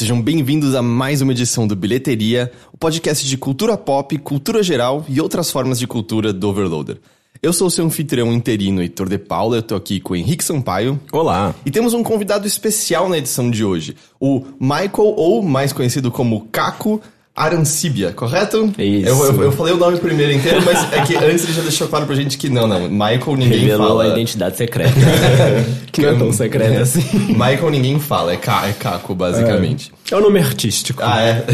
Sejam bem-vindos a mais uma edição do Bilheteria, o podcast de cultura pop, cultura geral e outras formas de cultura do Overloader. Eu sou o seu anfitrião interino, Heitor de Paula, eu tô aqui com o Henrique Sampaio. Olá! E temos um convidado especial na edição de hoje, o Michael, ou mais conhecido como Caco Arancibia, correto? Isso. Eu, eu, eu, falei o nome primeiro inteiro, mas é que antes ele já deixou claro pra gente que não, não, Michael ninguém Revelou fala. a identidade secreta. que não é tão secreta assim. Michael ninguém fala, é, Ca, é Caco, basicamente. É o nome artístico. Ah, é?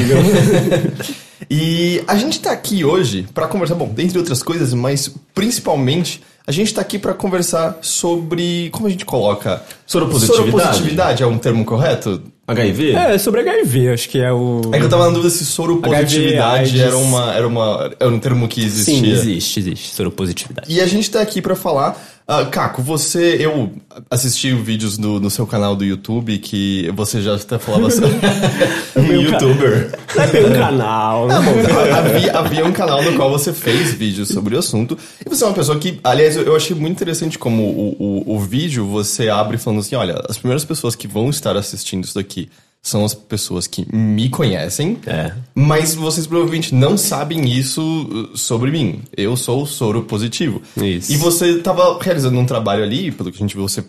e a gente tá aqui hoje pra conversar, bom, dentre outras coisas, mas principalmente a gente tá aqui pra conversar sobre, como a gente coloca? Soropositividade. Soropositividade é um termo correto? HIV? É, sobre HIV, acho que é o. É que eu tava na dúvida se soropositividade HIV, era, uma, era, uma, era um termo que existia. Sim, existe, existe. Soropositividade. E a gente tá aqui pra falar. Uh, Caco, você. Eu assisti vídeos no, no seu canal do YouTube que você já até falava sobre. um youtuber. Não é bem um canal. Tá bom, havia, havia um canal no qual você fez vídeos sobre o assunto. E você é uma pessoa que, aliás, eu, eu achei muito interessante como o, o, o vídeo você abre falando assim: olha, as primeiras pessoas que vão estar assistindo isso daqui são as pessoas que me conhecem, É. mas vocês provavelmente não sabem isso uh, sobre mim. Eu sou soro positivo. Isso. E você estava realizando um trabalho ali, pelo que a gente viu, você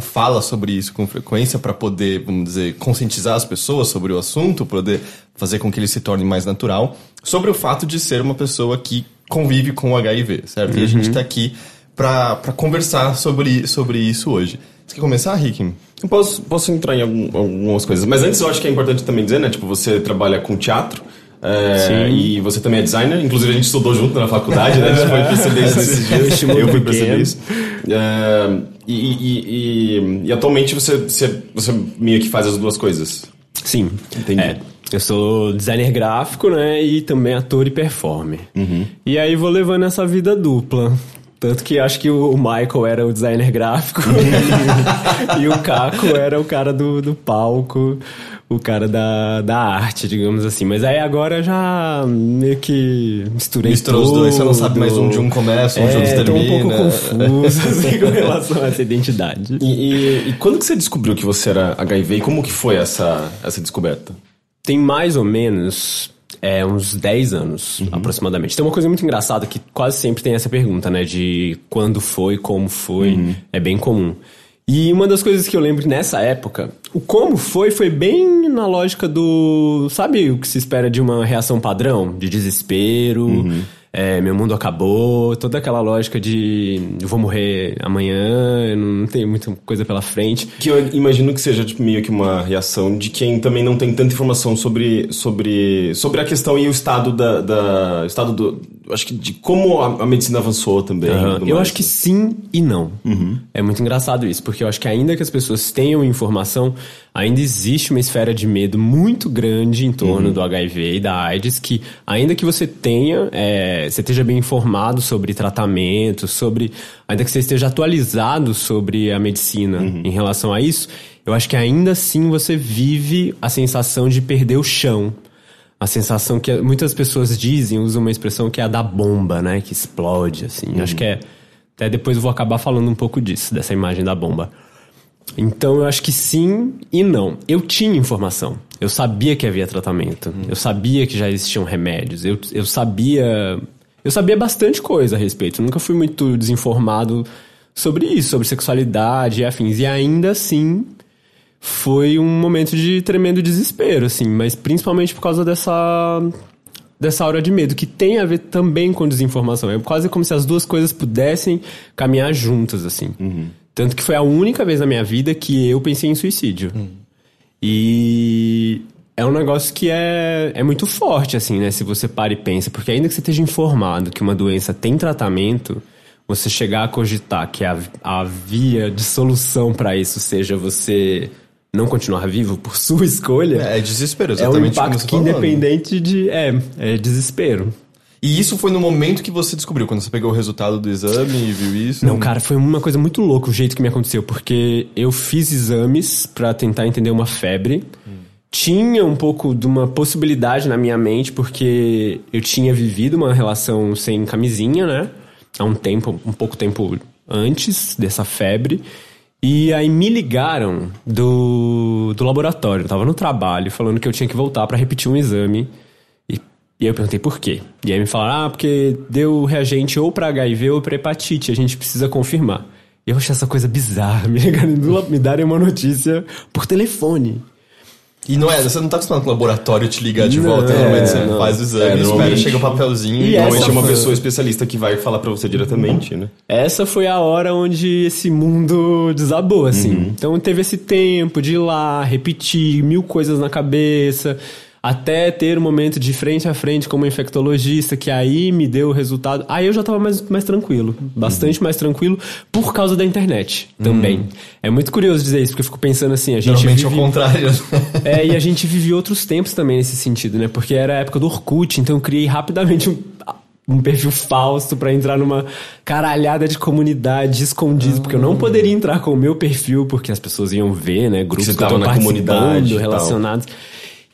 fala sobre isso com frequência para poder, vamos dizer, conscientizar as pessoas sobre o assunto, poder fazer com que ele se torne mais natural, sobre o fato de ser uma pessoa que convive com o HIV, certo? E a gente tá aqui para conversar sobre, sobre isso hoje. Você quer começar, Rick? Eu posso, posso entrar em algum- algumas coisas. Mas antes eu acho que é importante também dizer, né? Tipo, você trabalha com teatro. é. E você também é designer. Inclusive a gente estudou junto na faculdade, né? A gente foi perceber isso nesses dias. Eu fui perceber isso. É, e, e- e- e atualmente você, você, você meio que faz as duas coisas. Sim. Entendi. É. Eu sou designer gráfico, né? E também ator e performer. E aí vou levando essa vida dupla. Tanto que acho que o Michael era o designer gráfico e o Caco era o cara do, do palco, o cara da, da arte, digamos assim. Mas aí agora já meio que misturei Misturou os tudo. dois, você não sabe mais onde um começa, onde é, outro tô um pouco termina. confuso assim, com relação a essa identidade. E, e- e quando que você descobriu que você era HIV e como que foi essa, essa descoberta? Tem mais ou menos é, uns 10 anos, Uhum. aproximadamente. Tem uma coisa muito engraçada que quase sempre tem essa pergunta, né? De quando foi, como foi. Uhum. É bem comum. E uma das coisas que eu lembro nessa época, o como foi, foi bem na lógica do. Sabe o que se espera de uma reação padrão? De desespero. Uhum. É, meu mundo acabou, toda aquela lógica de eu vou morrer amanhã, não tenho muita coisa pela frente. Que eu imagino que seja tipo, meio que uma reação de quem também não tem tanta informação sobre, sobre, sobre a questão e o estado da. da estado do. Acho que de como a, a medicina avançou também. tudo Eu mais. acho que sim e não. É muito engraçado isso, porque eu acho que ainda que as pessoas tenham informação, ainda existe uma esfera de medo muito grande em torno do HIV e da AIDS, que ainda que você tenha, é, você esteja bem informado sobre tratamento, sobre. Ainda que você esteja atualizado sobre a medicina em relação a isso, eu acho que ainda assim você vive a sensação de perder o chão. A sensação que muitas pessoas dizem, usam uma expressão que é a da bomba, né? Que explode, assim. Acho que é. Até depois eu vou acabar falando um pouco disso, dessa imagem da bomba. Então eu acho que sim e não. Eu tinha informação. Eu sabia que havia tratamento. Eu sabia que já existiam remédios. Eu, eu sabia. Eu sabia bastante coisa a respeito. Eu nunca fui muito desinformado sobre isso, sobre sexualidade e afins. E ainda assim, foi um momento de tremendo desespero, assim, mas principalmente por causa dessa dessa aura de medo que tem a ver também com desinformação. É quase como se as duas coisas pudessem caminhar juntas, assim. Tanto que foi a única vez na minha vida que eu pensei em suicídio. E é um negócio que é, é muito forte, assim, né? Se você para e pensa. Porque ainda que você esteja informado que uma doença tem tratamento, você chegar a cogitar que a, a via de solução para isso seja você não continuar vivo por sua escolha. É, é desespero, É um exatamente impacto que né? independente de. É, é desespero. E isso foi no momento que você descobriu, quando você pegou o resultado do exame e viu isso? Não, cara, foi uma coisa muito louca o jeito que me aconteceu, porque eu fiz exames pra tentar entender uma febre. Tinha um pouco de uma possibilidade na minha mente, porque eu tinha vivido uma relação sem camisinha, né? Há um tempo, um pouco tempo antes dessa febre. E aí me ligaram do, do laboratório. Eu tava no trabalho falando que eu tinha que voltar para repetir um exame. E, e aí eu perguntei por quê. E aí me falaram, ah, porque deu reagente ou para HIV ou pra hepatite. A gente precisa confirmar. E eu achei essa coisa bizarra, me, ligarem me darem uma notícia por telefone. E não é, você não tá acostumado com o laboratório te ligar de Não, volta, normalmente você não. faz o exame, É, espera, chega o papelzinho E e Normalmente é uma pessoa especialista que vai falar pra você diretamente, né? Essa foi a hora onde esse mundo desabou, assim. Então teve esse tempo de ir lá, repetir mil coisas na cabeça, até ter um momento de frente a frente com uma infectologista, que aí me deu o resultado. Aí eu já tava mais, mais tranquilo, bastante mais tranquilo, por causa da internet também. É muito curioso dizer isso, porque eu fico pensando assim, a gente Normalmente é o vive... contrário. É, e a gente vivia outros tempos também nesse sentido, né? Porque era a época do Orkut, então eu criei rapidamente um, um perfil falso pra entrar numa caralhada de comunidade escondido, porque eu não poderia entrar com o meu perfil, porque as pessoas iam ver, né? Grupos que eu tava tô na comunidade e tal.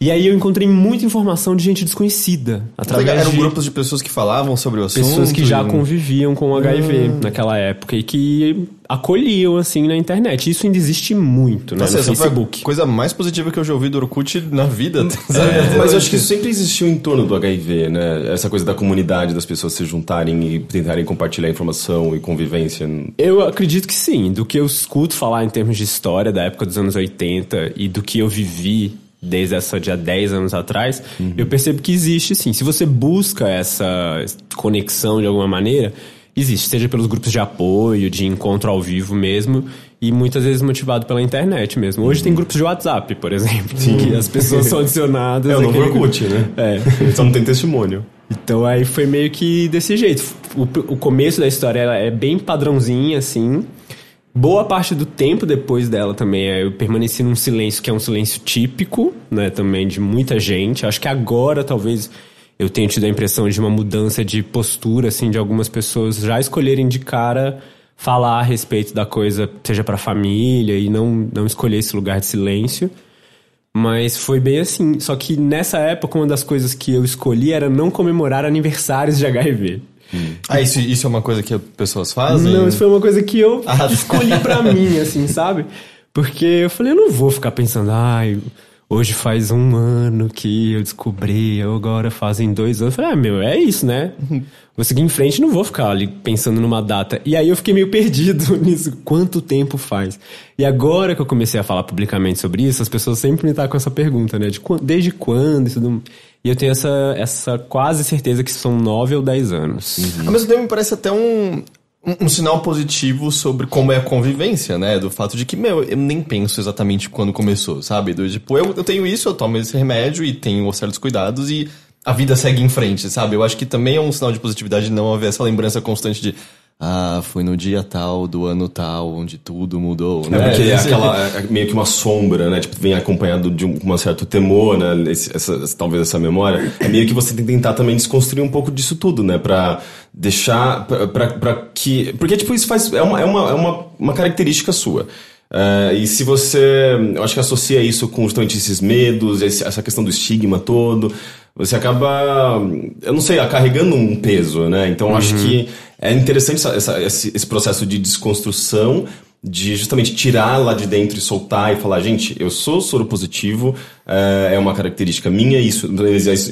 E aí eu encontrei muita informação de gente desconhecida, através Eram de grupos de pessoas que falavam sobre o assunto. pessoas que já e- conviviam com o HIV naquela época e que acolhiam, assim, na internet. Isso ainda existe muito, né? Nossa, no essa foi Facebook. a coisa mais positiva que eu já ouvi do Orkut na vida. É, mas eu acho que isso sempre existiu em torno do HIV, né? Essa coisa da comunidade, das pessoas se juntarem e tentarem compartilhar informação e convivência. Eu acredito que sim. Do que eu escuto falar em termos de história da época dos anos 80 e do que eu vivi desde essa de há 10 anos atrás, eu percebo que existe sim. Se você busca essa conexão de alguma maneira, existe. Seja pelos grupos de apoio, de encontro ao vivo mesmo, e muitas vezes motivado pela internet mesmo. Hoje tem grupos de WhatsApp, por exemplo, que as pessoas são adicionadas. É o novo Orkut, né? É. Só não tem testemunho. Então aí foi meio que desse jeito. O, o começo da história ela é bem padrãozinha, assim. Boa parte do tempo depois dela também é, eu permaneci num silêncio que é um silêncio típico, né, também de muita gente. Acho que agora talvez eu tenha tido a impressão de uma mudança de postura, assim, de algumas pessoas já escolherem de cara falar a respeito da coisa, seja pra família, e não, não escolher esse lugar de silêncio. Mas foi bem assim. Só que nessa época, uma das coisas que eu escolhi era não comemorar aniversários de HIV. Ah, isso, isso é uma coisa que as pessoas fazem? Não, isso foi uma coisa que eu Ah. escolhi pra mim, assim, sabe? Porque eu falei, eu não vou ficar pensando, ai, hoje faz um ano que eu descobri, agora fazem dois anos. Eu falei, ah, meu, é isso, né? Vou seguir em frente, não vou ficar ali pensando numa data. E aí eu fiquei meio perdido nisso. Quanto tempo faz? E agora que eu comecei a falar publicamente sobre isso, as pessoas sempre me estão com essa pergunta, né? De desde quando e tudo. E eu tenho essa, essa quase certeza que são nove ou dez anos. Ao mesmo tempo, me parece até um, um, um sinal positivo sobre como é a convivência, né? Do fato de que, meu, eu nem penso exatamente quando começou, sabe? Do tipo, eu, eu tenho isso, eu tomo esse remédio e tenho certos cuidados e a vida segue em frente, sabe? Eu acho que também é um sinal de positividade não haver essa lembrança constante de. Ah, foi no dia tal, do ano tal, onde tudo mudou, É né? porque é aquela, é meio que uma sombra, né? Tipo, vem acompanhado de um, um certo temor, né? Esse- essa, talvez essa memória. É meio que você tem que tentar também desconstruir um pouco disso tudo, né? Pra deixar. Pra, pra, pra que. Porque, tipo, isso faz. É uma, é uma, é uma, uma característica sua. É, e se você. Eu acho que associa isso com justamente esses medos, esse- essa questão do estigma todo, você acaba. Eu não sei, carregando um peso, né? Então eu acho que é interessante essa- essa- esse, esse processo de desconstrução de justamente tirar lá de dentro e soltar e falar, gente, eu sou soro positivo, é, é uma característica minha, isso,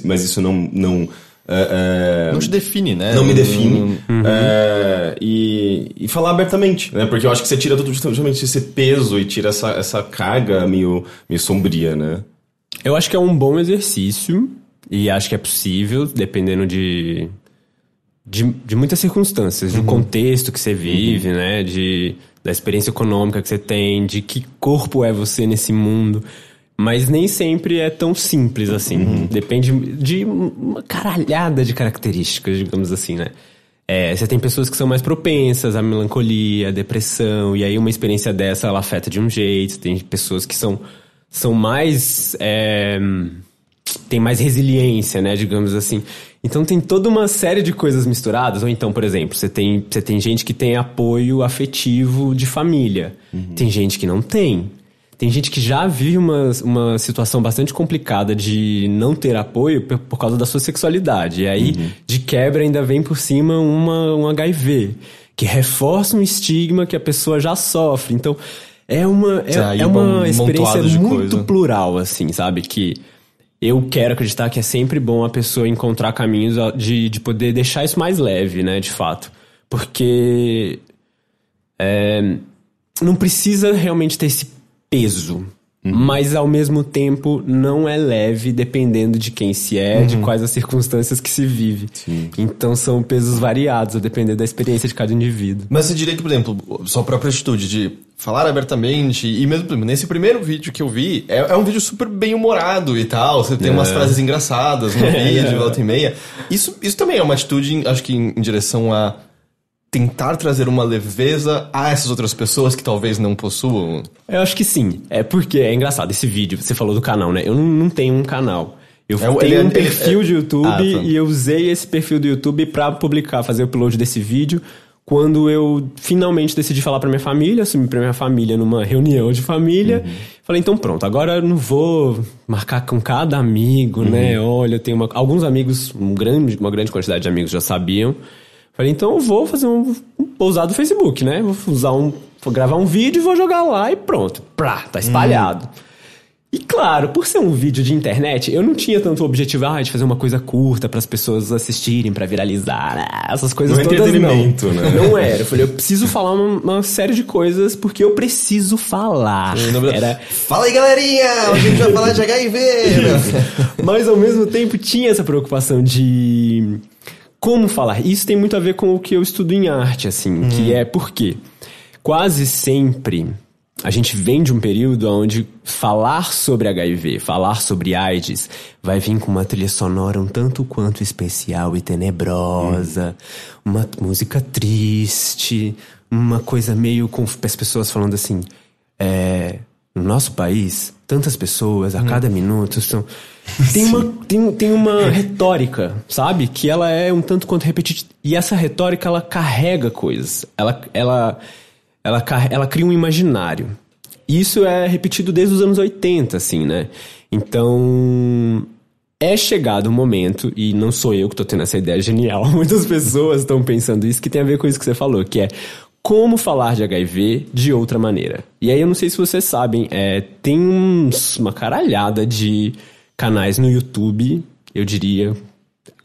mas isso- não, não, é, é, Não te define, né? não me define. É, e, e falar abertamente, né? Porque eu acho que você tira tudo justamente esse peso e tira essa, essa carga meio, meio sombria, né? Eu acho que é um bom exercício e acho que é possível, dependendo de, de, de muitas circunstâncias, do contexto que você vive, né? De, da experiência econômica que você tem, de que corpo é você nesse mundo. Mas nem sempre é tão simples assim. Depende de uma caralhada de características, digamos assim, né? É, você tem pessoas que são mais propensas à melancolia, à depressão, e aí uma experiência dessa ela afeta de um jeito. Tem pessoas que são, são mais. É, tem mais resiliência, né? Digamos assim. Então tem toda uma série de coisas misturadas. Ou então, por exemplo, você tem, você tem gente que tem apoio afetivo de família. Tem gente que não tem. Tem gente que já vive uma, uma situação bastante complicada de não ter apoio por, por causa da sua sexualidade. E aí, de quebra, ainda vem por cima uma, um HIV, que reforça um estigma que a pessoa já sofre. Então, É uma, é, é um uma experiência montoado de muito coisa. plural, assim, sabe? Que eu quero acreditar que é sempre bom a pessoa encontrar caminhos de, de poder deixar isso mais leve, né? De fato. Porque é, não precisa realmente ter esse peso. Mas ao mesmo tempo não é leve dependendo de quem se é, de quais as circunstâncias que se vive. Então são pesos variados, a depender da experiência de cada indivíduo. Mas você diria que, por exemplo, sua própria atitude de falar abertamente, e mesmo nesse primeiro vídeo que eu vi, é, é um vídeo super bem humorado e tal, você tem umas frases engraçadas no vídeo, de volta e meia. Isso, isso também é uma atitude, acho que em, em direção a tentar trazer uma leveza a essas outras pessoas que talvez não possuam. Eu acho que sim. É porque é engraçado esse vídeo. Você falou do canal, né? Eu não, não tenho um canal. Eu É tenho ele é- um ele- perfil é- de YouTube Ah, tá. e eu usei esse perfil do YouTube pra publicar, fazer o upload desse vídeo. Quando eu finalmente decidi falar pra minha família, assumi pra minha família numa reunião de família. Uhum. Falei, então pronto, agora eu não vou marcar com cada amigo, Uhum. né? Olha, eu tenho uma- alguns amigos, um grande, uma grande quantidade de amigos já sabiam. Falei, então eu vou fazer um, vou usar do Facebook, né? Vou usar um, vou gravar um vídeo e vou jogar lá e pronto. Prá, tá espalhado. E claro, por ser um vídeo de internet, eu não tinha tanto o objetivo ah, de fazer uma coisa curta para as pessoas assistirem, pra viralizar, ah, essas coisas Não todas não. entretenimento, né? Não era. Eu falei, eu preciso falar uma, uma série de coisas porque eu preciso falar. Era, Fala aí, galerinha! Hoje a gente vai falar de HIV! mas ao mesmo tempo tinha essa preocupação de como falar. Isso tem muito a ver com o que eu estudo em arte, assim, que é porque quase sempre a gente vem de um período onde falar sobre HIV, falar sobre AIDS, vai vir com uma trilha sonora um tanto quanto especial e tenebrosa, uma música triste, uma coisa meio com as pessoas falando assim, é, no nosso país, tantas pessoas a cada minuto são. Tem uma, tem, tem uma retórica, sabe? Que ela é um tanto quanto repetitiva. E essa retórica, ela carrega coisas. Ela, ela, ela, ela cria um imaginário. E Isso é repetido desde os anos 80, assim, né? Então. É chegado um momento, e não sou eu que tô tendo essa ideia genial, muitas pessoas estão pensando isso, que tem a ver com isso que você falou, que é como falar de HIV de outra maneira. E aí eu não sei se vocês sabem, é, tem uns, uma caralhada de canais no YouTube, eu diria,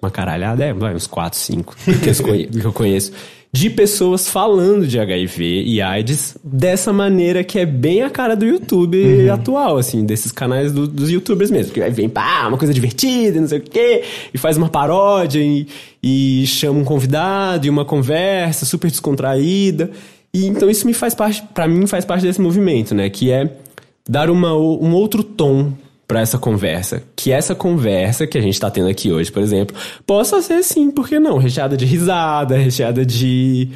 uma caralhada, é, uns 4, 5 que, eu conhe- que eu conheço, de pessoas falando de HIV e AIDS dessa maneira que é bem a cara do YouTube atual, assim, desses canais do- dos youtubers mesmo, que vem, pá, uma coisa divertida, não sei o quê, e faz uma paródia e, e chama um convidado e uma conversa super descontraída. E então isso me faz parte, para mim faz parte desse movimento, né, que é dar uma, um outro tom para essa conversa. Que essa conversa que a gente tá tendo aqui hoje, por exemplo, possa ser sim, por que não? Recheada de risada, recheada de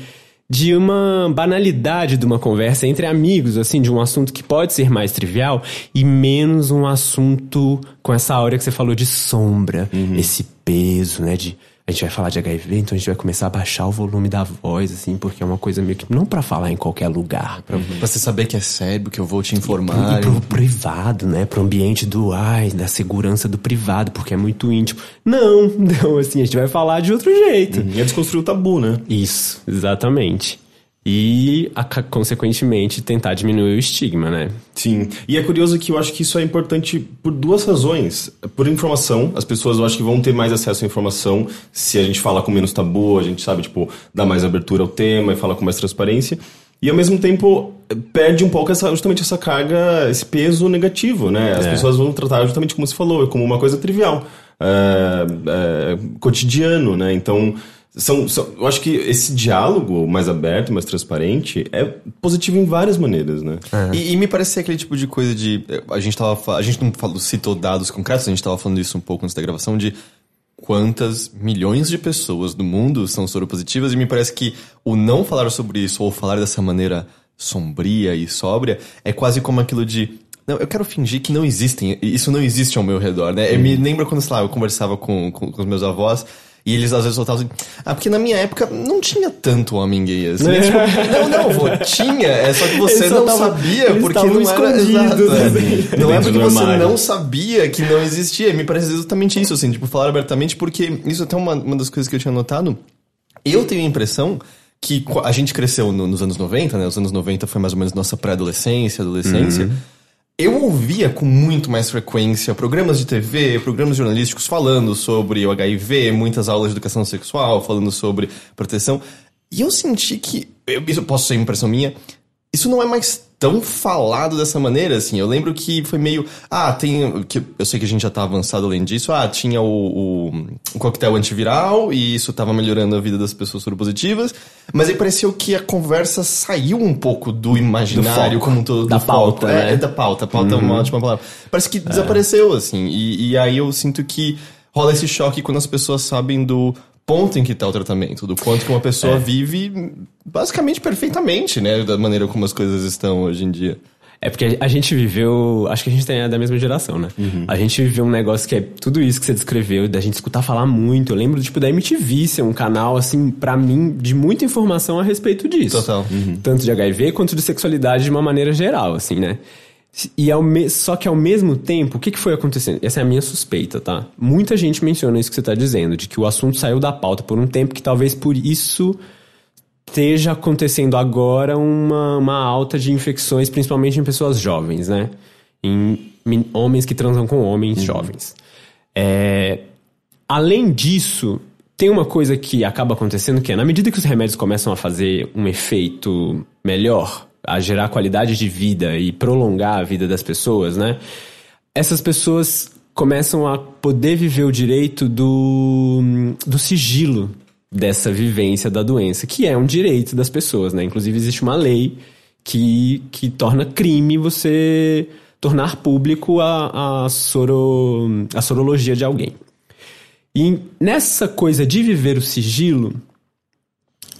de uma banalidade de uma conversa entre amigos, assim, de um assunto que pode ser mais trivial e menos um assunto com essa áurea que você falou de sombra, esse peso, né, de a gente vai falar de HIV, então a gente vai começar a baixar o volume da voz, assim, porque é uma coisa meio que não pra falar em qualquer lugar, pra, pra você saber que é sério, que eu vou te informar. e pro privado, né? Pro ambiente do ai, da segurança do privado, porque é muito íntimo. Não, não, assim, a gente vai falar de outro jeito. E é desconstruir o tabu, né? Isso, exatamente. E, a- consequentemente, tentar diminuir o estigma, né? Sim. E é curioso que eu acho que isso é importante por duas razões. Por informação, as pessoas eu acho que vão ter mais acesso à informação se a gente fala com menos tabu, a gente sabe, tipo, dá mais abertura ao tema e fala com mais transparência. E ao mesmo tempo perde um pouco essa, justamente essa carga, esse peso negativo, né? As É. pessoas vão tratar justamente como você falou, como uma coisa trivial, é, é, cotidiano, né? Então são, são- eu acho que esse diálogo mais aberto, mais transparente, é positivo em várias maneiras, né? E, e me parece ser aquele tipo de coisa de. A gente tava. A gente não falou, citou dados concretos, a gente tava falando isso um pouco antes da gravação, de quantas milhões de pessoas do mundo são soropositivas, e me parece que o não falar sobre isso, ou falar dessa maneira sombria e sóbria, é quase como aquilo de. Não, eu quero fingir que não existem. Isso não existe ao meu redor, né? Eu me lembro quando, sei lá, eu conversava com, com, com os meus avós. E eles às vezes soltavam assim, ah, porque na minha época não tinha tanto homem gay assim. É tipo, não, não, vô, tinha, é só que você Eles não tavam- sabia, porque não era exato, é. assim. Não é porque você armário. não sabia que não existia. Me parece exatamente isso, assim, tipo, falar abertamente, porque isso é até uma, uma das coisas que eu tinha notado. Eu tenho a impressão que a gente cresceu no- nos anos 90, né? Os anos 90 foi mais ou menos nossa pré-adolescência, adolescência. Eu ouvia com muito mais frequência programas de TV, programas jornalísticos falando sobre o HIV, muitas aulas de educação sexual, falando sobre proteção. E eu senti que, eu, isso posso ser impressão minha, isso não é mais tão falado dessa maneira, assim. Eu lembro que foi meio. Ah, tem. Que, eu sei que a gente já tá avançado além disso. Ah, tinha o, o, o coquetel antiviral e isso tava melhorando a vida das pessoas soropositivas. Mas aí pareceu que a conversa saiu um pouco do imaginário foco, como um todo. da do foco. pauta, É, né? é da pauta. A pauta é uma ótima palavra. Parece que desapareceu, assim. E, e aí eu sinto que rola esse choque quando as pessoas sabem do ponto em que tá o tratamento, do quanto que uma pessoa vive basicamente perfeitamente, né? Da maneira como as coisas estão hoje em dia. É porque a gente viveu. Acho que a gente tem é da mesma geração, né? A gente viveu um negócio que é tudo isso que você descreveu, da gente escutar falar muito. Eu lembro, tipo, da MTV ser um canal, assim, pra mim, de muita informação a respeito disso. Total. Tanto de HIV quanto de sexualidade de uma maneira geral, assim, né? E ao me... Só que ao mesmo tempo, o que, que foi acontecendo? Essa é a minha suspeita, tá? Muita gente menciona isso que você tá dizendo, de que o assunto saiu da pauta por um tempo, que talvez por isso esteja acontecendo agora uma, uma alta de infecções, principalmente em pessoas jovens, né? Em men- homens que transam com homens jovens. É, além disso, tem uma coisa que acaba acontecendo que é, na medida que os remédios começam a fazer um efeito melhor, a gerar qualidade de vida e prolongar a vida das pessoas, né? Essas pessoas começam a poder viver o direito do, do sigilo dessa vivência da doença, que é um direito das pessoas, né? Inclusive existe uma lei que, que torna crime você tornar público a, a, soro, a sorologia de alguém. E nessa coisa de viver o sigilo,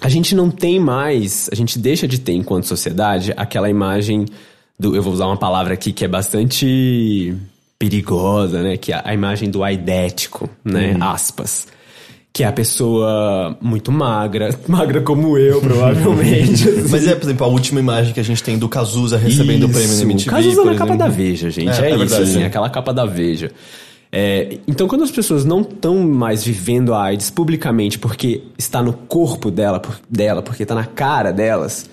a gente não tem mais, a gente deixa de ter enquanto sociedade aquela imagem do, eu vou usar uma palavra aqui que é bastante perigosa, né, que é a imagem do aidético, né, aspas. Que é a pessoa muito magra, magra como eu, provavelmente. Mas é, por exemplo, a última imagem que a gente tem do Cazuza recebendo o prêmio na MTV. Cazuza na capa exemplo. da Veja, gente. É, É, é isso, verdade, assim, né? aquela capa da Veja. É, então, quando as pessoas não estão mais vivendo a AIDS publicamente porque está no corpo dela, por- dela porque está na cara delas,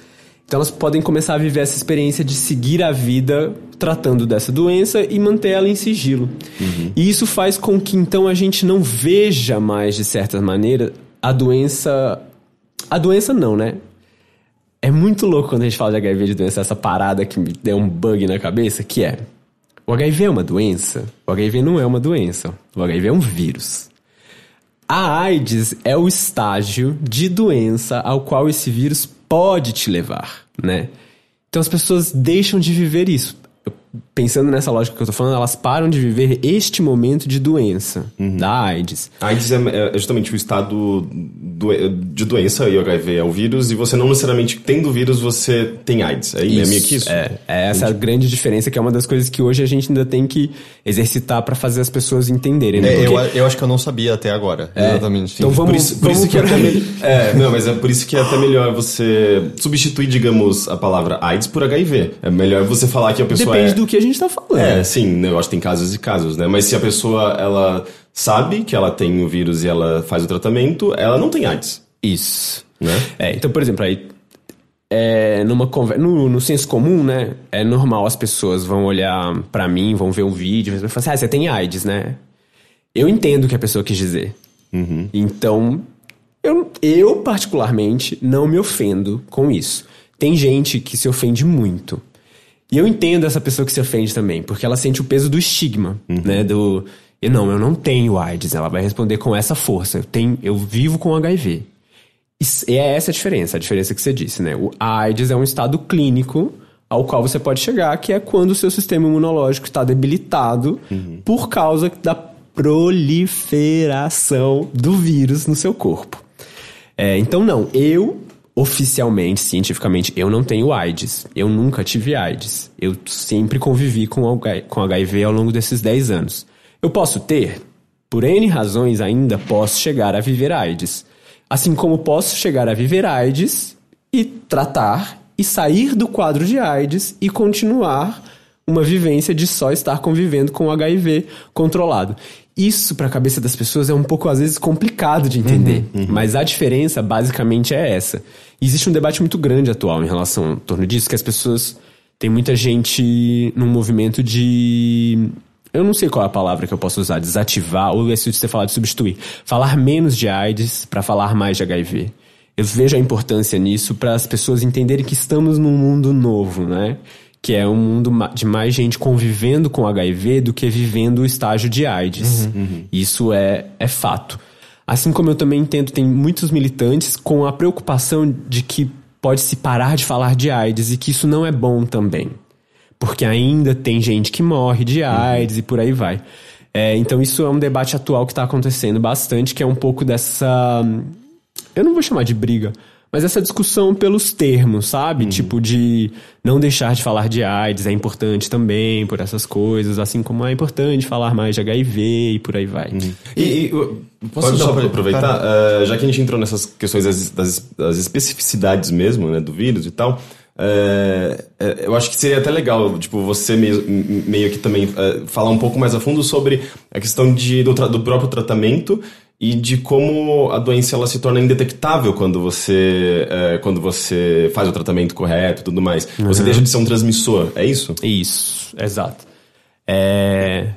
então elas podem começar a viver essa experiência de seguir a vida tratando dessa doença e manter ela em sigilo. E isso faz com que então a gente não veja mais, de certa maneira, a doença. A doença não, né? É muito louco quando a gente fala de HIV de doença, essa parada que me deu um bug na cabeça, que é. O HIV é uma doença? O HIV não é uma doença. O HIV é um vírus. A AIDS é o estágio de doença ao qual esse vírus pode te levar, né? Então as pessoas deixam de viver isso. Eu- Pensando nessa lógica que eu tô falando, elas param de viver este momento de doença, da AIDS. A AIDS é, é justamente o estado do- de doença e o HIV é o vírus, e você não necessariamente tendo o vírus, você tem AIDS. É, é meio que isso. É, é essa a grande diferença, que é uma das coisas que hoje a gente ainda tem que exercitar pra fazer as pessoas entenderem. né? É, eu, Porque- eu acho que eu não sabia até agora. Exatamente. Então vamos- Por isso, por vamos isso que é por até é, não, mas é por isso que é até melhor você substituir, digamos, a palavra AIDS por HIV. É melhor você falar que a pessoa Depende é... do que a gente tá falando. É, sim, né, eu acho que tem casos e casos, né? Mas se a pessoa, ela sabe que ela tem o vírus e ela faz o tratamento, ela não tem AIDS, Isso. né? É, então, por exemplo, aí. É, numa conver... no, no senso comum, né? É normal as pessoas vão olhar pra mim, vão ver um vídeo e vão falar assim: ah, você tem AIDS, né? Eu entendo o que a pessoa quis dizer. Então, eu, eu, particularmente, não me ofendo com isso. Tem gente que se ofende muito. E eu entendo essa pessoa que se ofende também, porque ela sente o peso do estigma, né? Do. E não, eu não tenho AIDS. Ela vai responder com essa força. Eu, tenho, eu vivo com HIV. E é essa a diferença, a diferença que você disse, né? O AIDS é um estado clínico ao qual você pode chegar, que é quando o seu sistema imunológico está debilitado por causa da proliferação do vírus no seu corpo. É, então, não, eu, oficialmente, cientificamente, eu não tenho AIDS. Eu nunca tive AIDS. Eu sempre convivi com, com HIV ao longo desses 10 anos. Eu posso ter? Por N razões, ainda posso chegar a viver AIDS. Assim como posso chegar a viver AIDS e tratar e sair do quadro de AIDS e continuar uma vivência de só estar convivendo com HIV controlado. Isso para a cabeça das pessoas é um pouco às vezes complicado de entender, uhum, uhum. mas a diferença basicamente é essa. Existe um debate muito grande atual em relação em torno disso, que as pessoas tem muita gente num movimento de eu não sei qual é a palavra que eu posso usar, desativar, ou se você falar de substituir. Falar menos de AIDS para falar mais de HIV. Eu vejo a importância nisso para as pessoas entenderem que estamos num mundo novo, né? Que é um mundo de mais gente convivendo com HIV do que vivendo o estágio de AIDS. Uhum, uhum. Isso é, é fato. Assim como eu também entendo, tem muitos militantes com a preocupação de que pode se parar de falar de AIDS e que isso não é bom também. Porque ainda tem gente que morre de AIDS uhum. e por aí vai. É, então isso é um debate atual que está acontecendo bastante, que é um pouco dessa. Eu não vou chamar de briga, mas essa discussão pelos termos, sabe? Uhum. Tipo de não deixar de falar de AIDS é importante também por essas coisas, assim como é importante falar mais de HIV e por aí vai. Uhum. E, e posso só aproveitar, uh, já que a gente entrou nessas questões das, das, das especificidades mesmo, né, do vírus e tal. É, é, eu acho que seria até legal, tipo, você meio, meio que também é, falar um pouco mais a fundo sobre a questão de, do, do, próprio tratamento e de como a doença ela se torna indetectável quando você, é, quando você faz o tratamento correto e tudo mais. Uhum. Você deixa de ser um transmissor, é isso? Isso, exato. É...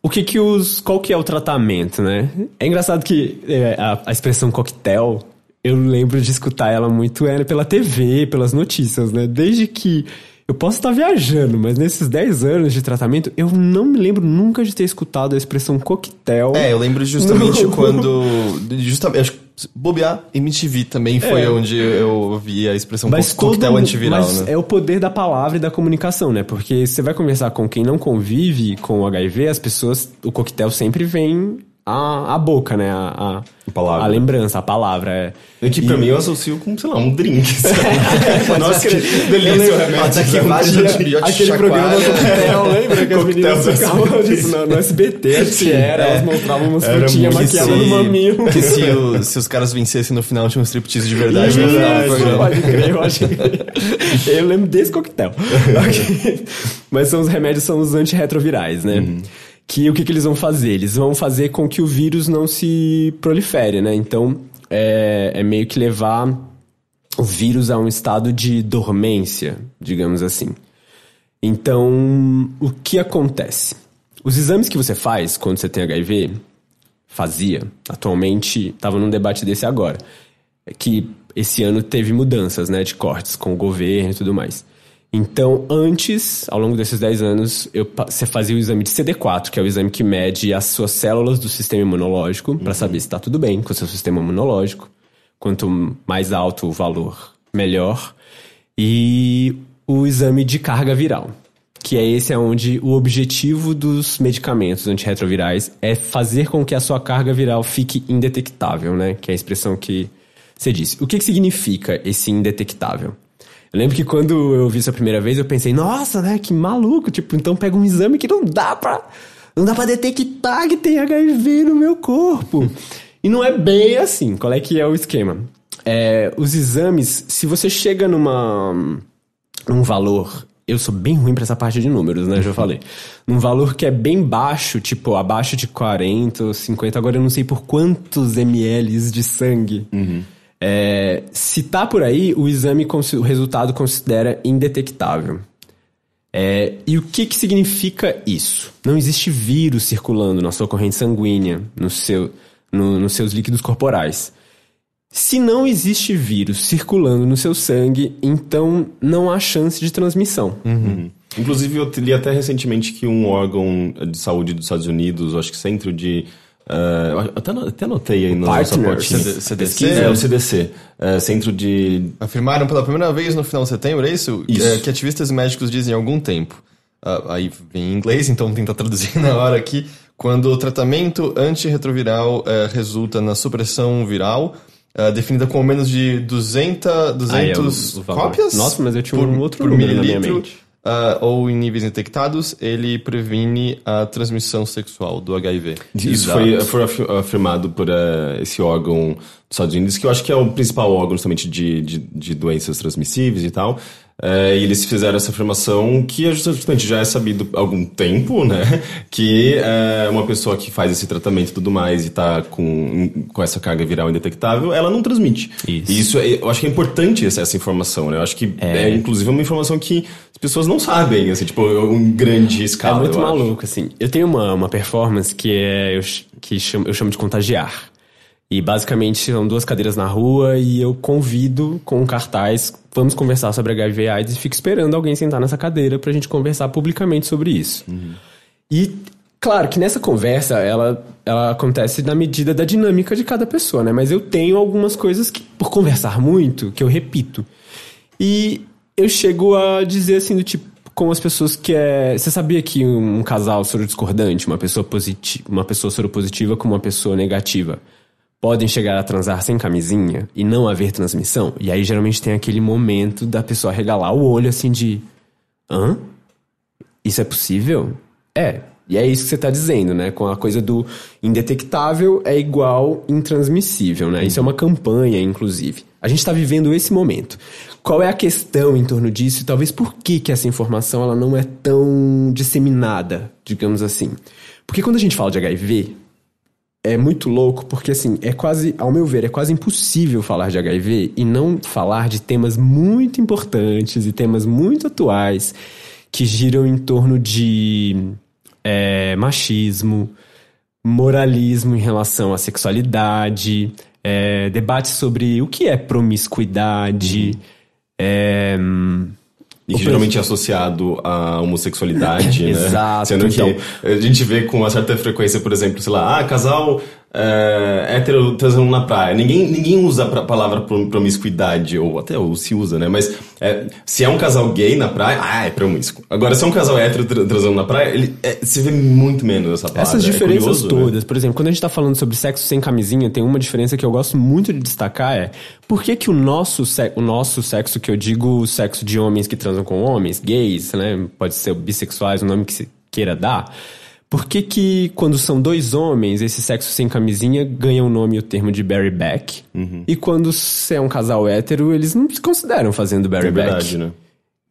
O que que os... Qual que é o tratamento, né? É engraçado que é, a, a expressão coquetel eu lembro de escutar ela muito é, pela TV, pelas notícias, né? Desde que eu posso estar viajando, mas nesses 10 anos de tratamento, eu não me lembro nunca de ter escutado a expressão coquetel. É, eu lembro justamente quando. Justamente, acho que bobear, MTV também foi é. onde eu vi a expressão mas coquetel antiviral, mas né? É o poder da palavra e da comunicação, né? Porque você vai conversar com quem não convive com o HIV, as pessoas. O coquetel sempre vem a, a boca, né? A, a, a, palavra. a lembrança, a palavra. É, é que pra mim eu associo com, sei lá, um drink. Nossa, que delícia. Até que imagina, aquele programa do coquetel, lembra? Que as meninas ficavam tipo, no, no SBT, acho que era, elas mostravam umas frutinhas maquiadas no mamilo. Que se, o, se os caras vencessem no final tinha um striptease de verdade no final do programa. Pode crer, eu acho que... Eu lembro desse coquetel. Mas são os remédios, são os antirretrovirais, né? Uhum que o que, que eles vão fazer? Eles vão fazer com que o vírus não se prolifere, né? Então, é, é meio que levar o vírus a um estado de dormência, digamos assim. Então, o que acontece? Os exames que você faz quando você tem HIV, fazia, atualmente, estava num debate desse agora, é que esse ano teve mudanças, né, de cortes com o governo e tudo mais. Então, antes, ao longo desses 10 anos, eu, você fazia o exame de CD4, que é o exame que mede as suas células do sistema imunológico, uhum. para saber se está tudo bem com o seu sistema imunológico. Quanto mais alto o valor, melhor. E o exame de carga viral, que é esse onde o objetivo dos medicamentos antirretrovirais é fazer com que a sua carga viral fique indetectável, né? Que é a expressão que você disse. O que, que significa esse indetectável? Eu lembro que quando eu vi isso a primeira vez, eu pensei, nossa, né, que maluco, tipo, então pega um exame que não dá pra. Não dá pra detectar que tem HIV no meu corpo. e não é bem assim. Qual é que é o esquema? É, os exames, se você chega numa. num valor. Eu sou bem ruim pra essa parte de números, né? Já falei. Num valor que é bem baixo, tipo, abaixo de 40 ou 50, agora eu não sei por quantos ml de sangue. Uhum é, se tá por aí, o exame, o resultado considera indetectável. É, e o que, que significa isso? Não existe vírus circulando na sua corrente sanguínea, no seu, no, nos seus líquidos corporais. Se não existe vírus circulando no seu sangue, então não há chance de transmissão. Uhum. Inclusive, eu li até recentemente que um órgão de saúde dos Estados Unidos, acho que Centro de Uh, até, até anotei aí no nosso CDC? CDC? É, o CDC. É, Centro de... Afirmaram pela primeira vez no final de setembro, é isso? isso. É, que ativistas médicos dizem há algum tempo. Uh, aí vem em inglês, então tentar traduzir na hora aqui. Quando o tratamento antirretroviral uh, resulta na supressão viral, uh, definida com menos de 200, 200 ah, é cópias? Nossa, mas eu tinha um outro por mililitro. Uh, ou em níveis detectados, ele previne a transmissão sexual do HIV. Isso foi, foi afirmado por uh, esse órgão dos Estados Unidos, que eu acho que é o principal órgão justamente de, de, de doenças transmissíveis e tal. É, e eles fizeram essa afirmação que é justamente já é sabido há algum tempo, né? Que é, uma pessoa que faz esse tratamento e tudo mais e tá com, com essa carga viral indetectável, ela não transmite. Isso. E isso é, eu acho que é importante essa, essa informação, né? Eu acho que é. é, inclusive, uma informação que as pessoas não sabem, assim, tipo, um grande escala. É muito maluco, acho. assim. Eu tenho uma, uma performance que é. Eu, que chamo, eu chamo de contagiar. E basicamente são duas cadeiras na rua e eu convido com um cartaz, vamos conversar sobre HIV AIDS e fico esperando alguém sentar nessa cadeira pra gente conversar publicamente sobre isso. Uhum. E claro que nessa conversa ela, ela acontece na medida da dinâmica de cada pessoa, né? Mas eu tenho algumas coisas que, por conversar muito, que eu repito. E eu chego a dizer assim do tipo com as pessoas que é. Você sabia que um casal discordante, uma pessoa positiva, uma pessoa soropositiva com uma pessoa negativa, podem chegar a transar sem camisinha e não haver transmissão. E aí geralmente tem aquele momento da pessoa regalar o olho assim de. Hã? Isso é possível? É. E é isso que você está dizendo, né? Com a coisa do indetectável é igual intransmissível, né? Isso é uma campanha, inclusive. A gente está vivendo esse momento. Qual é a questão em torno disso e talvez por que, que essa informação ela não é tão disseminada, digamos assim? Porque quando a gente fala de HIV, é muito louco porque, assim, é quase, ao meu ver, é quase impossível falar de HIV e não falar de temas muito importantes e temas muito atuais que giram em torno de é, machismo, moralismo em relação à sexualidade, é, sobre o que é promiscuidade. É, e que geralmente é associado à homossexualidade, né? Exato. Sendo que então... a gente vê com uma certa frequência, por exemplo, sei lá, ah, casal é, hétero transando na praia. Ninguém, ninguém usa a palavra promiscuidade, ou até ou se usa, né? Mas é, se é um casal gay na praia, ah, é promíscuo. Agora, se é um casal hétero transando na praia, ele, é, se vê muito menos essa palavra. Essas é diferenças curioso, né? todas, né? por exemplo, quando a gente tá falando sobre sexo sem camisinha, tem uma diferença que eu gosto muito de destacar é por que, que o, nosso o nosso sexo, que eu digo o sexo de homens que transam com homens, gays, né? Pode ser bissexuais, o nome que se queira dar por que, que quando são dois homens, esse sexo sem camisinha ganha o nome e o termo de Barry Back? Uhum. E quando você é um casal hétero, eles não se consideram fazendo Barry é Back. Verdade, né?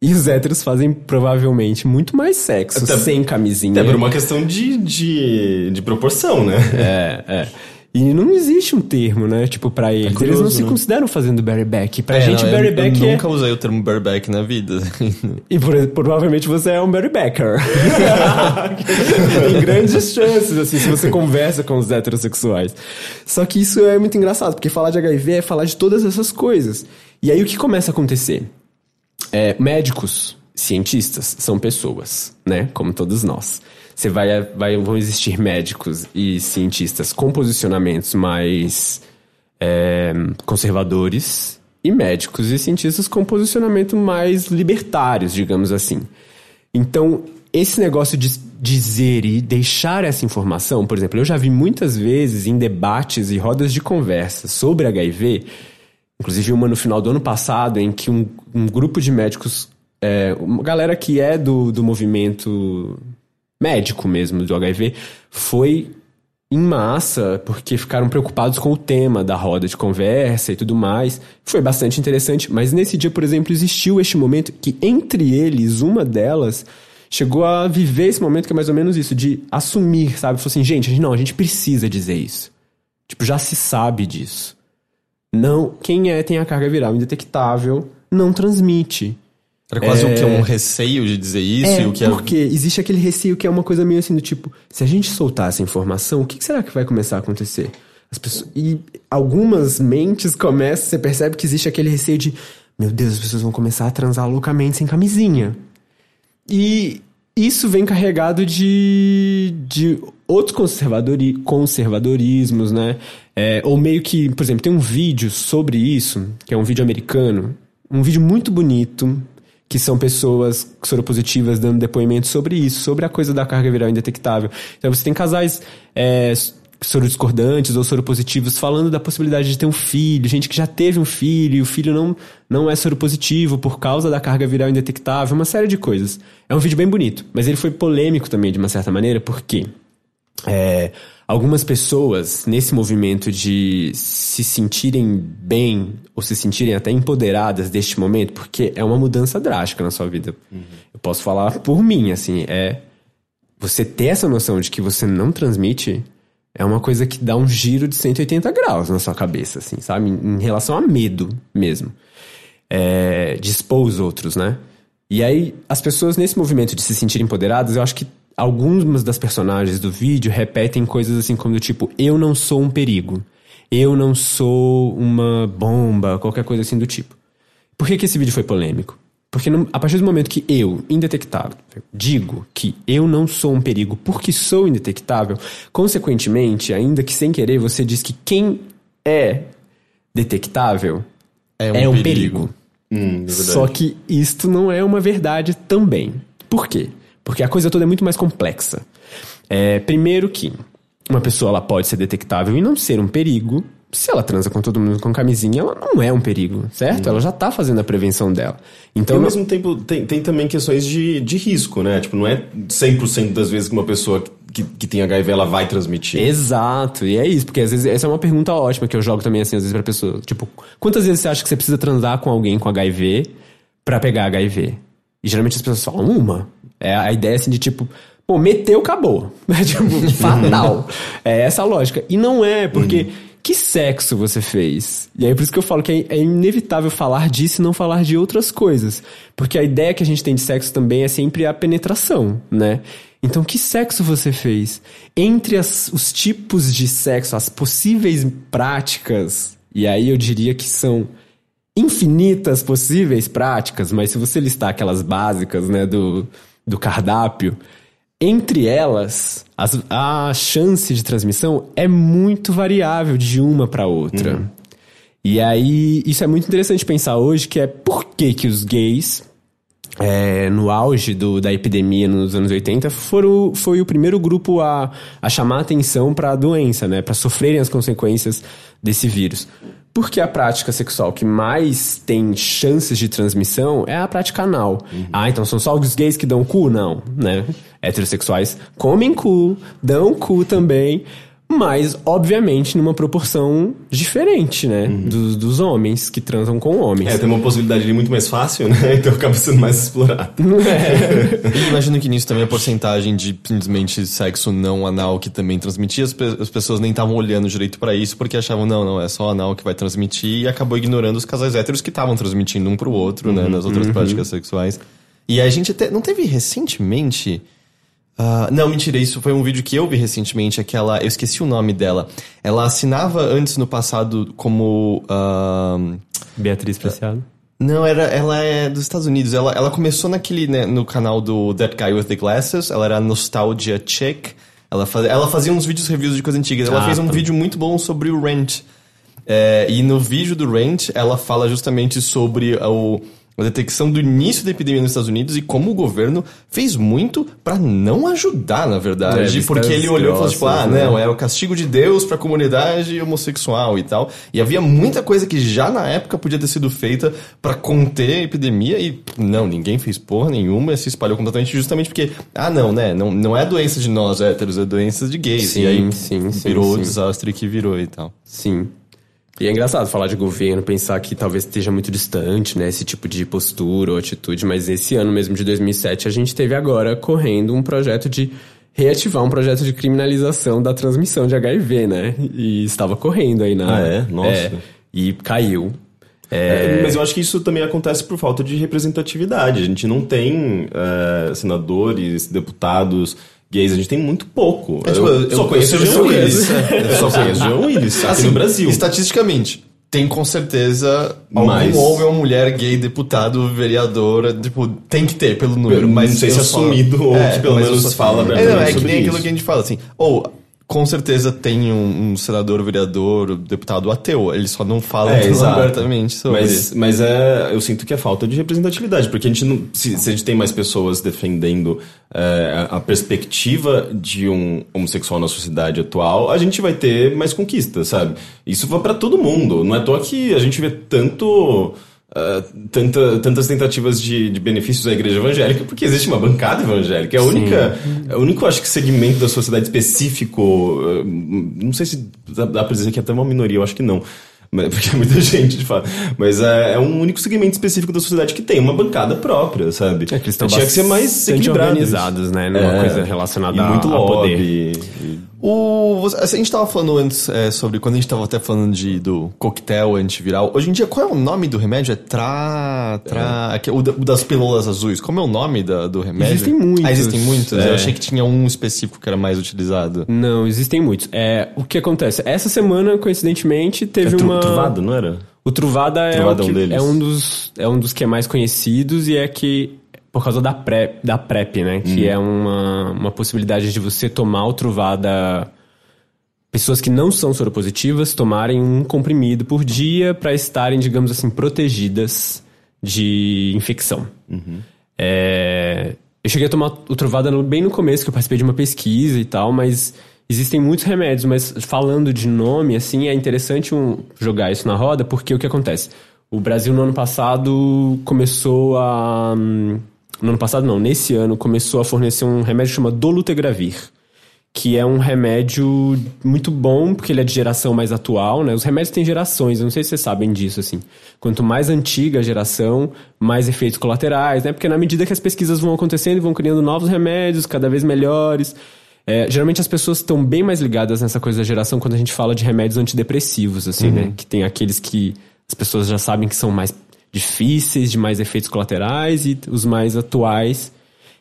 E os héteros fazem provavelmente muito mais sexo até, sem camisinha. Até por uma questão de, de, de proporção, né? É, é. E não existe um termo, né? Tipo, pra eles. É curioso, eles não se né? consideram fazendo bareback. Pra é, gente, não, bareback eu, eu é... nunca usei o termo bareback na vida. e por, provavelmente você é um barebacker. Tem grandes chances, assim, se você conversa com os heterossexuais. Só que isso é muito engraçado, porque falar de HIV é falar de todas essas coisas. E aí o que começa a acontecer? É, médicos, cientistas, são pessoas, né? Como todos nós. Você vai, vai, vão existir médicos e cientistas com posicionamentos mais é, conservadores e médicos e cientistas com posicionamento mais libertários, digamos assim. Então, esse negócio de dizer e deixar essa informação, por exemplo, eu já vi muitas vezes em debates e rodas de conversa sobre HIV, inclusive uma no final do ano passado, em que um, um grupo de médicos, é, uma galera que é do, do movimento médico mesmo do HIV, foi em massa, porque ficaram preocupados com o tema da roda de conversa e tudo mais. Foi bastante interessante, mas nesse dia, por exemplo, existiu este momento que entre eles, uma delas chegou a viver esse momento que é mais ou menos isso, de assumir, sabe? Falou assim, gente, não, a gente precisa dizer isso. Tipo, já se sabe disso. Não, quem é tem a carga viral indetectável, não transmite. Era quase é... o que é um receio de dizer isso é, e o que é... porque existe aquele receio que é uma coisa meio assim do tipo, se a gente soltar essa informação, o que será que vai começar a acontecer? As pessoas... E algumas mentes começam, você percebe que existe aquele receio de, meu Deus, as pessoas vão começar a transar loucamente sem camisinha. E isso vem carregado de, de outros conservadori, conservadorismos, né? É, ou meio que, por exemplo, tem um vídeo sobre isso, que é um vídeo americano, um vídeo muito bonito, que são pessoas soropositivas dando depoimento sobre isso, sobre a coisa da carga viral indetectável. Então você tem casais é, sorodiscordantes ou soropositivos falando da possibilidade de ter um filho, gente que já teve um filho e o filho não, não é soropositivo por causa da carga viral indetectável, uma série de coisas. É um vídeo bem bonito, mas ele foi polêmico também de uma certa maneira, por quê? É, algumas pessoas, nesse movimento de se sentirem bem ou se sentirem até empoderadas deste momento, porque é uma mudança drástica na sua vida. Uhum. Eu posso falar por mim, assim, é. Você ter essa noção de que você não transmite é uma coisa que dá um giro de 180 graus na sua cabeça, assim, sabe? Em relação a medo mesmo. É, de expor os outros, né? E aí, as pessoas nesse movimento de se sentirem empoderadas, eu acho que algumas das personagens do vídeo repetem coisas assim como do tipo, eu não sou um perigo. Eu não sou uma bomba, qualquer coisa assim do tipo. Por que, que esse vídeo foi polêmico? Porque a partir do momento que eu, indetectável, digo que eu não sou um perigo porque sou indetectável, consequentemente, ainda que sem querer, você diz que quem é detectável é um, é um perigo. perigo. Hum, é Só que isto não é uma verdade também. Por quê? Porque a coisa toda é muito mais complexa. É, primeiro que uma pessoa ela pode ser detectável e não ser um perigo, se ela transa com todo mundo com camisinha, ela não é um perigo, certo? Hum. Ela já tá fazendo a prevenção dela. Então, e ao mesmo tempo, tem, tem também questões de, de risco, né? Tipo, não é 100% das vezes que uma pessoa que, que tem HIV ela vai transmitir. Exato, e é isso, porque às vezes essa é uma pergunta ótima que eu jogo também assim, às vezes pra pessoa. Tipo, quantas vezes você acha que você precisa transar com alguém com HIV para pegar HIV? E geralmente as pessoas falam uma. É a ideia assim de tipo, pô, meteu, acabou. tipo, fatal. é essa a lógica. E não é, porque. Uhum que sexo você fez? E aí por isso que eu falo que é, é, inevitável falar disso e não falar de outras coisas. Porque a ideia que a gente tem de sexo também é sempre a penetração, né? Então, que sexo você fez? Entre as, os tipos de sexo, as possíveis práticas, e aí eu diria que são infinitas possíveis práticas, mas se você listar aquelas básicas, né, do, do cardápio, entre elas, as, a chance de transmissão é muito variável de uma para outra. Uhum. E aí, isso é muito interessante pensar hoje, que é por que, que os gays, é, no auge do, da epidemia nos anos 80, foram, foi o primeiro grupo a, a chamar atenção para a doença, né? Para sofrerem as consequências desse vírus. Porque a prática sexual que mais tem chances de transmissão é a prática anal. Uhum. Ah, então são só os gays que dão cu? Não, né? Heterossexuais comem cu, dão cu também mas obviamente numa proporção diferente, né? Uhum. Dos, dos, homens que transam com homens. É, tem uma possibilidade ali muito mais fácil, né? Então acaba sendo mais explorado. É. imagino que nisso também a porcentagem de simplesmente sexo não anal que também transmitia, as, pe as pessoas nem estavam olhando direito para isso porque achavam, não, não, é só anal que vai transmitir e acabou ignorando os casais héteros que estavam transmitindo um pro outro, né? uhum. né? Nas outras uhum. práticas sexuais. E a gente até, não teve recentemente Uh, não, mentira, isso foi um vídeo que eu vi recentemente, aquela. Eu esqueci o nome dela. Ela assinava antes no passado como. Uh, Beatriz Preciado? Não, era, ela é dos Estados Unidos. Ela, ela começou naquele, né, no canal do That Guy with the Glasses. Ela era Nostalgia Chick. Ela, faz, ela fazia uns vídeos reviews de coisas antigas. Ela ah, fez um tá. vídeo muito bom sobre o Rent. É, e no vídeo do Rent, ela fala justamente sobre o a detecção do início da epidemia nos Estados Unidos e como o governo fez muito para não ajudar, na verdade. É, porque ele olhou e falou, tipo, ah, né? não, é o castigo de Deus pra comunidade homossexual e tal. E havia muita coisa que já na época podia ter sido feita para conter a epidemia e não, ninguém fez porra nenhuma, se espalhou completamente justamente porque, ah, não, né? Não, não é doença de nós héteros, é doença de gays. Sim, e aí sim, virou sim, o desastre que virou e tal. Sim. E é engraçado falar de governo, pensar que talvez esteja muito distante, né, esse tipo de postura ou atitude, mas esse ano mesmo de 2007 a gente teve agora correndo um projeto de reativar um projeto de criminalização da transmissão de HIV, né? E estava correndo aí na. Ah, é? Nossa. É, e caiu. É... É, mas eu acho que isso também acontece por falta de representatividade. A gente não tem é, senadores, deputados gays, a gente tem muito pouco. É, tipo, eu, eu, só conheço o Jean Willis. Eu só conheço o Jean Willis, aqui assim, no Brasil. Estatisticamente, tem com certeza mas... algum homem ou mulher gay, deputado, vereador, tipo, tem que ter pelo número, mas não sei se assumido ou é, que pelo menos fala é, não, é que nem isso. aquilo que a gente fala assim, ou com certeza tem um, um, senador, vereador, deputado ateu. Eles só não falam é, abertamente sobre mas, isso. Mas é, eu sinto que é falta de representatividade, porque a gente não, se, se a gente tem mais pessoas defendendo é, a perspectiva de um homossexual na sociedade atual, a gente vai ter mais conquistas, sabe? Isso vai para todo mundo. Não é à toa que a gente vê tanto Uh, tanta, tantas tentativas de, de, benefícios à igreja evangélica, porque existe uma bancada evangélica. É a única, é o único, acho que, segmento da sociedade específico. Uh, não sei se dá, dá pra dizer que é até uma minoria, eu acho que não. Porque é muita gente, de fato. Mas é, é, um único segmento específico da sociedade que tem uma bancada própria, sabe? É que eles estão Tinha que ser mais organizados, né? Numa é, coisa relacionada a, muito a poder. E o, a gente estava falando antes é, sobre quando a gente estava até falando de, do coquetel antiviral. Hoje em dia, qual é o nome do remédio? É tra. tra é. o, das pílulas azuis. Como é o nome da, do remédio? Existem muitos. Ah, existem muitos? É. Eu achei que tinha um específico que era mais utilizado. Não, existem muitos. É, o que acontece? Essa semana, coincidentemente, teve é uma. Truvada, não era? O Truvada, é, Truvada é, que, é, um dos, é um dos que é mais conhecidos e é que por causa da PrEP, da PrEP né? Que uhum. é uma, uma possibilidade de você tomar o Truvada. Pessoas que não são soropositivas tomarem um comprimido por dia para estarem, digamos assim, protegidas de infecção. Uhum. É, eu cheguei a tomar o Truvada bem no começo, que eu participei de uma pesquisa e tal, mas existem muitos remédios. Mas falando de nome, assim, é interessante um, jogar isso na roda, porque o que acontece? O Brasil, no ano passado, começou a. Hum, no ano passado não, nesse ano começou a fornecer um remédio chamado Dolutegravir, que é um remédio muito bom, porque ele é de geração mais atual, né? Os remédios têm gerações, eu não sei se vocês sabem disso, assim. Quanto mais antiga a geração, mais efeitos colaterais, né? Porque na medida que as pesquisas vão acontecendo, vão criando novos remédios, cada vez melhores. É, geralmente as pessoas estão bem mais ligadas nessa coisa da geração quando a gente fala de remédios antidepressivos, assim, né? uhum. né? Que tem aqueles que as pessoas já sabem que são mais difíceis, de mais efeitos colaterais e os mais atuais.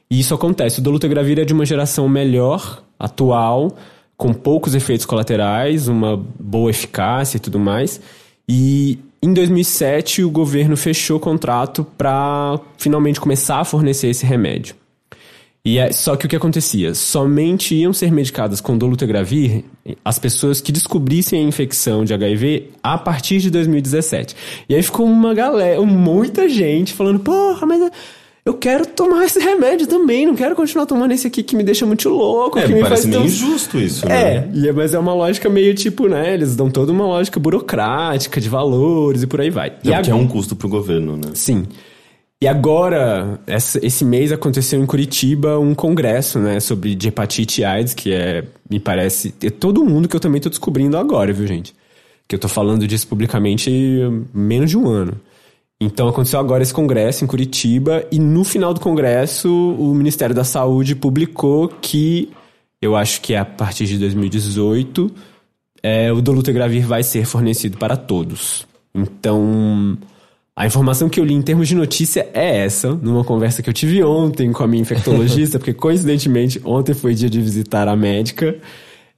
E isso acontece. O dolutegravir é de uma geração melhor, atual, com poucos efeitos colaterais, uma boa eficácia e tudo mais. E em 2007 o governo fechou o contrato para finalmente começar a fornecer esse remédio. E é, só que o que acontecia? Somente iam ser medicadas com dolutegravir as pessoas que descobrissem a infecção de HIV a partir de 2017. E aí ficou uma galera, muita gente falando, porra, mas eu quero tomar esse remédio também, não quero continuar tomando esse aqui que me deixa muito louco. É, que me parece meio tão... injusto isso, né? É, mas é uma lógica meio tipo, né? Eles dão toda uma lógica burocrática de valores e por aí vai. É, e porque é um custo pro governo, né? Sim. E agora, esse mês aconteceu em Curitiba um congresso, né, sobre de hepatite e AIDS, que é, me parece, é todo mundo que eu também tô descobrindo agora, viu, gente? Que eu tô falando disso publicamente menos de um ano. Então aconteceu agora esse congresso em Curitiba e no final do congresso o Ministério da Saúde publicou que eu acho que é a partir de 2018 é, o dolutegravir vai ser fornecido para todos. Então a informação que eu li em termos de notícia é essa, numa conversa que eu tive ontem com a minha infectologista, porque coincidentemente ontem foi dia de visitar a médica.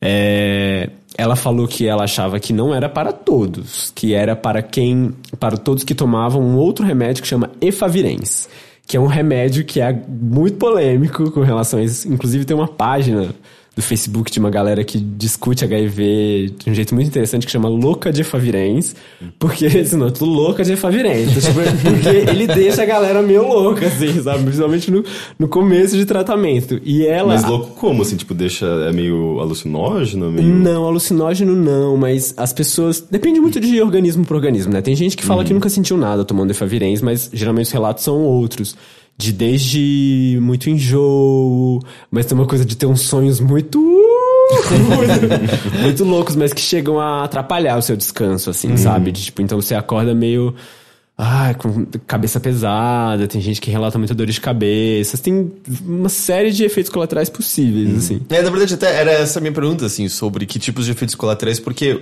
É, ela falou que ela achava que não era para todos, que era para quem, para todos que tomavam um outro remédio que chama Efavirenz, que é um remédio que é muito polêmico com relação a isso. Inclusive tem uma página do Facebook de uma galera que discute HIV de um jeito muito interessante que chama Louca de Favirens, porque esse nome é tudo Louca de Favirens. Então, tipo, porque ele deixa a galera meio louca, assim, sabe? Principalmente no, no começo de tratamento. E ela. Mas louco como, assim? Tipo, deixa. É meio alucinógeno? Meio... Não, alucinógeno não, mas as pessoas. Depende muito de organismo para organismo, né? Tem gente que fala uhum. que nunca sentiu nada tomando Efavirenz, mas geralmente os relatos são outros de desde muito enjoo, mas tem uma coisa de ter uns sonhos muito. muito, muito loucos, mas que chegam a atrapalhar o seu descanso, assim, uhum. sabe? De, tipo, então você acorda meio. Ah, com cabeça pesada, tem gente que relata muita dor de cabeça, tem uma série de efeitos colaterais possíveis, uhum. assim. É, na verdade, até era essa a minha pergunta, assim, sobre que tipos de efeitos colaterais, porque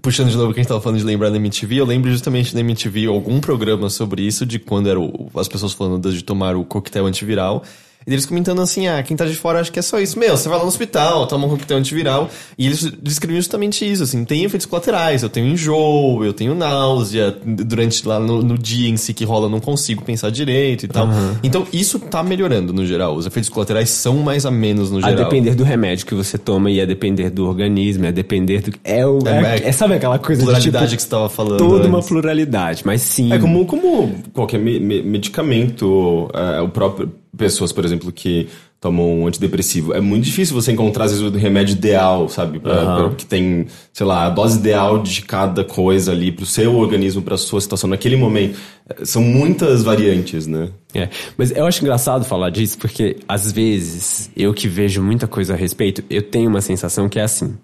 puxando de novo o que a gente tava falando de lembrar da MTV, eu lembro justamente da MTV algum programa sobre isso, de quando eram as pessoas falando de tomar o coquetel antiviral. E eles comentando assim, ah, quem tá de fora acha que é só isso. Meu, você vai lá no hospital, toma um coquetel antiviral. E eles descreviam justamente isso, assim, tem efeitos colaterais. Eu tenho enjoo, eu tenho náusea, durante lá no, no dia em si que rola, não consigo pensar direito e tal. Uhum. Então, isso tá melhorando no geral. Os efeitos colaterais são mais a menos no geral. A depender do remédio que você toma e a depender do organismo, a depender do. É, o, é, é, é sabe aquela coisa pluralidade de, tipo, que você tava falando. Toda antes. uma pluralidade, mas sim. É como, como qualquer me, me, medicamento, é, o próprio pessoas, por exemplo, que tomam um antidepressivo. É muito difícil você encontrar, às vezes, o remédio ideal, sabe? Pra, pra- que tem, sei lá, a dose ideal de cada coisa ali pro seu organismo, pra sua situação naquele momento. É, São muitas variantes, né? É, mas eu acho engraçado falar disso porque às vezes eu que vejo muita coisa a respeito, eu tenho uma sensação que é assim.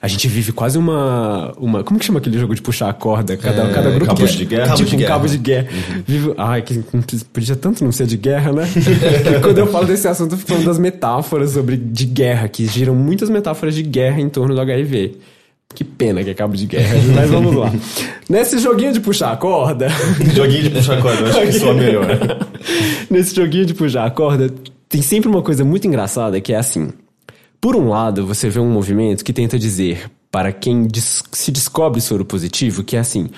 A gente vive quase uma. uma como que chama aquele jogo de puxar a corda? Cada, É, cada grupo. cabos de guerra? Tipo de um guerra. cabo de guerra. Vive, ai, que podia tanto não ser de guerra, né? Que quando eu falo desse assunto, eu fico falando das metáforas sobre de guerra, que giram muitas metáforas de guerra em torno do HIV. Que pena que é cabo de guerra, mas vamos lá. Nesse joguinho de puxar a corda. Joguinho de puxar corda, eu acho que soa melhor. Nesse joguinho de puxar a corda, tem sempre uma coisa muito engraçada que é assim. Por um lado, você vê um movimento que tenta dizer para quem se descobre soro positivo que é assim: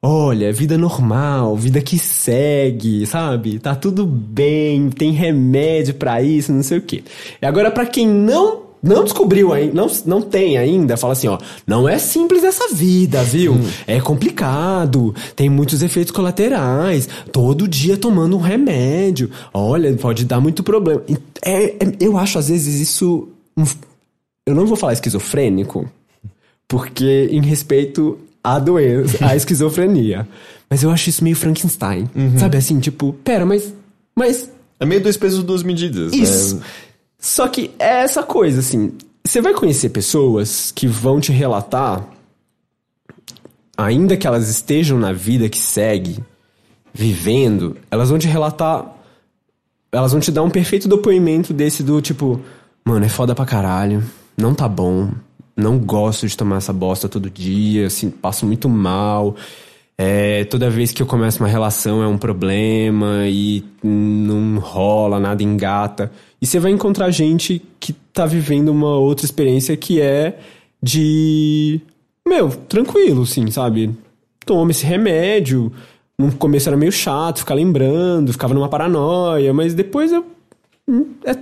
olha, vida normal, vida que segue, sabe? Tá tudo bem, tem remédio pra isso, não sei o quê. E agora, pra quem não não descobriu ainda, não, não tem ainda, fala assim, ó, não é simples essa vida, viu? É complicado, tem muitos efeitos colaterais, todo dia tomando um remédio, olha, pode dar muito problema. É, é- eu acho, às vezes, isso, um- eu não vou falar esquizofrênico, porque em respeito à doença, à esquizofrenia, mas eu acho isso meio Frankenstein, sabe assim, tipo, pera, mas, mas É meio dois pesos, duas medidas. isso. Né? Só que é essa coisa, assim. Você vai conhecer pessoas que vão te relatar, ainda que elas estejam na vida que segue, vivendo, elas vão te relatar. Elas vão te dar um perfeito depoimento desse do tipo, mano, é foda pra caralho, não tá bom, não gosto de tomar essa bosta todo dia, assim, passo muito mal. É, toda vez que eu começo uma relação é um problema e não rola, nada engata. E você vai encontrar gente que tá vivendo uma outra experiência que é de. Meu, tranquilo, assim, sabe? Toma esse remédio. No começo era meio chato, ficar lembrando, ficava numa paranoia, mas depois eu. hum, é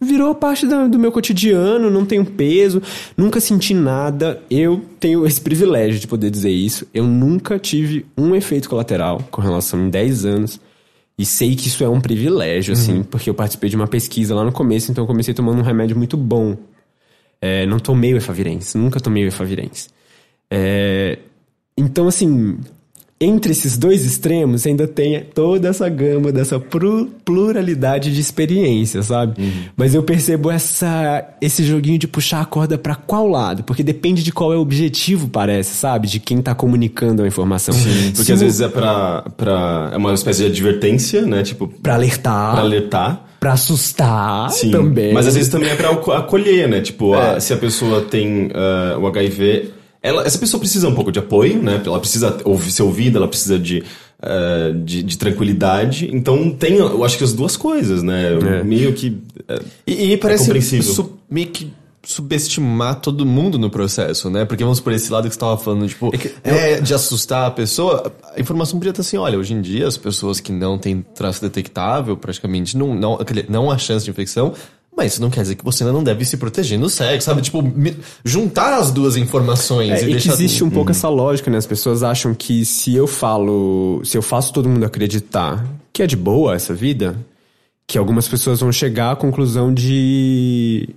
virou parte da- do meu cotidiano, não tem um peso, nunca senti nada. Eu tenho esse privilégio de poder dizer isso. Eu nunca tive um efeito colateral com relação em 10 anos. E sei que isso é um privilégio, assim, porque eu participei de uma pesquisa lá no começo, então eu comecei tomando um remédio muito bom. É, não tomei o efavirense, nunca tomei o efavirense. É, então, assim, entre esses dois extremos ainda tem toda essa gama dessa pluralidade de experiências, sabe? Mas eu percebo essa, esse joguinho de puxar a corda pra qual lado? Porque depende de qual é o objetivo, parece, sabe? De quem tá comunicando a informação. Porque Se às vezes é pra, pra. É uma espécie de advertência, né? Tipo, Pra alertar, pra alertar. pra assustar Sim, também. Mas às vezes também é pra aco- acolher, né? Tipo, a- se a pessoa tem ah, o HIV, ela, essa pessoa precisa um pouco de apoio, né? Ela precisa ouvir, ser ouvida, ela precisa de, ah, de, de tranquilidade. Então tem, eu acho que as duas coisas, né? É. Meio que. é, E, e parece su- meio que subestimar todo mundo no processo, né? Porque vamos por esse lado que você tava falando, tipo, é, de assustar a pessoa. A informação podia estar assim, olha, hoje em dia as pessoas que não têm traço detectável, praticamente não, não, aquele- não há chance de infecção, mas isso não quer dizer que você ainda não deve se proteger no sexo, sabe? Tipo, juntar as duas informações É, e e que deixar... existe um pouco essa lógica, né? As pessoas acham que se eu falo, se eu faço todo mundo acreditar que é de boa essa vida, que algumas pessoas vão chegar à conclusão de.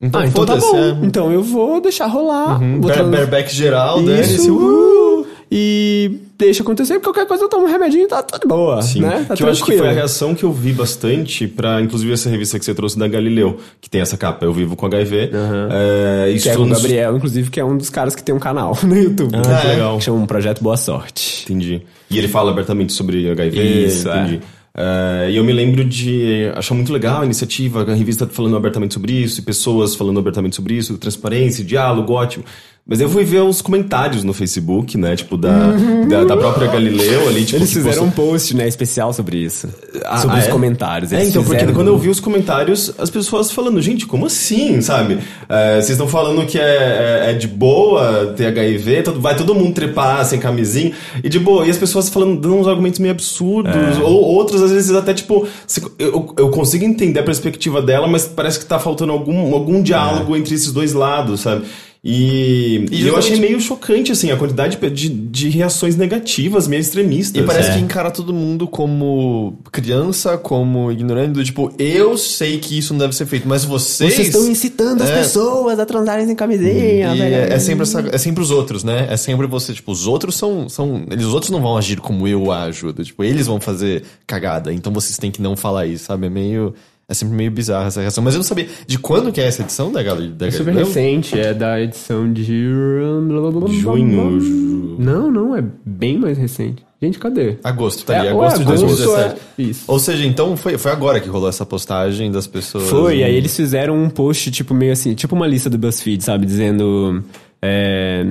Então, ah, então tá bom. é. Então eu vou deixar rolar. Uhum, bareback geral, né? Isso, uh, e deixa acontecer, porque qualquer coisa eu tomo um remedinho e tá tudo boa, Sim, né? Tá que eu acho que foi a reação que eu vi bastante pra, inclusive, essa revista que você trouxe da Galileu, que tem essa capa, Eu Vivo com HIV. É, isso Que é o dos- Gabriel, inclusive, que é um dos caras que tem um canal no YouTube. Ah, que né? legal. Que chama um Projeto Boa Sorte. Entendi. E ele fala abertamente sobre HIV. Isso, é. entendi. É, e eu me lembro de achar muito legal a iniciativa, a revista falando abertamente sobre isso, e pessoas falando abertamente sobre isso, transparência, diálogo, ótimo. Mas eu fui ver os comentários no Facebook, né? Tipo, da, da, da própria Galileu ali. Tipo, Eles fizeram postou- um post, né, especial sobre isso. Ah, sobre ah, os é? comentários. É, Eles então, porque fizeram- quando eu vi os comentários, as pessoas falando, gente, como assim, sabe? É, vocês estão falando que é, é, é de boa ter HIV, todo- vai todo mundo trepar sem camisinha, e de boa, e as pessoas falando, dando uns argumentos meio absurdos, É. ou outros, às vezes, até tipo, se- eu, eu consigo entender a perspectiva dela, mas parece que tá faltando algum, algum diálogo É. entre esses dois lados, sabe? E, E e eu achei meio chocante, assim, a quantidade de, de reações negativas, meio extremistas. E parece É. que encara todo mundo como criança, como ignorante, do tipo, eu sei que isso não deve ser feito, mas vocês. incitando as pessoas a transarem sem camisinha, E é, é sempre essa- é sempre os outros, né? É sempre você, tipo, os outros são, são. Eles, os outros não vão agir como eu ajo. do Tipo, eles vão fazer cagada. Então vocês têm que não falar isso, sabe? É meio. É sempre meio bizarra essa reação. Mas eu não sabia. De quando que é essa edição da Galera? Da É super Galileu? recente, é da edição de. Junho, ju- Não, não, é bem mais recente. Gente, cadê? Agosto, tá ali. É, ou agosto de é agosto, 2017. é- Isso. Ou seja, então foi, foi agora que rolou essa postagem das pessoas. Foi, aí eles fizeram um post, tipo, meio assim, tipo uma lista do BuzzFeed, sabe? Dizendo. É,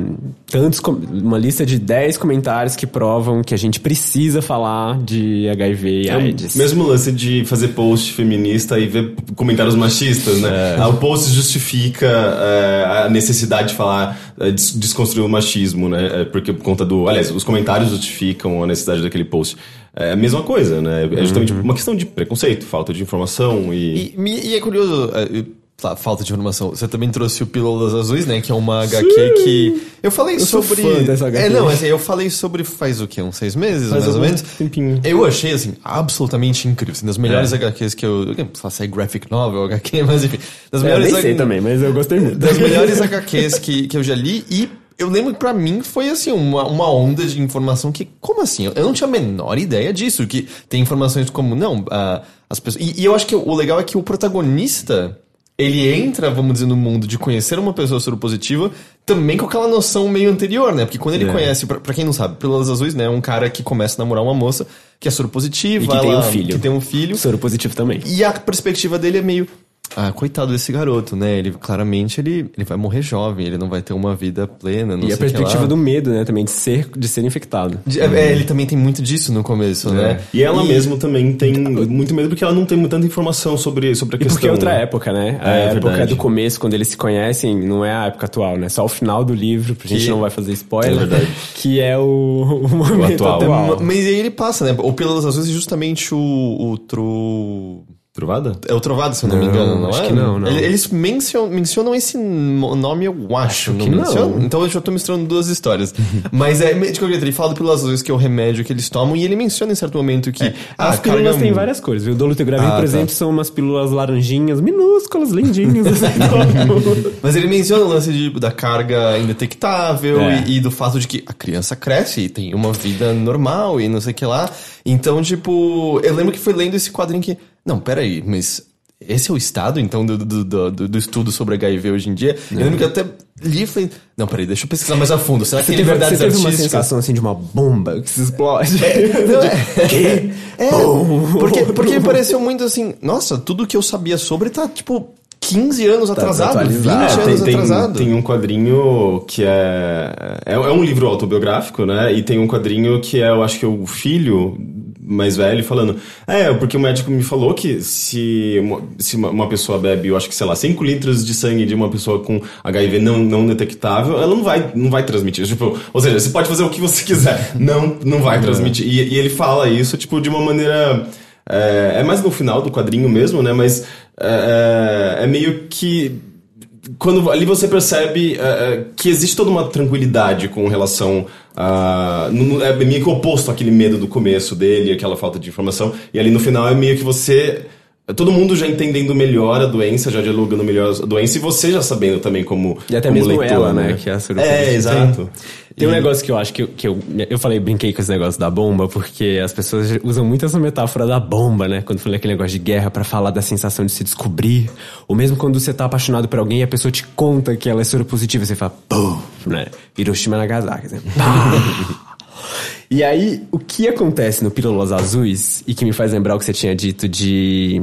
tantos. Uma lista de 10 comentários que provam que a gente precisa falar de HIV e É o AIDS. mesmo lance de fazer post feminista e ver comentários machistas, né? Ah, O post justifica é, a necessidade de falar, é, des- desconstruir o machismo, né? É, porque por conta do. Aliás, os comentários justificam a necessidade daquele post. É a mesma coisa, né? É justamente uma questão de preconceito, falta de informação e. E, e é curioso, é, tá, falta de informação. Você também trouxe o Pílulas Azuis, né? Que é uma HQ que. Eu falei sou sobre. É, não, assim, eu falei sobre faz o quê? Uns seis meses, Faz mais ou menos? tempinho. Eu achei, assim, absolutamente incrível. Assim, das melhores É. HQs que eu. Sei lá, se é graphic novel, HQ, mas enfim. Das É, eu melhores nem sei H- também, mas eu gostei muito. das melhores HQs que, que eu já li e eu lembro que pra mim foi assim, uma, uma onda de informação que, como assim? Eu não tinha a menor ideia disso, que tem informações como, não, ah, as pessoas... E, e eu acho que o legal é que o protagonista, ele entra, vamos dizer, no mundo de conhecer uma pessoa soropositiva também com aquela noção meio anterior, né? Porque quando ele É. conhece, pra, pra quem não sabe, Pílulas Azuis, né? É um cara que começa a namorar uma moça que é soropositiva. E que tem ela- um filho. Que tem um filho. Soro positivo também. E a perspectiva dele é meio. Ah, coitado desse garoto, né? Ele claramente ele, ele vai morrer jovem, ele não vai ter uma vida plena, não E sei a o que perspectiva lá. do medo, né, também, de ser, de ser infectado. De- é, é, ele também tem muito disso no começo, né? E ela mesmo também tem muito medo porque ela não tem tanta informação sobre, sobre a E questão. porque é outra né? época, né? A É, época verdade. do começo, quando eles se conhecem, não é a época atual, né? Só o final do livro, a gente não vai fazer spoiler. É verdade. Que é o, o momento atual. atual. Ma- Mas aí ele passa, né? O Pílulas Azuis é justamente o, o tro... Trovada? É o Trovado, se eu não, me Não, engano, não acho é? que não, não. Ele- Eles mencionam, mencionam esse nome, eu acho. não que não. mencionam? Então eu já tô misturando duas histórias. Mas é, de qualquer jeito, ele fala do Pílulas Azuis, que é o remédio que eles tomam, e ele menciona em certo momento que... ah, As pílulas carga- têm várias cores, viu? O Dolutegravir, Ah, por tá. exemplo, são umas pílulas laranjinhas, minúsculas, lindinhas. assim. Mas ele menciona o lance de- da carga indetectável É. e, e do fato de que a criança cresce e tem uma vida normal e não sei o que lá. Então, tipo, eu lembro que foi lendo esse quadrinho que. Não, peraí, mas. Esse é o estado, então, do, do, do, do- do estudo sobre HIV hoje em dia. Eu lembro que eu até li e falei, não, peraí, deixa eu pesquisar mais a fundo. Será que Você tem teve, verdades você teve uma sensação assim de uma bomba que se explode. Não, é, é, porque, porque pareceu muito assim, nossa, tudo que eu sabia sobre tá, tipo, 15 anos atrasado, 20 desatualizado. anos É, tem, tem, atrasado. tem um quadrinho que é, é. É um livro autobiográfico, né? E tem um quadrinho que é, eu acho que é o filho mais velho falando. É, porque o médico me falou que se uma, se uma- pessoa bebe, eu acho que, sei lá, 5 litros de sangue de uma pessoa com HIV não, não detectável, ela não vai, não vai transmitir. Tipo, ou seja, você pode fazer o que você quiser, não, não vai transmitir. E, e ele fala isso, tipo, de uma maneira. É, é mais no final do quadrinho mesmo, né? Mas é, é- é meio que quando ali você percebe eh, que existe toda uma tranquilidade com relação a. no- é meio que oposto àquele medo do começo dele, aquela falta de informação. E ali no final é meio que você. Todo mundo já entendendo melhor a doença, já dialogando melhor a doença, e você já sabendo também como. E até como mesmo leitor, ela, né, que é a. É, exato. Tem um negócio que eu acho que, eu- que eu, eu falei, brinquei com esse negócio da bomba, porque as pessoas usam muito essa metáfora da bomba, né? Quando falei aquele negócio de guerra pra falar da sensação de se descobrir. Ou mesmo quando você tá apaixonado por alguém e a pessoa te conta que ela é soropositiva, você fala, pum, né? Hiroshima Nagasaki, né? E aí, o que acontece no Pílulas Azuis, e que me faz lembrar o que você tinha dito de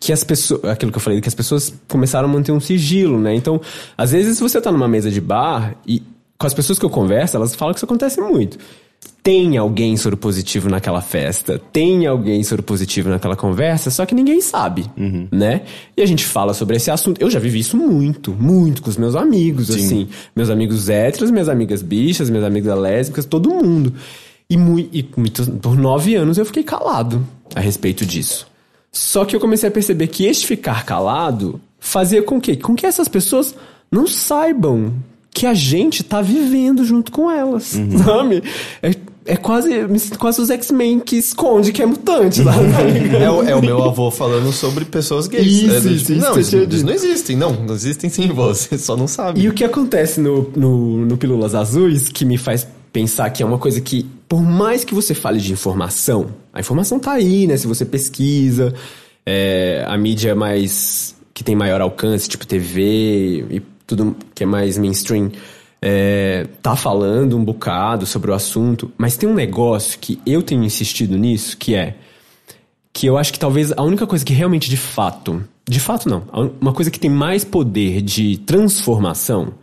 que as pessoas, aquilo que eu falei, que as pessoas começaram a manter um sigilo, né? Então, às vezes você tá numa mesa de bar e com as pessoas que eu converso, elas falam que isso acontece muito. Tem alguém soro positivo naquela festa, tem alguém soro positivo naquela conversa, só que ninguém sabe, né? E a gente fala sobre esse assunto. Eu já vivi isso muito, muito com os meus amigos, assim. Meus amigos héteros, minhas amigas bichas, minhas amigas lésbicas, todo mundo. E, mui- e muito- por nove anos eu fiquei calado a respeito disso. Só que eu comecei a perceber que este ficar calado fazia com que, com que essas pessoas não saibam que a gente tá vivendo junto com elas, Uhum. sabe? É, é quase, me sinto quase os X-Men que esconde que é mutante, sabe? É o, é o meu avô falando sobre pessoas gays. Isso, É isso, tipo, isso não, eles, dito. não existem. Não, não existem sim, você só não sabe. E o que acontece no, no, no Pílulas Azuis que me faz pensar que é uma coisa que, por mais que você fale de informação, a informação tá aí, né? Se você pesquisa, é, a mídia mais. que tem maior alcance, tipo TV e tudo que é mais mainstream, é, tá falando um bocado sobre o assunto, mas tem um negócio que eu tenho insistido nisso, que é que eu acho que talvez a única coisa que realmente de fato, de fato não, uma coisa que tem mais poder de transformação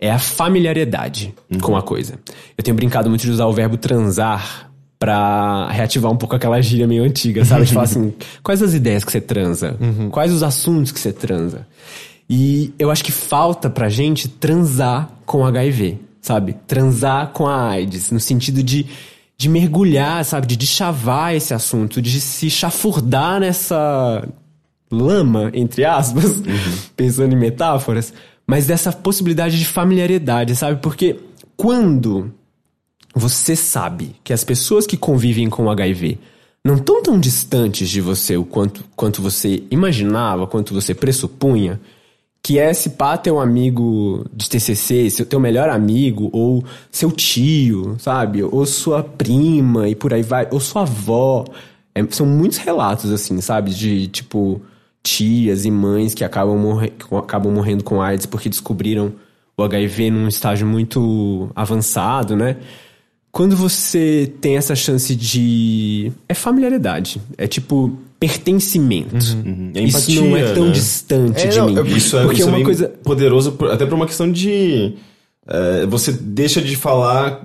é a familiaridade com a coisa. Eu tenho brincado muito de usar o verbo transar pra reativar um pouco aquela gíria meio antiga, sabe? De falar assim, quais as ideias que você transa? Quais os assuntos que você transa? E eu acho que falta pra gente transar com HIV, sabe? Transar com a AIDS, no sentido de, de mergulhar, sabe? De deschavar esse assunto, de se chafurdar nessa lama, entre aspas, pensando em metáforas, mas dessa possibilidade de familiaridade, sabe? Porque quando você sabe que as pessoas que convivem com HIV não estão tão distantes de você o quanto, quanto você imaginava, quanto você pressupunha, que é esse pá teu amigo de TCC, seu teu melhor amigo, ou seu tio, sabe? Ou sua prima e por aí vai, ou sua avó. É, são muitos relatos, assim, sabe? De, tipo, tias e mães que acabam, morre acabam morrendo com AIDS porque descobriram o HIV num estágio muito avançado, né? Quando você tem essa chance de. É familiaridade. É tipo pertencimento. É Isso empatia, não é tão né? distante É, de não, mim. eu- Isso é, Porque isso é é uma coisa. poderoso, por- até por uma questão de. é, você deixa de falar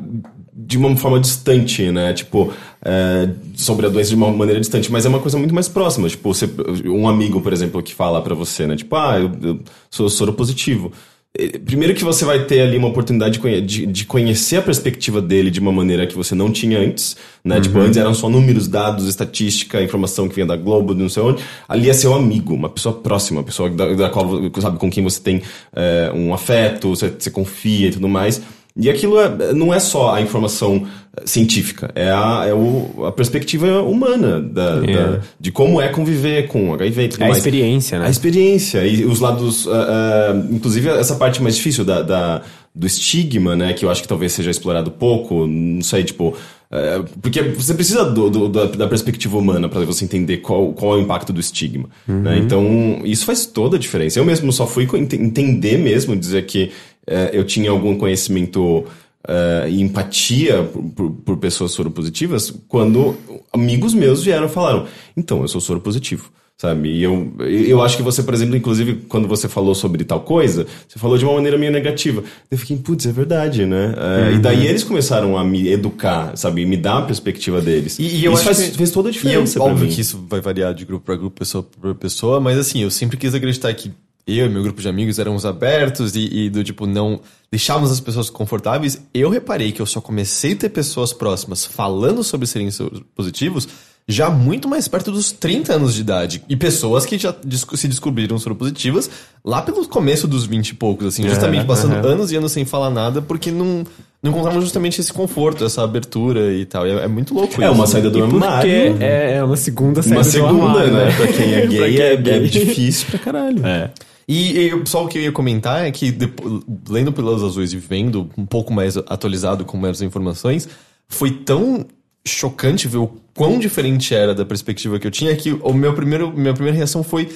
de uma forma distante, né? Tipo, é, sobre a doença de uma maneira distante, mas é uma coisa muito mais próxima. Tipo, você, um amigo, por exemplo, que fala pra você, né? Tipo, ah, eu, eu sou soro positivo. Eh, Primeiro que você vai ter ali uma oportunidade de, de- conhecer a perspectiva dele de uma maneira que você não tinha antes, né? Tipo, antes eram só números, dados, estatística, informação que vinha da Globo, não sei onde. Ali é seu amigo, uma pessoa próxima, uma pessoa da, da qual, sabe, com quem você tem eh, um afeto, você, você confia e tudo mais. E aquilo é- não é só a informação eh, científica, é a, é o, a perspectiva humana da, da- de como é conviver com HIV e tudo É a mais. experiência, né? A experiência e os lados, ah, ah, inclusive essa parte mais difícil da, da- do estigma, né, que eu acho que talvez seja explorado pouco, não sei, tipo, porque você precisa do- do- da, da perspectiva humana para você entender qual, qual é o impacto do estigma, né? Então isso faz toda a diferença. Eu mesmo só fui entender mesmo, dizer que eu tinha algum conhecimento eh, e empatia por, por, por pessoas soropositivas quando amigos meus vieram e falaram: então, eu sou soropositivo. Sabe? E eu, eu acho que você, por exemplo, inclusive, quando você falou sobre tal coisa, você falou de uma maneira meio negativa. Eu fiquei, putz, é verdade, né? É, E daí eles começaram a me educar, sabe? E me dar a perspectiva deles. E, e eu isso acho faz, que, fez toda a E diferença. eu, pra óbvio mim. que isso vai variar de grupo pra grupo, pessoa pra pessoa, mas assim, eu sempre quis acreditar que eu e meu grupo de amigos éramos abertos e, e do tipo, não deixávamos as pessoas confortáveis. Eu reparei que eu só comecei a ter pessoas próximas falando sobre serem positivos já muito mais perto dos 30 anos de idade. E pessoas que já se descobriram soropositivas lá pelo começo dos 20 e poucos, assim, justamente passando anos e anos sem falar nada, porque não, não encontravam justamente esse conforto, essa abertura e tal. E é, é muito louco É isso. uma saída do Porque armário. é, é uma segunda saída Uma do segunda, armário, né? Pra quem é Pra gay, quem é, é gay. é difícil pra caralho. É. E, e só o que eu ia comentar é que, depo- lendo Pílulas Azuis e vendo um pouco mais atualizado com mais informações, foi tão chocante ver o quão diferente era da perspectiva que eu tinha que o meu primeiro, minha primeira reação foi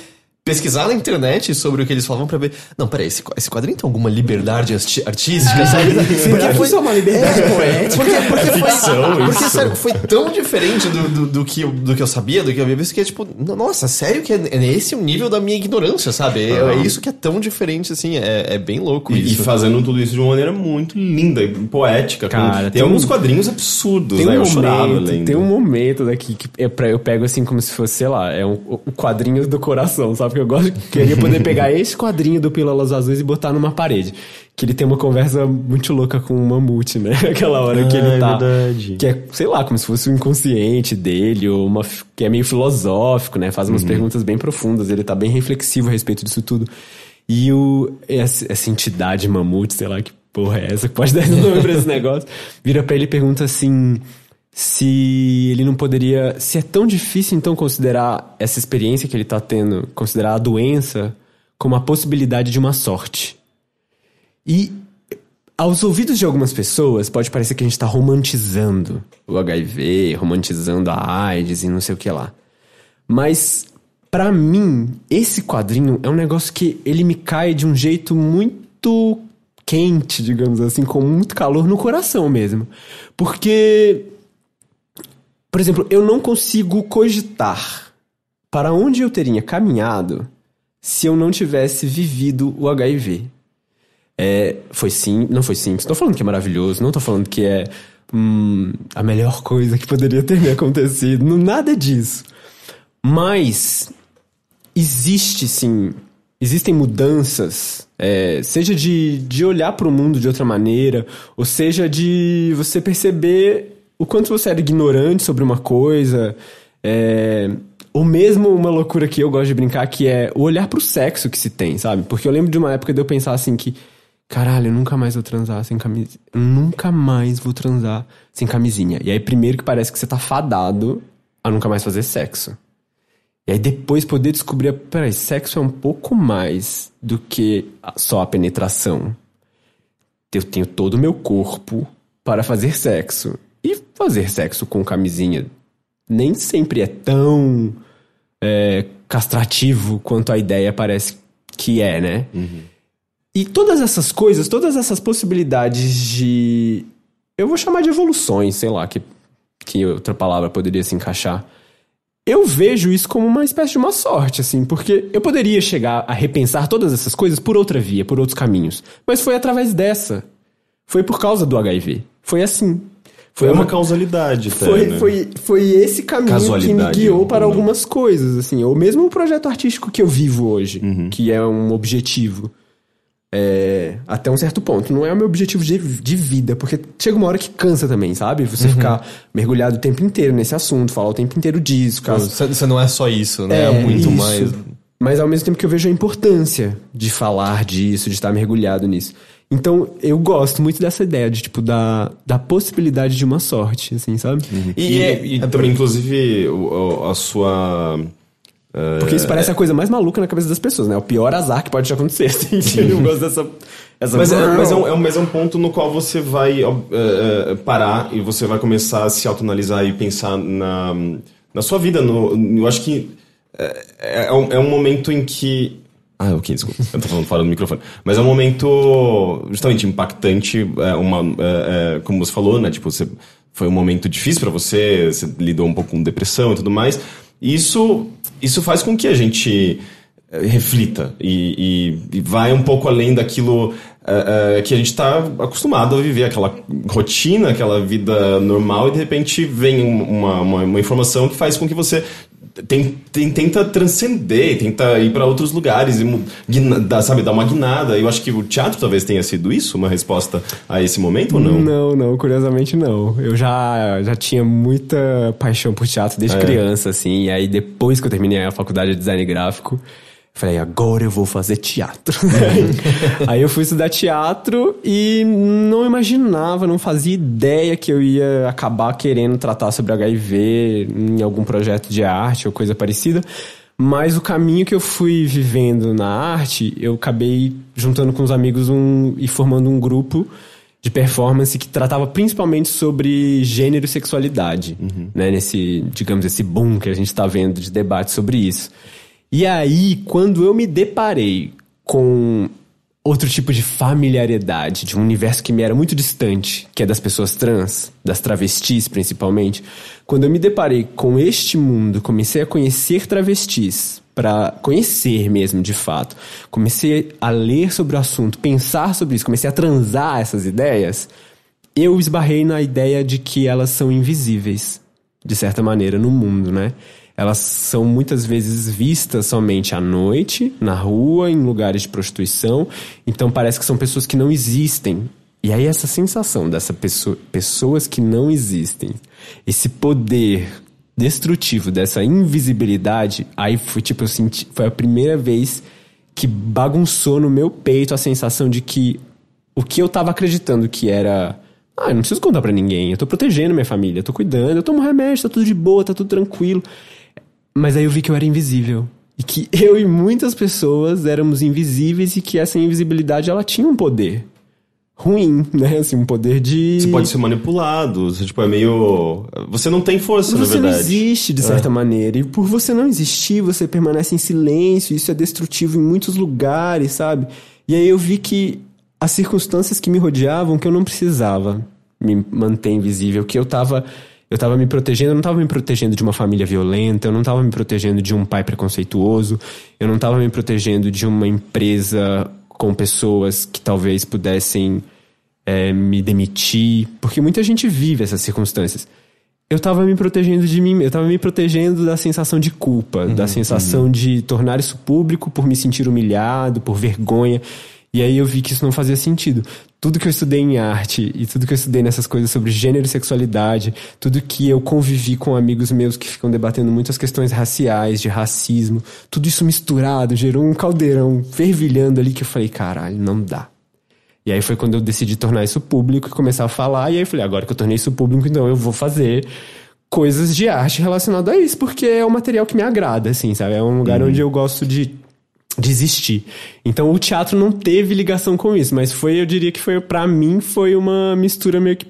pesquisar na internet sobre o que eles falavam pra ver. Não, peraí, esse, esse quadrinho tem alguma liberdade artística, sabe? Será que isso é uma liberdade poética? Porque, porque, foi, Ficção, porque isso. sério, foi tão diferente do, do, do que, eu- do que eu sabia, do que eu havia visto, que é tipo, nossa, sério que é, é esse o nível da minha ignorância, sabe? É, é isso que é tão diferente, assim, é, é bem louco E, e isso. fazendo tudo isso de uma maneira muito linda e poética. com- Cara, tem, tem alguns um- quadrinhos absurdos, Tem né? um, eu chorava momento, lendo. tem um momento daqui que é pra, eu pego assim como se fosse, sei lá, é um, o quadrinho do coração, sabe? Porque eu gosto queria poder pegar esse quadrinho do Pílulas Azuis e botar numa parede. Que ele tem uma conversa muito louca com o Mamute, né? Aquela hora que Ah, ele é tá. verdade. Que é, sei lá, como se fosse o inconsciente dele, ou uma, que é meio filosófico, né? Faz Uhum. umas perguntas bem profundas, ele tá bem reflexivo a respeito disso tudo. E o, essa, essa entidade mamute, sei lá, que porra é essa que pode dar esse nome pra esse negócio? Vira pra ele e pergunta assim se ele não poderia. Se é tão difícil então considerar essa experiência que ele tá tendo, considerar a doença como a possibilidade de uma sorte. E aos ouvidos de algumas pessoas, pode parecer que a gente está romantizando o HIV, romantizando a AIDS e não sei o que lá. Mas, para mim, esse quadrinho é um negócio que ele me cai de um jeito muito quente, digamos assim, com muito calor no coração mesmo. Porque, por exemplo, eu não consigo cogitar para onde eu teria caminhado se eu não tivesse vivido o HIV. É, foi sim, não foi simples. Não tô falando que é maravilhoso, não tô falando que é hum, a melhor coisa que poderia ter me acontecido. Não, nada disso. Mas existe sim, existem mudanças, é, seja de, de olhar para o mundo de outra maneira, ou seja de você perceber o quanto você era ignorante sobre uma coisa, é, ou mesmo uma loucura que eu gosto de brincar, que é o olhar pro sexo que se tem, sabe? Porque eu lembro de uma época de eu pensar assim que, caralho, eu nunca mais vou transar sem camisinha. Eu nunca mais vou transar sem camisinha. E aí, primeiro que parece que você tá fadado a nunca mais fazer sexo. E aí depois poder descobrir, peraí, sexo é um pouco mais do que só a penetração. Eu tenho todo o meu corpo para fazer sexo. E fazer sexo com camisinha nem sempre é tão é, castrativo quanto a ideia parece que é, né? Uhum. E todas essas coisas, todas essas possibilidades de. Eu vou chamar de evoluções, sei lá, que, que outra palavra poderia se encaixar. Eu vejo isso como uma espécie de uma sorte, assim, porque eu poderia chegar a repensar todas essas coisas por outra via, por outros caminhos. Mas foi através dessa. Foi por causa do HIV. Foi assim. Foi uma causalidade, até, foi, né? foi, foi esse caminho que me guiou para não. algumas coisas, assim. Ou mesmo o projeto artístico que eu vivo hoje, uhum. que é um objetivo. É, até um certo ponto. Não é o meu objetivo de, de vida, porque chega uma hora que cansa também, sabe? Você uhum. ficar mergulhado o tempo inteiro nesse assunto, falar o tempo inteiro disso. Você caso... não é só isso, né? É, é muito isso. mais. Mas ao mesmo tempo que eu vejo a importância de falar disso, de estar mergulhado nisso. Então, eu gosto muito dessa ideia de, tipo, da, da possibilidade de uma sorte, assim, sabe? Uhum. E, e, é, e, também, inclusive, a sua... Porque isso parece é... a coisa mais maluca na cabeça das pessoas, né? O pior azar que pode acontecer, assim. eu gosto dessa... Essa... Mas, é, mas, é um, é, um, mas é um ponto no qual você vai uh, parar e você vai começar a se autoanalisar e pensar na, na sua vida. No, eu acho que é, é, um, é um momento em que ah, ok, desculpa. Eu tô falando fora do microfone. Mas é um momento justamente impactante, é uma, é, é, como você falou, né? Tipo, você, foi um momento difícil para você, você lidou um pouco com depressão e tudo mais. E isso, isso faz com que a gente é, reflita e, e, e vai um pouco além daquilo é, é, que a gente está acostumado a viver, aquela rotina, aquela vida normal, e de repente vem uma, uma, uma informação que faz com que você tem, tem, tenta transcender, tenta ir para outros lugares e guina, sabe, dar uma guinada. Eu acho que o teatro talvez tenha sido isso, uma resposta a esse momento ou não? Não, não, curiosamente não. Eu já, já tinha muita paixão por teatro desde é. criança, assim. E aí depois que eu terminei a faculdade de design gráfico, Falei, agora eu vou fazer teatro. Aí eu fui estudar teatro e não imaginava, não fazia ideia que eu ia acabar querendo tratar sobre HIV em algum projeto de arte ou coisa parecida. Mas o caminho que eu fui vivendo na arte, eu acabei juntando com os amigos um, e formando um grupo de performance que tratava principalmente sobre gênero e sexualidade, uhum. né? Nesse, digamos, esse boom que a gente está vendo de debate sobre isso. E aí, quando eu me deparei com outro tipo de familiaridade, de um universo que me era muito distante, que é das pessoas trans, das travestis principalmente, quando eu me deparei com este mundo, comecei a conhecer travestis, para conhecer mesmo de fato, comecei a ler sobre o assunto, pensar sobre isso, comecei a transar essas ideias, eu esbarrei na ideia de que elas são invisíveis, de certa maneira, no mundo, né? Elas são muitas vezes vistas somente à noite, na rua, em lugares de prostituição. Então parece que são pessoas que não existem. E aí essa sensação dessa pessoa, pessoas que não existem, esse poder destrutivo dessa invisibilidade, aí foi tipo eu senti, foi a primeira vez que bagunçou no meu peito a sensação de que o que eu tava acreditando que era. Ah, eu não preciso contar para ninguém, eu tô protegendo minha família, eu tô cuidando, eu tomo remédio, tá tudo de boa, tá tudo tranquilo. Mas aí eu vi que eu era invisível. E que eu e muitas pessoas éramos invisíveis e que essa invisibilidade ela tinha um poder ruim, né? Assim, um poder de. Você pode ser manipulado, você, tipo, é meio. Você não tem força, você na verdade. Você não existe, de certa é. maneira. E por você não existir, você permanece em silêncio, isso é destrutivo em muitos lugares, sabe? E aí eu vi que as circunstâncias que me rodeavam, que eu não precisava me manter invisível, que eu tava. Eu tava me protegendo, eu não tava me protegendo de uma família violenta, eu não tava me protegendo de um pai preconceituoso, eu não tava me protegendo de uma empresa com pessoas que talvez pudessem é, me demitir, porque muita gente vive essas circunstâncias. Eu tava me protegendo de mim, eu tava me protegendo da sensação de culpa, uhum, da sensação uhum. de tornar isso público por me sentir humilhado, por vergonha. E aí eu vi que isso não fazia sentido. Tudo que eu estudei em arte e tudo que eu estudei nessas coisas sobre gênero e sexualidade, tudo que eu convivi com amigos meus que ficam debatendo muitas questões raciais, de racismo, tudo isso misturado gerou um caldeirão fervilhando ali que eu falei, caralho, não dá. E aí foi quando eu decidi tornar isso público e começar a falar. E aí eu falei, agora que eu tornei isso público, então eu vou fazer coisas de arte relacionadas a isso, porque é um material que me agrada, assim, sabe? É um lugar uhum. onde eu gosto de desistir. Então o teatro não teve ligação com isso, mas foi, eu diria que foi para mim foi uma mistura meio que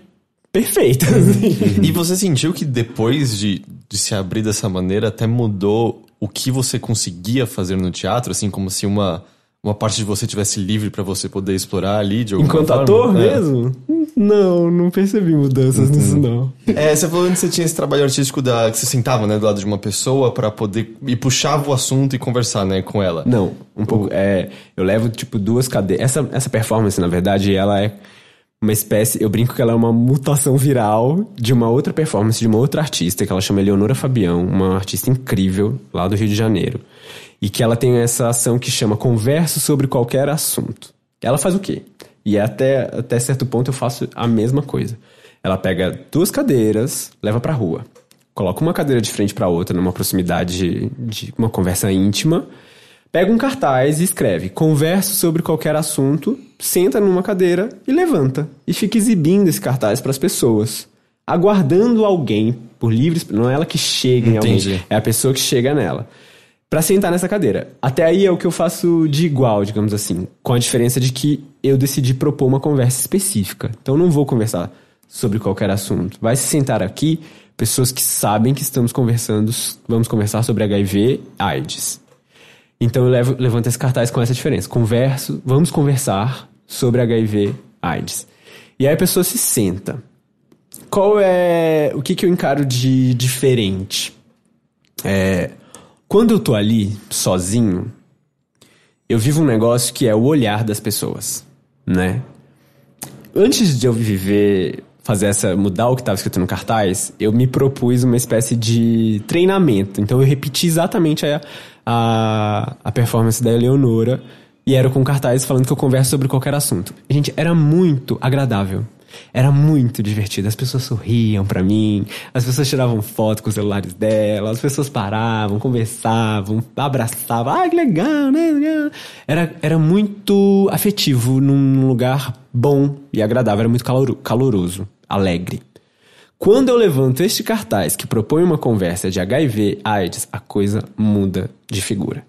perfeita. Assim. e você sentiu que depois de, de se abrir dessa maneira até mudou o que você conseguia fazer no teatro, assim como se uma uma parte de você tivesse livre para você poder explorar ali de alguma Enquanto forma? ator é. mesmo? Não, não percebi mudanças uhum. nisso não. É, você falou que você tinha esse trabalho artístico da que você sentava, né, do lado de uma pessoa para poder e puxava o assunto e conversar, né, com ela. Não, um pouco, é, eu levo tipo duas cadeiras. Essa essa performance, na verdade, ela é uma espécie, eu brinco que ela é uma mutação viral de uma outra performance de uma outra artista que ela chama Eleonora Fabião, uma artista incrível lá do Rio de Janeiro e que ela tem essa ação que chama Converso sobre qualquer assunto. Ela faz o quê? E até, até certo ponto eu faço a mesma coisa. Ela pega duas cadeiras, leva pra rua. Coloca uma cadeira de frente para outra numa proximidade de uma conversa íntima. Pega um cartaz e escreve: Converso sobre qualquer assunto, senta numa cadeira e levanta. E fica exibindo esse cartaz para as pessoas. Aguardando alguém por livres. Não é ela que chega em Entendi. alguém, é a pessoa que chega nela para sentar nessa cadeira. Até aí é o que eu faço de igual, digamos assim, com a diferença de que eu decidi propor uma conversa específica. Então não vou conversar sobre qualquer assunto. Vai se sentar aqui pessoas que sabem que estamos conversando, vamos conversar sobre HIV, AIDS. Então eu levo, levanto esse cartaz com essa diferença. Converso, vamos conversar sobre HIV, AIDS. E aí a pessoa se senta. Qual é o que, que eu encaro de diferente? É, quando eu tô ali, sozinho, eu vivo um negócio que é o olhar das pessoas, né? Antes de eu viver, fazer essa, mudar o que estava escrito no cartaz, eu me propus uma espécie de treinamento. Então eu repeti exatamente a, a, a performance da Eleonora e era com cartaz falando que eu converso sobre qualquer assunto. Gente, era muito agradável. Era muito divertido. As pessoas sorriam para mim, as pessoas tiravam foto com os celulares dela, as pessoas paravam, conversavam, abraçavam. Ah, que legal, né? Era, era muito afetivo num lugar bom e agradável. Era muito caloroso, alegre. Quando eu levanto este cartaz que propõe uma conversa de HIV, AIDS, a coisa muda de figura.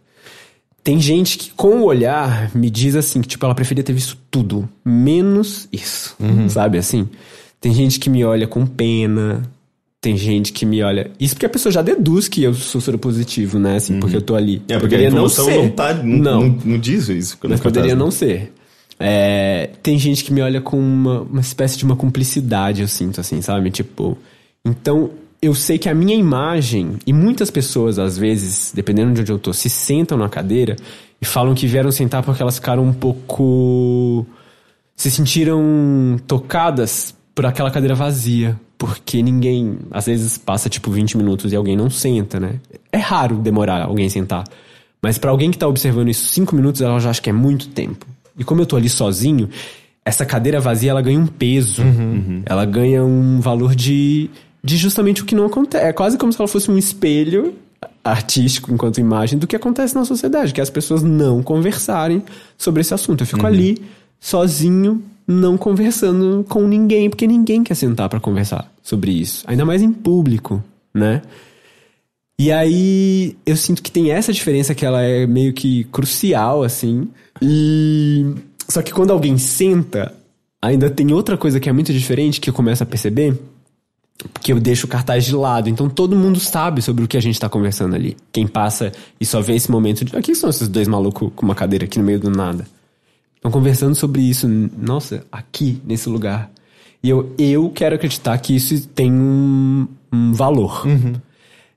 Tem gente que, com o olhar, me diz assim, que, tipo, ela preferia ter visto tudo, menos isso. Uhum. Sabe assim? Tem gente que me olha com pena. Tem gente que me olha. Isso porque a pessoa já deduz que eu sou positivo, né? Assim, uhum. porque eu tô ali. É, porque poderia não ser. Não, tá, não, não. não, não diz isso. Mas poderia não ser. É, tem gente que me olha com uma, uma espécie de uma cumplicidade, eu sinto, assim, sabe? Tipo. Então, eu sei que a minha imagem, e muitas pessoas, às vezes, dependendo de onde eu tô, se sentam na cadeira e falam que vieram sentar porque elas ficaram um pouco. se sentiram tocadas por aquela cadeira vazia. Porque ninguém, às vezes, passa tipo 20 minutos e alguém não senta, né? É raro demorar alguém sentar. Mas para alguém que tá observando isso 5 minutos, ela já acha que é muito tempo. E como eu tô ali sozinho, essa cadeira vazia ela ganha um peso. Uhum. Ela ganha um valor de de justamente o que não acontece. É quase como se ela fosse um espelho artístico enquanto imagem do que acontece na sociedade, que é as pessoas não conversarem sobre esse assunto. Eu fico uhum. ali sozinho não conversando com ninguém, porque ninguém quer sentar para conversar sobre isso, ainda mais em público, né? E aí eu sinto que tem essa diferença que ela é meio que crucial, assim. E. Só que quando alguém senta, ainda tem outra coisa que é muito diferente que eu começo a perceber. Que eu deixo o cartaz de lado. Então todo mundo sabe sobre o que a gente tá conversando ali. Quem passa e só vê esse momento de. Aqui são esses dois malucos com uma cadeira aqui no meio do nada. Estão conversando sobre isso. Nossa, aqui, nesse lugar. E eu, eu quero acreditar que isso tem um, um valor. Uhum.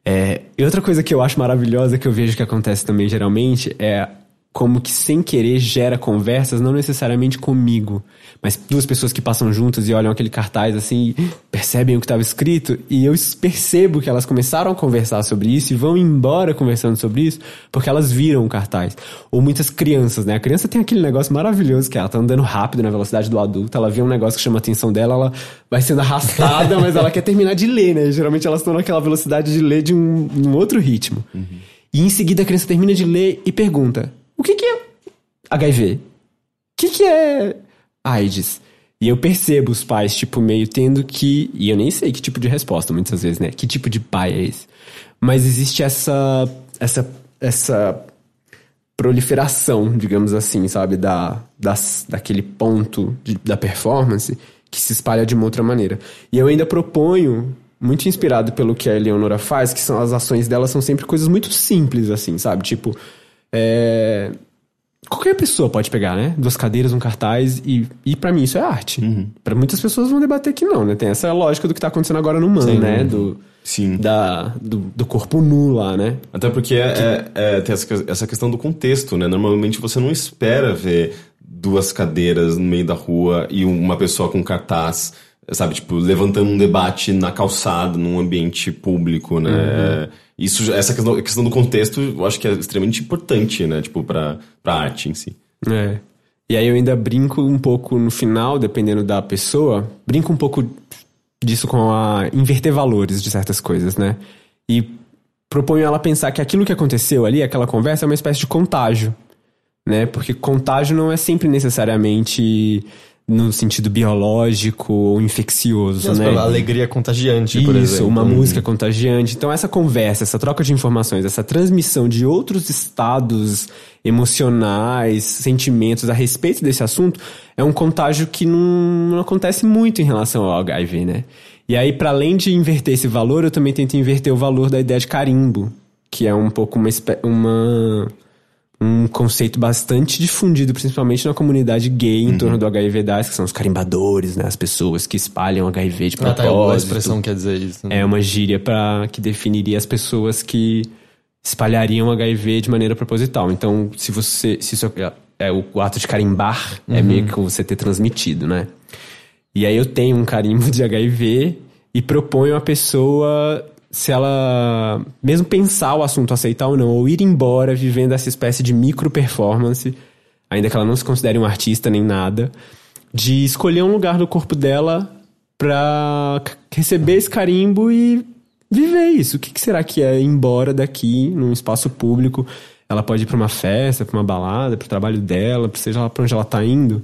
É, e outra coisa que eu acho maravilhosa, que eu vejo que acontece também geralmente, é como que sem querer gera conversas, não necessariamente comigo, mas duas pessoas que passam juntas e olham aquele cartaz assim, e percebem o que estava escrito, e eu percebo que elas começaram a conversar sobre isso e vão embora conversando sobre isso, porque elas viram o cartaz. Ou muitas crianças, né? A criança tem aquele negócio maravilhoso que ela tá andando rápido na velocidade do adulto, ela vê um negócio que chama a atenção dela, ela vai sendo arrastada, mas ela quer terminar de ler, né? Geralmente elas estão naquela velocidade de ler de um, um outro ritmo. Uhum. E em seguida a criança termina de ler e pergunta: o que, que é HIV? O que, que é AIDS? E eu percebo os pais, tipo, meio tendo que. E eu nem sei que tipo de resposta, muitas vezes, né? Que tipo de pai é esse? Mas existe essa. essa. essa proliferação, digamos assim, sabe? Da, das, daquele ponto de, da performance que se espalha de uma outra maneira. E eu ainda proponho, muito inspirado pelo que a Eleonora faz, que são as ações dela são sempre coisas muito simples, assim, sabe? Tipo, é... Qualquer pessoa pode pegar, né? Duas cadeiras, um cartaz e, e para mim isso é arte. Uhum. para muitas pessoas vão debater que não, né? Tem essa lógica do que tá acontecendo agora no Man, Sim, né? Do, Sim. Da, do, do, corpo nu lá, né? Até porque é, é, é, tem essa questão do contexto, né? Normalmente você não espera ver duas cadeiras no meio da rua e uma pessoa com cartaz, sabe? Tipo, levantando um debate na calçada, num ambiente público, né? Uhum. Isso, essa questão, questão do contexto, eu acho que é extremamente importante, né? Tipo, pra, pra arte em si. É. E aí eu ainda brinco um pouco no final, dependendo da pessoa, brinco um pouco disso com a inverter valores de certas coisas, né? E proponho ela pensar que aquilo que aconteceu ali, aquela conversa, é uma espécie de contágio, né? Porque contágio não é sempre necessariamente no sentido biológico ou infeccioso, Mas, né? Alegria contagiante, Isso, por exemplo. Isso, uma música contagiante. Então essa conversa, essa troca de informações, essa transmissão de outros estados emocionais, sentimentos a respeito desse assunto é um contágio que não, não acontece muito em relação ao HIV, né? E aí, para além de inverter esse valor, eu também tento inverter o valor da ideia de carimbo, que é um pouco uma, uma um conceito bastante difundido, principalmente na comunidade gay, em uhum. torno do HIV AIDS, que são os carimbadores, né? As pessoas que espalham HIV de propósito. Ah, tá, a expressão quer dizer isso. Né? É uma gíria para que definiria as pessoas que espalhariam HIV de maneira proposital. Então, se você... Se isso é, é o, o ato de carimbar, é uhum. é meio que você ter transmitido, né? E aí eu tenho um carimbo de HIV e proponho a pessoa se ela mesmo pensar o assunto, aceitar ou não, ou ir embora vivendo essa espécie de micro performance, ainda que ela não se considere um artista nem nada, de escolher um lugar do corpo dela pra receber esse carimbo e viver isso. O que, que será que é ir embora daqui, num espaço público? Ela pode ir pra uma festa, pra uma balada, pro trabalho dela, seja lá pra onde ela tá indo.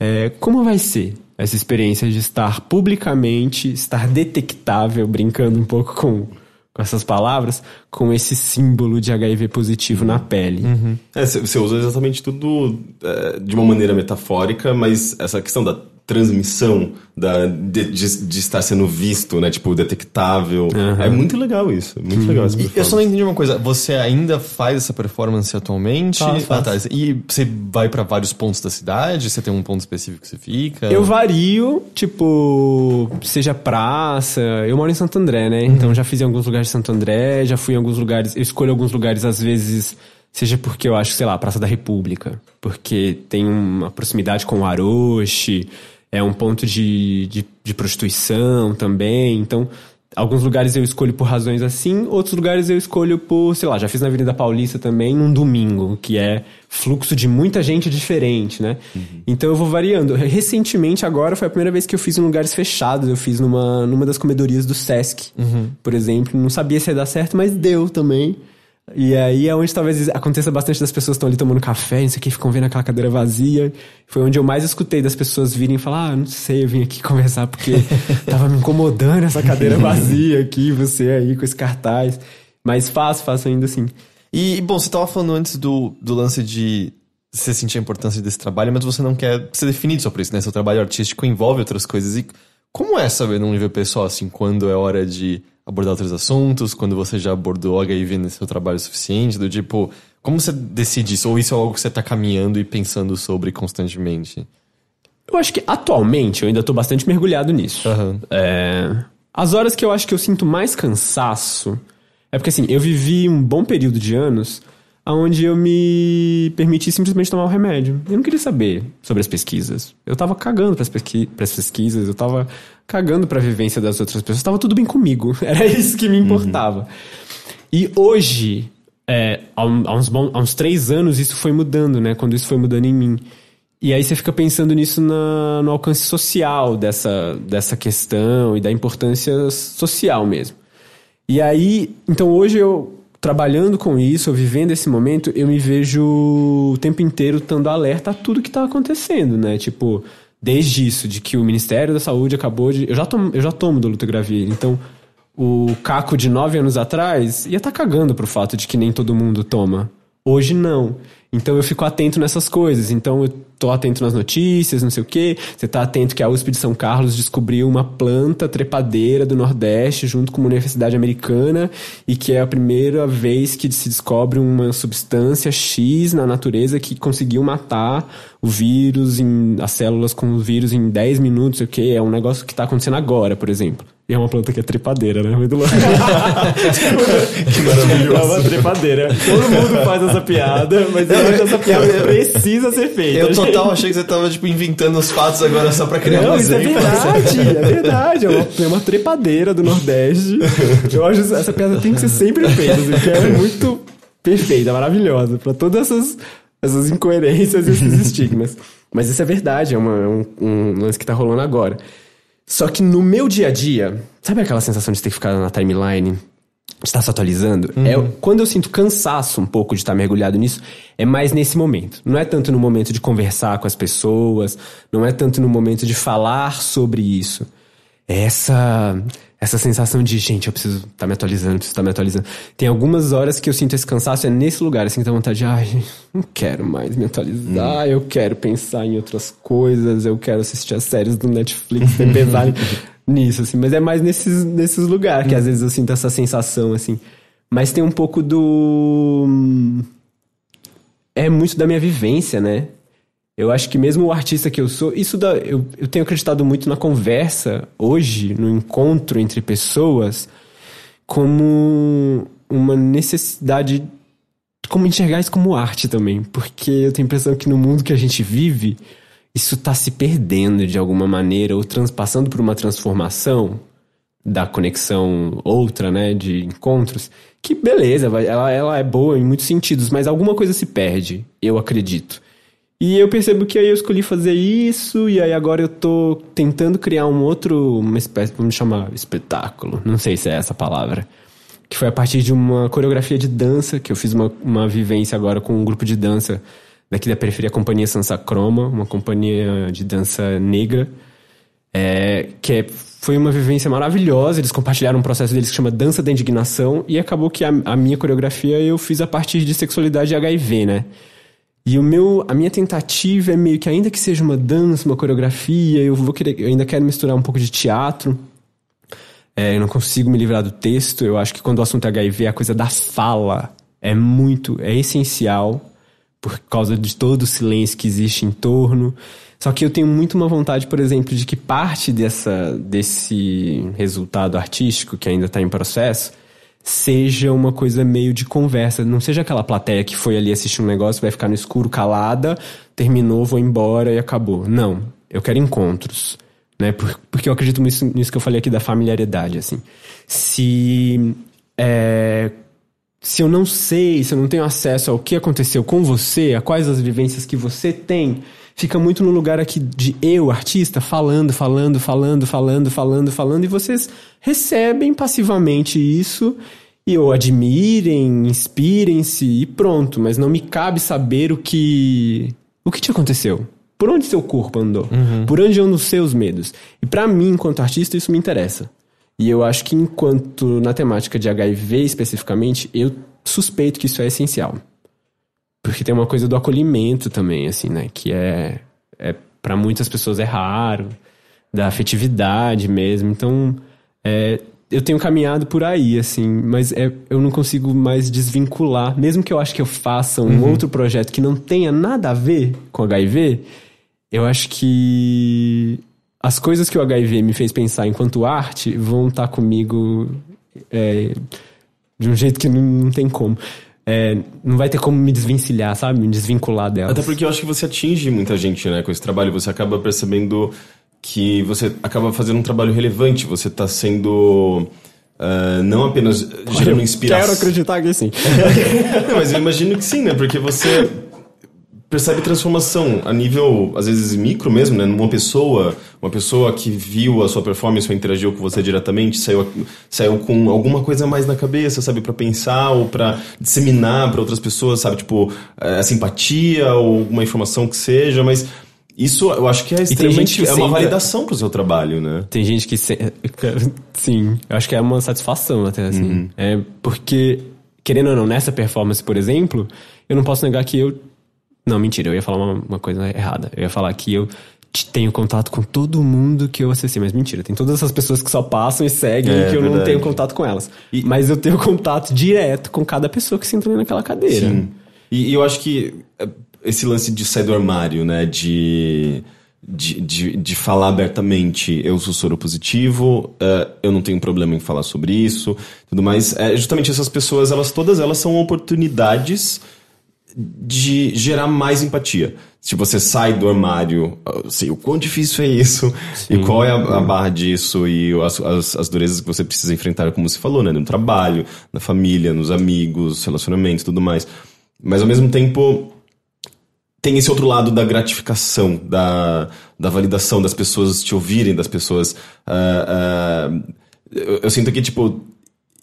É, como vai ser? Essa experiência de estar publicamente, estar detectável, brincando um pouco com, com essas palavras, com esse símbolo de HIV positivo na pele. Uhum. É, você usa exatamente tudo é, de uma maneira metafórica, mas essa questão da transmissão da, de, de, de, estar sendo visto, né? Tipo, detectável. Uhum. É muito legal isso. Muito uhum. legal. Eu só não entendi uma coisa. Você ainda faz essa performance atualmente? Ah, tá. E você vai para vários pontos da cidade? Você tem um ponto específico que você fica? Eu vario, tipo, seja praça. Eu moro em Santo André, né? Uhum. Então já fiz em alguns lugares de Santo André, já fui em alguns lugares. Eu escolho alguns lugares, às vezes seja porque eu acho, sei lá, Praça da República, porque tem uma proximidade com o Aroche, é um ponto de, de, de prostituição também. Então, alguns lugares eu escolho por razões assim, outros lugares eu escolho por, sei lá, já fiz na Avenida Paulista também, num domingo, que é fluxo de muita gente diferente, né? Uhum. Então eu vou variando. Recentemente, agora, foi a primeira vez que eu fiz em lugares fechados. Eu fiz numa, numa das comedorias do Sesc, uhum. por exemplo. Não sabia se ia dar certo, mas deu também. E aí é onde talvez aconteça bastante das pessoas estão ali tomando café, não sei o que, ficam vendo aquela cadeira vazia. Foi onde eu mais escutei das pessoas virem falar: Ah, não sei, eu vim aqui conversar porque tava me incomodando essa cadeira vazia aqui, você aí com esse cartaz. Mas faço, faço ainda assim. E, bom, você tava falando antes do, do lance de você sentir a importância desse trabalho, mas você não quer ser definido só por isso, né? Seu trabalho artístico envolve outras coisas. E como é saber num nível pessoal, assim, quando é hora de abordar outros assuntos, quando você já abordou HIV nesse seu trabalho suficiente, do tipo, como você decide isso? Ou isso é algo que você tá caminhando e pensando sobre constantemente? Eu acho que atualmente eu ainda tô bastante mergulhado nisso. Aham. É, As horas que eu acho que eu sinto mais cansaço é porque assim, eu vivi um bom período de anos onde eu me permiti simplesmente tomar o remédio. Eu não queria saber sobre as pesquisas. Eu tava cagando pras, pesqui pras pesquisas, eu tava cagando pra vivência das outras pessoas. Tava tudo bem comigo. Era isso que me importava. E hoje, é, há, uns bom- há uns três anos, isso foi mudando, né? Quando isso foi mudando em mim. E aí você fica pensando nisso na- no alcance social dessa, dessa questão e da importância social mesmo. E aí, então hoje eu, trabalhando com isso, vivendo esse momento, eu me vejo o tempo inteiro estando alerta a tudo que tá acontecendo, né? Tipo, desde isso, de que o Ministério da Saúde acabou de. Eu já tomo, eu já tomo dolutegravir, então o Caco de nove anos atrás ia estar cagando pro fato de que nem todo mundo toma. Hoje não. Então eu fico atento nessas coisas. Então eu tô atento nas notícias, não sei o quê. Você tá atento que a USP de São Carlos descobriu uma planta trepadeira do Nordeste junto com uma universidade americana e que é a primeira vez que se descobre uma substância X na natureza que conseguiu matar o vírus, em, as células com o vírus em 10 minutos, não sei o quê. É um negócio que tá acontecendo agora, por exemplo. E é uma planta que é trepadeira, né? Muito louco. que maravilhoso. É uma trepadeira. Todo mundo faz essa piada, mas eu acho que essa piada precisa ser feita. Eu total achei que você tava, tipo, inventando os fatos agora só pra criar Não, um isso é verdade, é verdade. É uma, é uma trepadeira do Nordeste. Eu acho que essa piada tem que ser sempre feita, assim, porque ela é muito perfeita, maravilhosa, pra todas essas, essas incoerências e esses estigmas. Mas isso é verdade, é, uma- é um, um lance que tá rolando agora. Só que no meu dia a dia, sabe aquela sensação de ter que ficar na timeline? Estar se atualizando? É, quando eu sinto cansaço um pouco de estar mergulhado nisso, é mais nesse momento. Não é tanto no momento de conversar com as pessoas, não é tanto no momento de falar sobre isso. É essa, essa sensação de, gente, eu preciso estar me atualizando, preciso estar me atualizando. Tem algumas horas que eu sinto esse cansaço, é nesse lugar, assim, que dá vontade de, ai, não quero mais me atualizar, eu quero pensar em outras coisas, eu quero assistir as séries do Netflix, tem pesar nisso, assim. Mas é mais nesses, nesses lugares que às vezes eu sinto essa sensação, assim. Mas tem um pouco do. É muito da minha vivência, né? Eu acho que mesmo o artista que eu sou, isso eu, eu tenho acreditado muito na conversa hoje, no encontro entre pessoas, como uma necessidade, como enxergar isso como arte também, porque eu tenho a impressão que no mundo que a gente vive, isso está se perdendo de alguma maneira, ou transpassando por uma transformação da conexão outra, né, de encontros, que beleza, ela, ela é boa em muitos sentidos, mas alguma coisa se perde, eu acredito. E eu percebo que aí eu escolhi fazer isso, e aí agora eu tô tentando criar um outro, uma espécie, vamos chamar, espetáculo, não sei se é essa palavra, que foi a partir de uma coreografia de dança, que eu fiz uma, uma vivência agora com um grupo de dança daqui da periferia, a Companhia Sansa Croma, uma companhia de dança negra, é, que é- foi uma vivência maravilhosa. Eles compartilharam um processo deles que chama Dança da Indignação e acabou que a, a minha coreografia eu fiz a partir de sexualidade e HIV, né? E o meu, a minha tentativa é meio que ainda que seja uma dança, uma coreografia, eu vou querer, eu ainda quero misturar um pouco de teatro. É, eu não consigo me livrar do texto. Eu acho que quando o assunto é HIV, a coisa da fala é muito, é essencial por causa de todo o silêncio que existe em torno. Só que eu tenho muito uma vontade, por exemplo, de que parte dessa, desse resultado artístico que ainda está em processo seja uma coisa meio de conversa. Não seja aquela plateia que foi ali assistir um negócio, vai ficar no escuro calada, terminou, vou embora e acabou. Não. Eu quero encontros. Né? Por- Porque eu acredito nisso, nisso que eu falei aqui da familiaridade. Assim. Se é, se eu não sei, se eu não tenho acesso ao que aconteceu com você, a quais as vivências que você tem, fica muito no lugar aqui de eu, artista, falando, falando, falando, falando, falando, falando, e vocês recebem passivamente isso E ou admirem, inspirem-se e pronto, mas não me cabe saber o que o que te aconteceu. Por onde seu corpo andou? Por onde andam os seus medos? E pra mim, enquanto artista, isso me interessa. E eu acho que enquanto na temática de HIV especificamente, eu suspeito que isso é essencial. Porque tem uma coisa do acolhimento também, assim, né? Que é, é para muitas pessoas é raro, da afetividade mesmo. Então, é, eu tenho caminhado por aí, assim, mas é, eu não consigo mais desvincular. Mesmo que eu acho que eu faça um outro projeto que não tenha nada a ver com HIV, eu acho que as coisas que o HIV me fez pensar enquanto arte vão estar comigo é, de um jeito que não, não tem como. É, não vai ter como me desvencilhar, sabe? Me desvincular delas. Até porque eu acho que você atinge muita gente, né, com esse trabalho. Você acaba percebendo que você acaba fazendo um trabalho relevante. Você tá sendo. ah, não apenas gerando inspiração. Quero acreditar que sim. Não, mas eu imagino que sim, né? Porque você percebe transformação a nível, às vezes, micro mesmo, né? Numa pessoa, uma pessoa que viu a sua performance ou interagiu com você diretamente, saiu, saiu com alguma coisa mais na cabeça, sabe? Pra pensar ou pra disseminar pra outras pessoas, sabe? Tipo, eh, a simpatia ou alguma informação que seja, mas... Isso eu acho que é extremamente. que é uma validação pro seu trabalho, né? Tem gente que. se- Sim, eu acho que é uma satisfação até, assim. É porque, querendo ou não, nessa performance, por exemplo, eu não posso negar que eu. Não, mentira, eu ia falar uma, uma coisa errada. Eu ia falar que eu tenho contato com todo mundo que eu acessei, mas mentira, tem todas essas pessoas que só passam e seguem É, que eu não verdade. tenho contato com elas. Mas eu tenho contato direto com cada pessoa que se entra naquela cadeira. Sim. E, e eu acho que é, esse lance de sair do armário, né? De, de, de, de falar abertamente, eu sou soro positivo, é, eu não tenho problema em falar sobre isso, tudo mais. É, justamente essas pessoas, elas todas elas são oportunidades de gerar mais empatia. Se você sai do armário, sei o quão difícil é isso, e qual é a, a barra disso, e as, as, as durezas que você precisa enfrentar, como você falou, né? No trabalho, na família, nos amigos, relacionamentos tudo mais. Mas ao mesmo tempo, tem esse outro lado da gratificação, da, da validação das pessoas te ouvirem, das pessoas. ah, ah, eu, eu sinto que, tipo.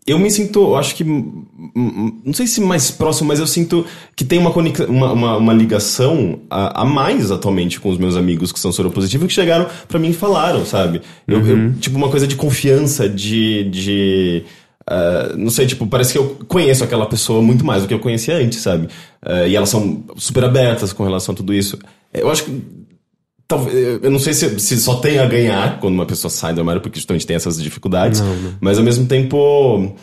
Eu me sinto, eu acho que. hum, hum, Não sei se mais próximo, mas eu sinto que tem uma, conex- uma, uma, uma ligação a, a mais atualmente com os meus amigos que são soropositivos que chegaram pra mim e falaram, sabe? Eu, eu- tipo, uma coisa de confiança, de. de ah, não sei, tipo, parece que eu conheço aquela pessoa muito mais do que eu conhecia antes, sabe? Ah, e elas são super abertas com relação a tudo isso. Eu acho que eu não sei se, se só tem a ganhar quando uma pessoa sai do armário, porque justamente tem essas dificuldades. Mas ao mesmo tempo.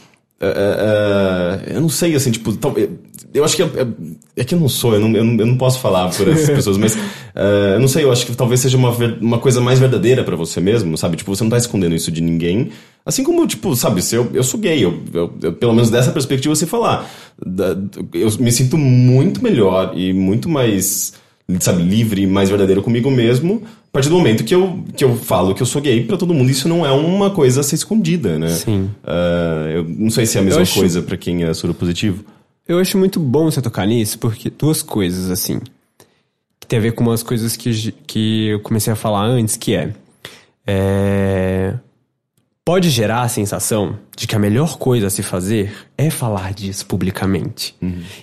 é, é, é, eu não sei, assim, tipo. eu acho que. É, é que eu não sou, eu não, eu não, eu não posso falar por essas pessoas, mas. eu não sei, eu acho que talvez seja uma, uma coisa mais verdadeira pra você mesmo, sabe? Tipo, você não tá escondendo isso de ninguém. Assim como, tipo, sabe, se eu, eu sou gay, eu, eu- eu- pelo menos dessa perspectiva você falar. eu me sinto muito melhor e muito mais sabe, livre, mais verdadeiro comigo mesmo, a partir do momento que eu, que eu falo que eu sou gay pra todo mundo, isso não é uma coisa a ser escondida, né? Sim. Ah, eu não sei se é a mesma acho- coisa pra quem é soro positivo. Eu acho muito bom você tocar nisso, porque duas coisas, assim. Que tem a ver com umas coisas que, que eu comecei a falar antes, que é. é, Pode gerar a sensação de que a melhor coisa a se fazer é falar disso publicamente.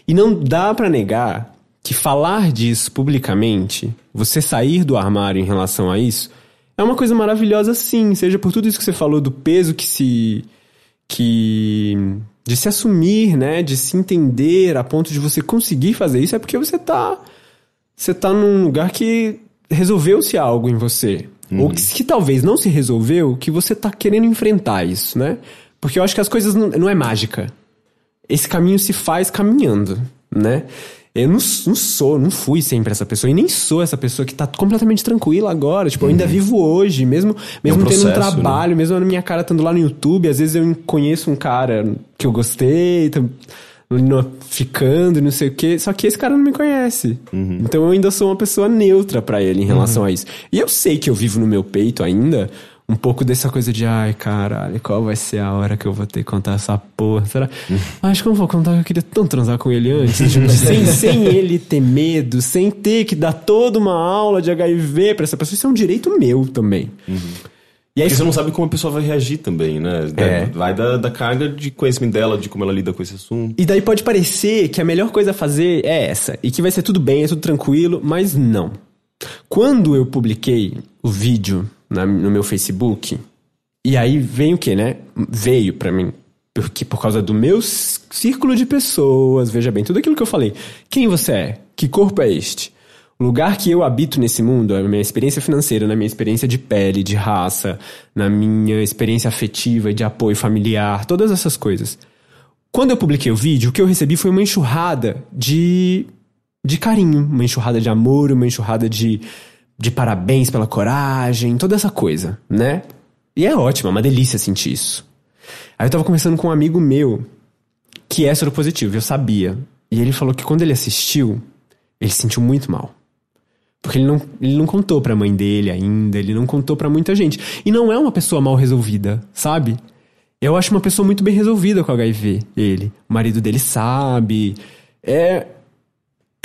E não dá pra negar que falar disso publicamente, você sair do armário em relação a isso, é uma coisa maravilhosa sim, seja por tudo isso que você falou do peso que se que de se assumir, né, de se entender a ponto de você conseguir fazer isso é porque você tá você tá num lugar que resolveu-se algo em você. Ou que, que talvez não se resolveu, que você tá querendo enfrentar isso, né? Porque eu acho que as coisas não, não é mágica. Esse caminho se faz caminhando, né? Eu não, não sou, não fui sempre essa pessoa, e nem sou essa pessoa que tá completamente tranquila agora. Tipo, eu ainda vivo hoje, mesmo, mesmo tendo um processo, né? trabalho, mesmo a minha cara estando lá no YouTube, às vezes eu conheço um cara que eu gostei, tá no- ficando não sei o quê, só que esse cara não me conhece. Então eu ainda sou uma pessoa neutra pra ele em relação a isso. E eu sei que eu vivo no meu peito ainda um pouco dessa coisa de, ai, caralho, qual vai ser a hora que eu vou ter que contar essa porra? Será? Acho que eu não vou contar que eu queria tanto transar com ele antes. tipo, sem, sem ele ter medo, sem ter que dar toda uma aula de HIV pra essa pessoa. Isso é um direito meu também. E aí, Porque você não sabe como a pessoa vai reagir também, né? É. Vai da, da carga de conhecimento dela, de como ela lida com esse assunto. E daí pode parecer que a melhor coisa a fazer é essa, e que vai ser tudo bem, é tudo tranquilo, mas não. Quando eu publiquei o vídeo na- no meu Facebook, e aí vem o que, né? Veio pra mim, porque por causa do meu círculo de pessoas, veja bem, tudo aquilo que eu falei. Quem você é? Que corpo é este? O lugar que eu habito nesse mundo, a minha experiência financeira, na minha experiência de pele, de raça, na minha experiência afetiva e de apoio familiar, todas essas coisas. Quando eu publiquei o vídeo, o que eu recebi foi uma enxurrada de, de carinho, uma enxurrada de amor, uma enxurrada de, de parabéns pela coragem, toda essa coisa, né? E é ótimo, é uma delícia sentir isso. Aí eu tava conversando com um amigo meu que é soropositivo, eu sabia. E ele falou que quando ele assistiu, ele se sentiu muito mal. Porque ele não, ele não contou pra mãe dele ainda, ele não contou pra muita gente. E não é uma pessoa mal resolvida, sabe? Eu acho uma pessoa muito bem resolvida com HIV, ele. O marido dele sabe. É.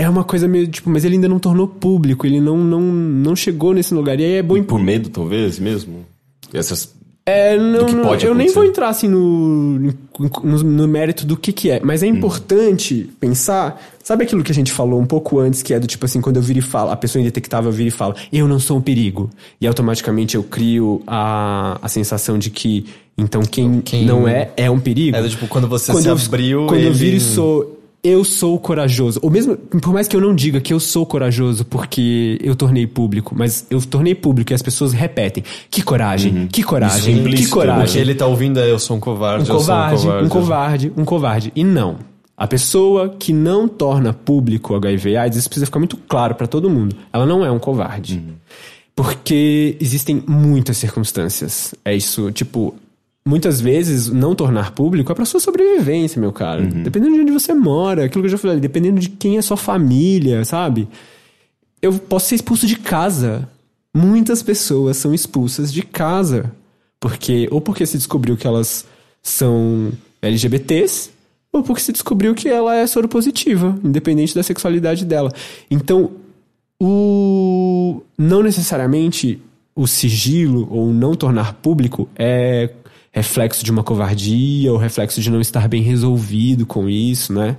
É uma coisa meio, tipo, mas ele ainda não tornou público, ele não, não, não chegou nesse lugar. E aí é bom Por medo, talvez, mesmo? Essas... é, não, não, pode eu nem acontecer. vou entrar assim no, no, no mérito do que, que é, mas é importante pensar. Sabe aquilo que a gente falou um pouco antes, que é do tipo assim, quando eu viro e falo, a pessoa indetectável vira e fala, eu não sou um perigo. E automaticamente eu crio a, a sensação de que, então quem, Quem- não é, é um perigo. É do tipo, quando você quando se eu, abriu. Quando eu ele- viro e sou. Eu sou corajoso. Ou mesmo, por mais que eu não diga que eu sou corajoso porque eu tornei público, mas eu tornei público e as pessoas repetem. Que coragem, que coragem, é que Porque coragem. ele tá ouvindo, eu sou um covarde, Um sou um covarde, covarde. um covarde, um covarde. E não. A pessoa que não torna público o HIV AIDS, isso precisa ficar muito claro pra todo mundo. Ela não é um covarde. Porque existem muitas circunstâncias. É isso, tipo, muitas vezes não tornar público é pra sua sobrevivência, meu cara. Dependendo de onde você mora, aquilo que eu já falei, dependendo de quem é sua família, sabe? Eu posso ser expulso de casa. Muitas pessoas são expulsas de casa. Porque, ou porque se descobriu que elas são LGBTs, ou porque se descobriu que ela é soropositiva, independente da sexualidade dela. Então, o não necessariamente o sigilo ou não tornar público é reflexo de uma covardia ou reflexo de não estar bem resolvido com isso, né?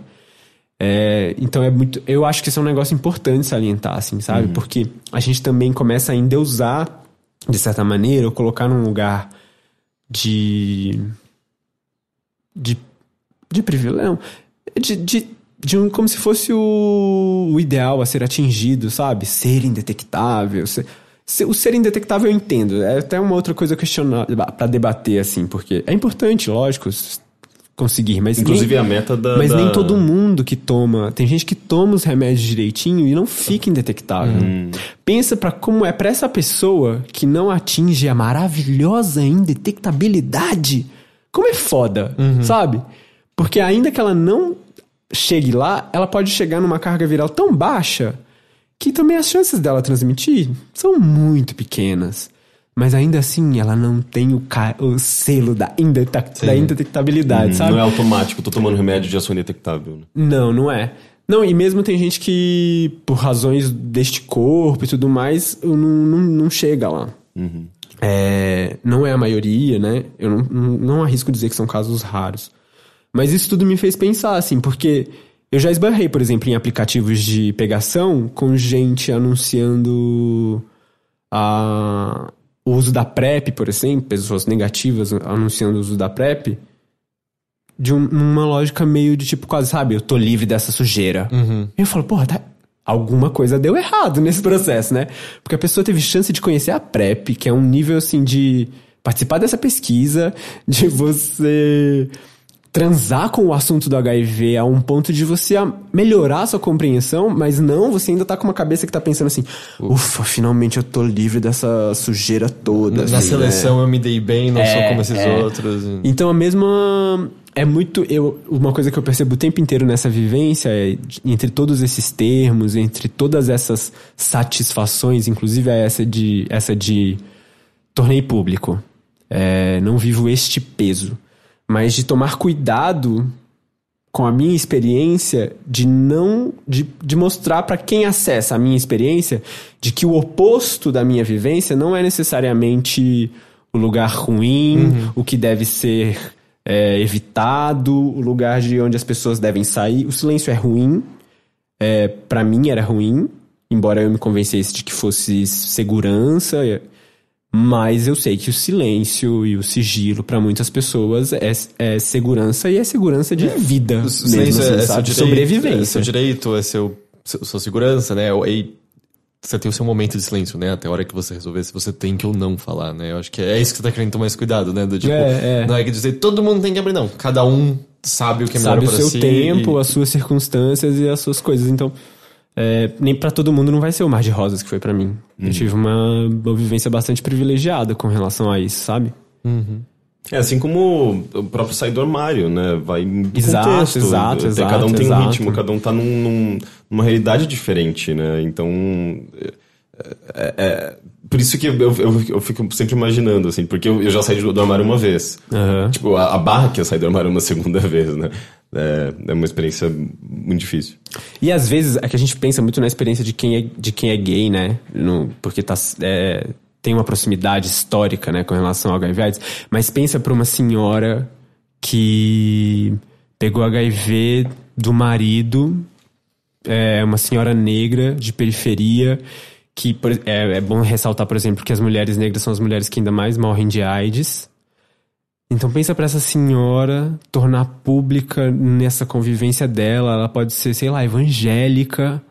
É, então é muito. Eu acho que isso é um negócio importante salientar, assim, sabe? Porque a gente também começa a endeusar, de certa maneira, ou colocar num lugar de. de. de privilégio. De, de, de um, como se fosse o, o ideal a ser atingido, sabe? Ser indetectável. Ser- o ser indetectável eu entendo. É até uma outra coisa para debater, assim, porque é importante, lógico, conseguir, mas. nem- Inclusive a meta da... mas da- nem todo mundo que toma. Tem gente que toma os remédios direitinho e não fica indetectável. Pensa pra como é pra essa pessoa que não atinge a maravilhosa indetectabilidade. Como é foda, sabe? Porque ainda que ela não chegue lá, ela pode chegar numa carga viral tão baixa que também as chances dela transmitir são muito pequenas. Mas ainda assim, ela não tem o, ca- o selo da, indetec- da indetectabilidade, sabe? Não é automático, tô tomando remédio de ação indetectável. Né? Não, não é. Não, e mesmo tem gente que, por razões deste corpo e tudo mais, não, não, não chega lá. É, não é a maioria, né? Eu não, não, não arrisco dizer que são casos raros. Mas isso tudo me fez pensar, assim, porque eu já esbarrei, por exemplo, em aplicativos de pegação com gente anunciando a, o uso da PrEP, por exemplo, pessoas negativas anunciando o uso da PrEP, de um- uma lógica meio de tipo, quase, sabe, eu tô livre dessa sujeira. E eu falo, porra, tá, alguma coisa deu errado nesse processo, né? Porque a pessoa teve chance de conhecer a PrEP, que é um nível assim de participar dessa pesquisa, de você transar com o assunto do HIV a um ponto de você melhorar a sua compreensão, mas não, você ainda tá com uma cabeça que tá pensando assim, ufa, finalmente eu tô livre dessa sujeira toda. Na assim, né? seleção eu me dei bem, não sou como esses outros. Então a mesma é muito eu uma coisa que eu percebo o tempo inteiro nessa vivência é entre todos esses termos, entre todas essas satisfações, inclusive é essa de essa de tornei público. É, não vivo este peso, mas de tomar cuidado com a minha experiência de não de, de mostrar para quem acessa a minha experiência de que o oposto da minha vivência não é necessariamente o lugar ruim, o que deve ser é, evitado, o lugar de onde as pessoas devem sair. O silêncio é ruim. É, para mim era ruim, embora eu me convencesse de que fosse segurança. Mas eu sei que o silêncio e o sigilo para muitas pessoas é, é, segurança e é segurança de vida. O mesmo, assim, é, sabe? de direito, é sobrevivência. seu direito, é seu, seu- sua segurança, né? E você tem o seu momento de silêncio, né? Até a hora que você resolver se você tem que ou não falar, né? Eu acho que é isso que você tá querendo tomar esse cuidado, né? Do tipo, É, é. não é que dizer todo mundo tem que abrir, não. Cada um sabe o que é melhor sabe o para seu si. tempo, e- as suas circunstâncias e as suas coisas. Então, é, nem pra todo mundo não vai ser o mar de rosas que foi pra mim. Uhum. Eu tive uma, uma vivência bastante privilegiada com relação a isso, sabe? É assim como o próprio sair do armário, né? Vai do Exato, contexto. exato, exato, Cada um tem um exato. ritmo, cada um tá num, num- numa realidade diferente, né? Então. é- é- por isso que eu, eu, eu fico sempre imaginando, assim, porque eu, eu já saí do armário uma vez. Aham. Tipo, a, a barra que eu saí do armário uma segunda vez, né? É, é uma experiência muito difícil. E às vezes é que a gente pensa muito na experiência de quem é, de quem é gay, né? No- porque tá, é, tem uma proximidade histórica, né, com relação ao HIV AIDS. Mas pensa pra uma senhora que pegou HIV do marido, é uma senhora negra de periferia, que é, é bom ressaltar, por exemplo, que as mulheres negras são as mulheres que ainda mais morrem de AIDS. Então pensa pra essa senhora tornar pública nessa convivência dela, ela pode ser, sei lá, evangélica,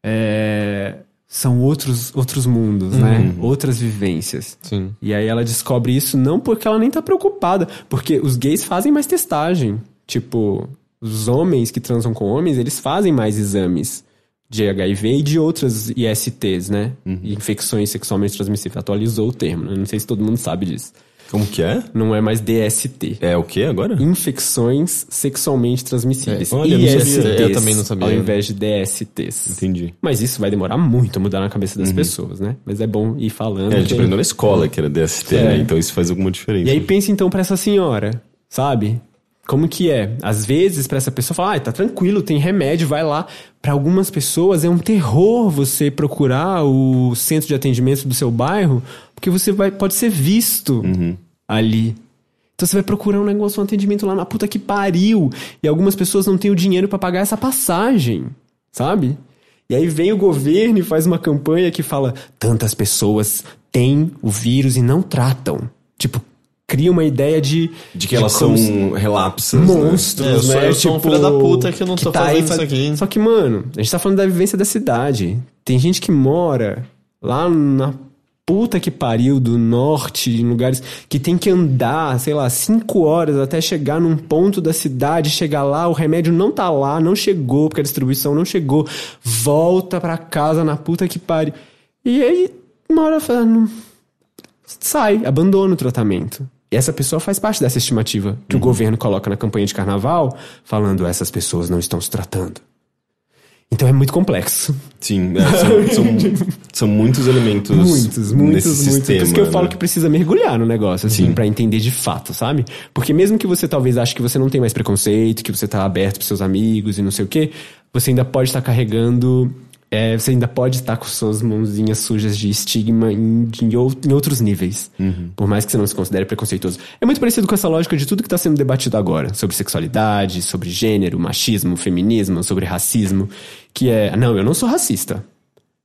é, são outros outros mundos, né? Outras vivências. Sim. E aí ela descobre isso não porque ela nem tá preocupada, porque os gays fazem mais testagem. Tipo, os homens que transam com homens, eles fazem mais exames de HIV e de outras ISTs, né? Infecções sexualmente transmissíveis. Atualizou o termo, né? Não sei se todo mundo sabe disso. Como que é? Não é mais DST. É o que agora? Infecções sexualmente transmissíveis. É, olha, eu não sabia. ISTs, Eu também não sabia. Ao invés de DSTs. Entendi. Mas isso vai demorar muito a mudar na cabeça das pessoas, né? Mas é bom ir falando. É, a gente aprendeu na escola que era DST, É. né? Então isso faz alguma diferença. E aí pensa então pra essa senhora, sabe? Como que é? Às vezes pra essa pessoa falar, ah, tá tranquilo, tem remédio, vai lá. Pra algumas pessoas é um terror você procurar o centro de atendimento do seu bairro, porque você vai pode ser visto ali. Então você vai procurar um negócio, um atendimento lá na puta que pariu. E algumas pessoas não têm o dinheiro pra pagar essa passagem, sabe? E aí vem o governo e faz uma campanha que fala: tantas pessoas têm o vírus e não tratam. Tipo, cria uma ideia de. De que elas como são relapsas. né? monstros, É, eu sou- né? eu sou um filho da puta que eu não tô tá fazendo isso aqui. Só que, mano, a gente tá falando da vivência da cidade. Tem gente que mora lá na puta que pariu do norte, em lugares que tem que andar, sei lá, cinco horas até chegar num ponto da cidade, chegar lá, o remédio não tá lá, não chegou, porque a distribuição não chegou, volta pra casa na puta que pariu. E aí, uma hora fala, sai, abandona o tratamento. E essa pessoa faz parte dessa estimativa que o governo coloca na campanha de carnaval, falando essas pessoas não estão se tratando. Então é muito complexo. Sim, é, são, são, são muitos elementos. Muitos, muitos, nesse muitos. Sistema, Por isso que eu falo né? que precisa mergulhar no negócio, assim, pra entender de fato, sabe? Porque mesmo que você talvez ache que você não tem mais preconceito, que você tá aberto pros seus amigos e não sei o quê, você ainda pode estar carregando. É, você ainda pode estar com suas mãozinhas sujas de estigma em, em ou- em outros níveis. Por mais que você não se considere preconceituoso. É muito parecido com essa lógica de tudo que está sendo debatido agora. Sobre sexualidade, sobre gênero, machismo, feminismo, sobre racismo. Que é, não, eu não sou racista.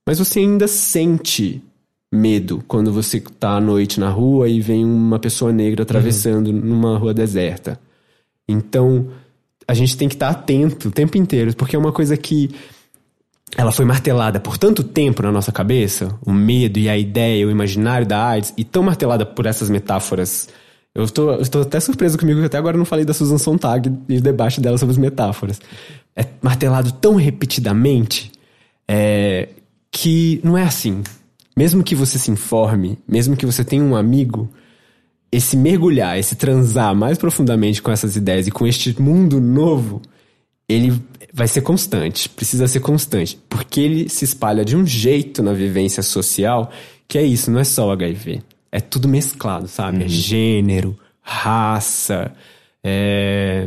Mas você ainda sente medo quando você tá à noite na rua e vem uma pessoa negra atravessando numa rua deserta. Então, a gente tem que estar atento o tempo inteiro, porque é uma coisa que ela foi martelada por tanto tempo na nossa cabeça, o medo e a ideia, o imaginário da AIDS, e tão martelada por essas metáforas. Eu estou, até surpreso comigo que até agora não falei da Susan Sontag e o debate dela sobre as metáforas. É martelado tão repetidamente é, que não é assim. Mesmo que você se informe, mesmo que você tenha um amigo, esse mergulhar, esse transar mais profundamente com essas ideias e com este mundo novo, ele vai ser constante, precisa ser constante, porque ele se espalha de um jeito na vivência social que é isso, não é só o HIV. É tudo mesclado, sabe? É gênero, raça, é,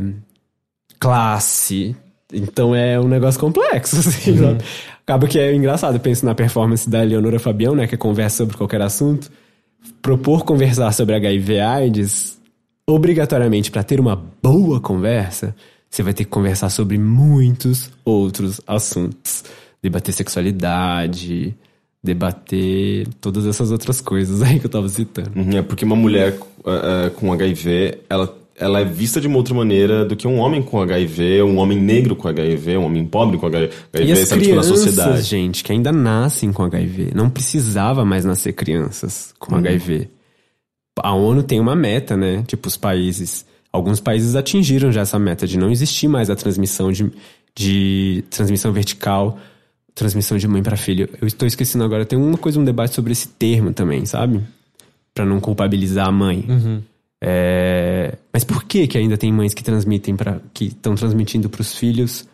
classe. Então é um negócio complexo, assim, Uhum. sabe? Acaba que é engraçado, eu penso na performance da Leonora Fabião, né, que conversa sobre qualquer assunto. propor conversar sobre HIV AIDS, obrigatoriamente para ter uma boa conversa, você vai ter que conversar sobre muitos outros assuntos. Debater sexualidade, debater todas essas outras coisas aí que eu tava citando. Uhum, é porque uma mulher uh, com HIV, ela, ela é vista de uma outra maneira do que um homem com HIV, um homem negro com HIV, um homem pobre com HIV, e as sabe, crianças, tipo, na sociedade. gente, que ainda nascem com HIV. Não precisava mais nascer crianças com Uhum. HIV. A ONU tem uma meta, né? Tipo, os países. Alguns países atingiram já essa meta de não existir mais a transmissão de, de transmissão vertical, transmissão de mãe para filho. Eu estou esquecendo agora, tem uma coisa, um debate sobre esse termo também, sabe? Pra não culpabilizar a mãe. É, Mas por que que ainda tem mães que transmitem para que estão transmitindo para os filhos?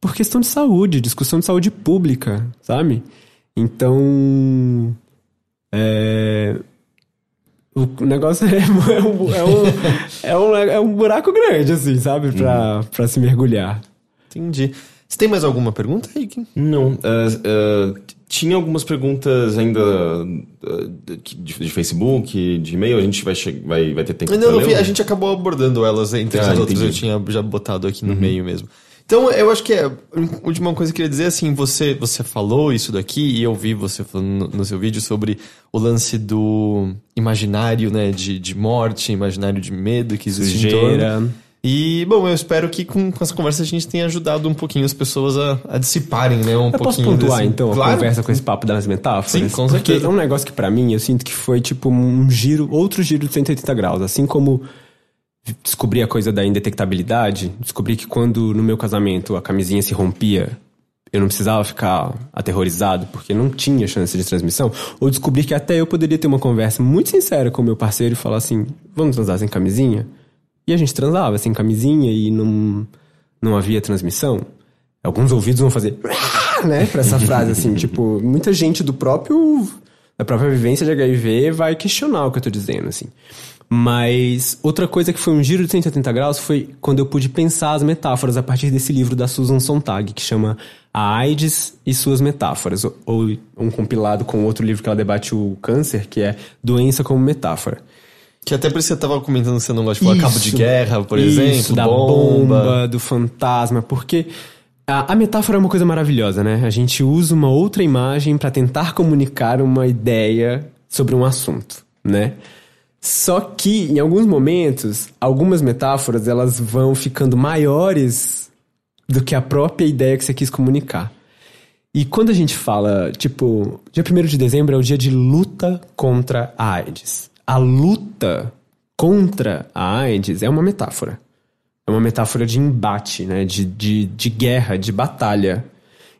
Por questão de saúde, discussão de saúde pública, sabe? Então, é, o negócio é, é, um, é, um, é, um, é um buraco grande, assim, sabe? Pra, pra se mergulhar. Entendi. Você tem mais alguma pergunta aí? Kim? Não. eh, eh, tinha algumas perguntas ainda eh, de, de Facebook, de e-mail. A gente vai, che- vai, vai ter tempo Não, pra não vi, ler? a gente acabou abordando elas entre Ah, as outras, eu tinha já botado aqui no meio mesmo. Então, eu acho que é, a última coisa que eu queria dizer, assim, você, você falou isso daqui, e eu vi você falando no, no seu vídeo sobre o lance do imaginário, né, de, de morte, imaginário de medo que existe em torno. Sujeira. E, bom, eu espero que com, com essa conversa a gente tenha ajudado um pouquinho as pessoas a, a dissiparem, né, um Eu posso pouquinho pontuar, desse- então, a Claro. conversa com esse papo das metáforas? Sim, com Porque certeza. é um negócio que pra mim, eu sinto que foi tipo um giro, outro giro de 180 graus. Assim como descobri a coisa da indetectabilidade, descobri que quando no meu casamento a camisinha se rompia, eu não precisava ficar aterrorizado porque não tinha chance de transmissão, ou descobri que até eu poderia ter uma conversa muito sincera com meu parceiro e falar assim: vamos transar sem camisinha? E a gente transava sem camisinha e não, não havia transmissão. Alguns ouvidos vão fazer, né, pra essa frase assim, tipo, muita gente do próprio da própria vivência de HIV vai questionar o que eu tô dizendo, assim. Mas outra coisa que foi um giro de 180 graus foi quando eu pude pensar as metáforas a partir desse livro da Susan Sontag, que chama A AIDS e Suas Metáforas, ou, um compilado com outro livro que ela debate o câncer, que é Doença como Metáfora. Que até por isso você tava comentando que você não gosta de falar cabo de guerra, por Isso, exemplo, da bomba. bomba, do fantasma, porque a, a metáfora é uma coisa maravilhosa, né? A gente usa uma outra imagem para tentar comunicar uma ideia sobre um assunto, né? Só que em alguns momentos, algumas metáforas elas vão ficando maiores do que a própria ideia que você quis comunicar. E quando a gente fala, tipo, dia 1 de dezembro é o dia de luta contra a AIDS. A luta contra a AIDS é uma metáfora. É uma metáfora de embate, né? De, de, de guerra, de batalha.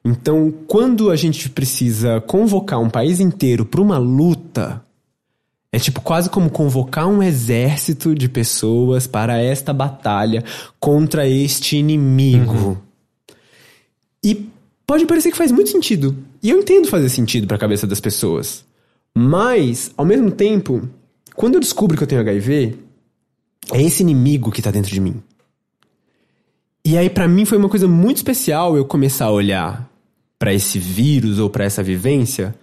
Então, quando a gente precisa convocar um país inteiro para uma luta, é tipo quase como convocar um exército de pessoas para esta batalha contra este inimigo. E pode parecer que faz muito sentido. E eu entendo fazer sentido para a cabeça das pessoas. Mas, ao mesmo tempo, quando eu descubro que eu tenho HIV, é esse inimigo que tá dentro de mim. E aí, pra mim, foi uma coisa muito especial eu começar a olhar pra esse vírus ou pra essa vivência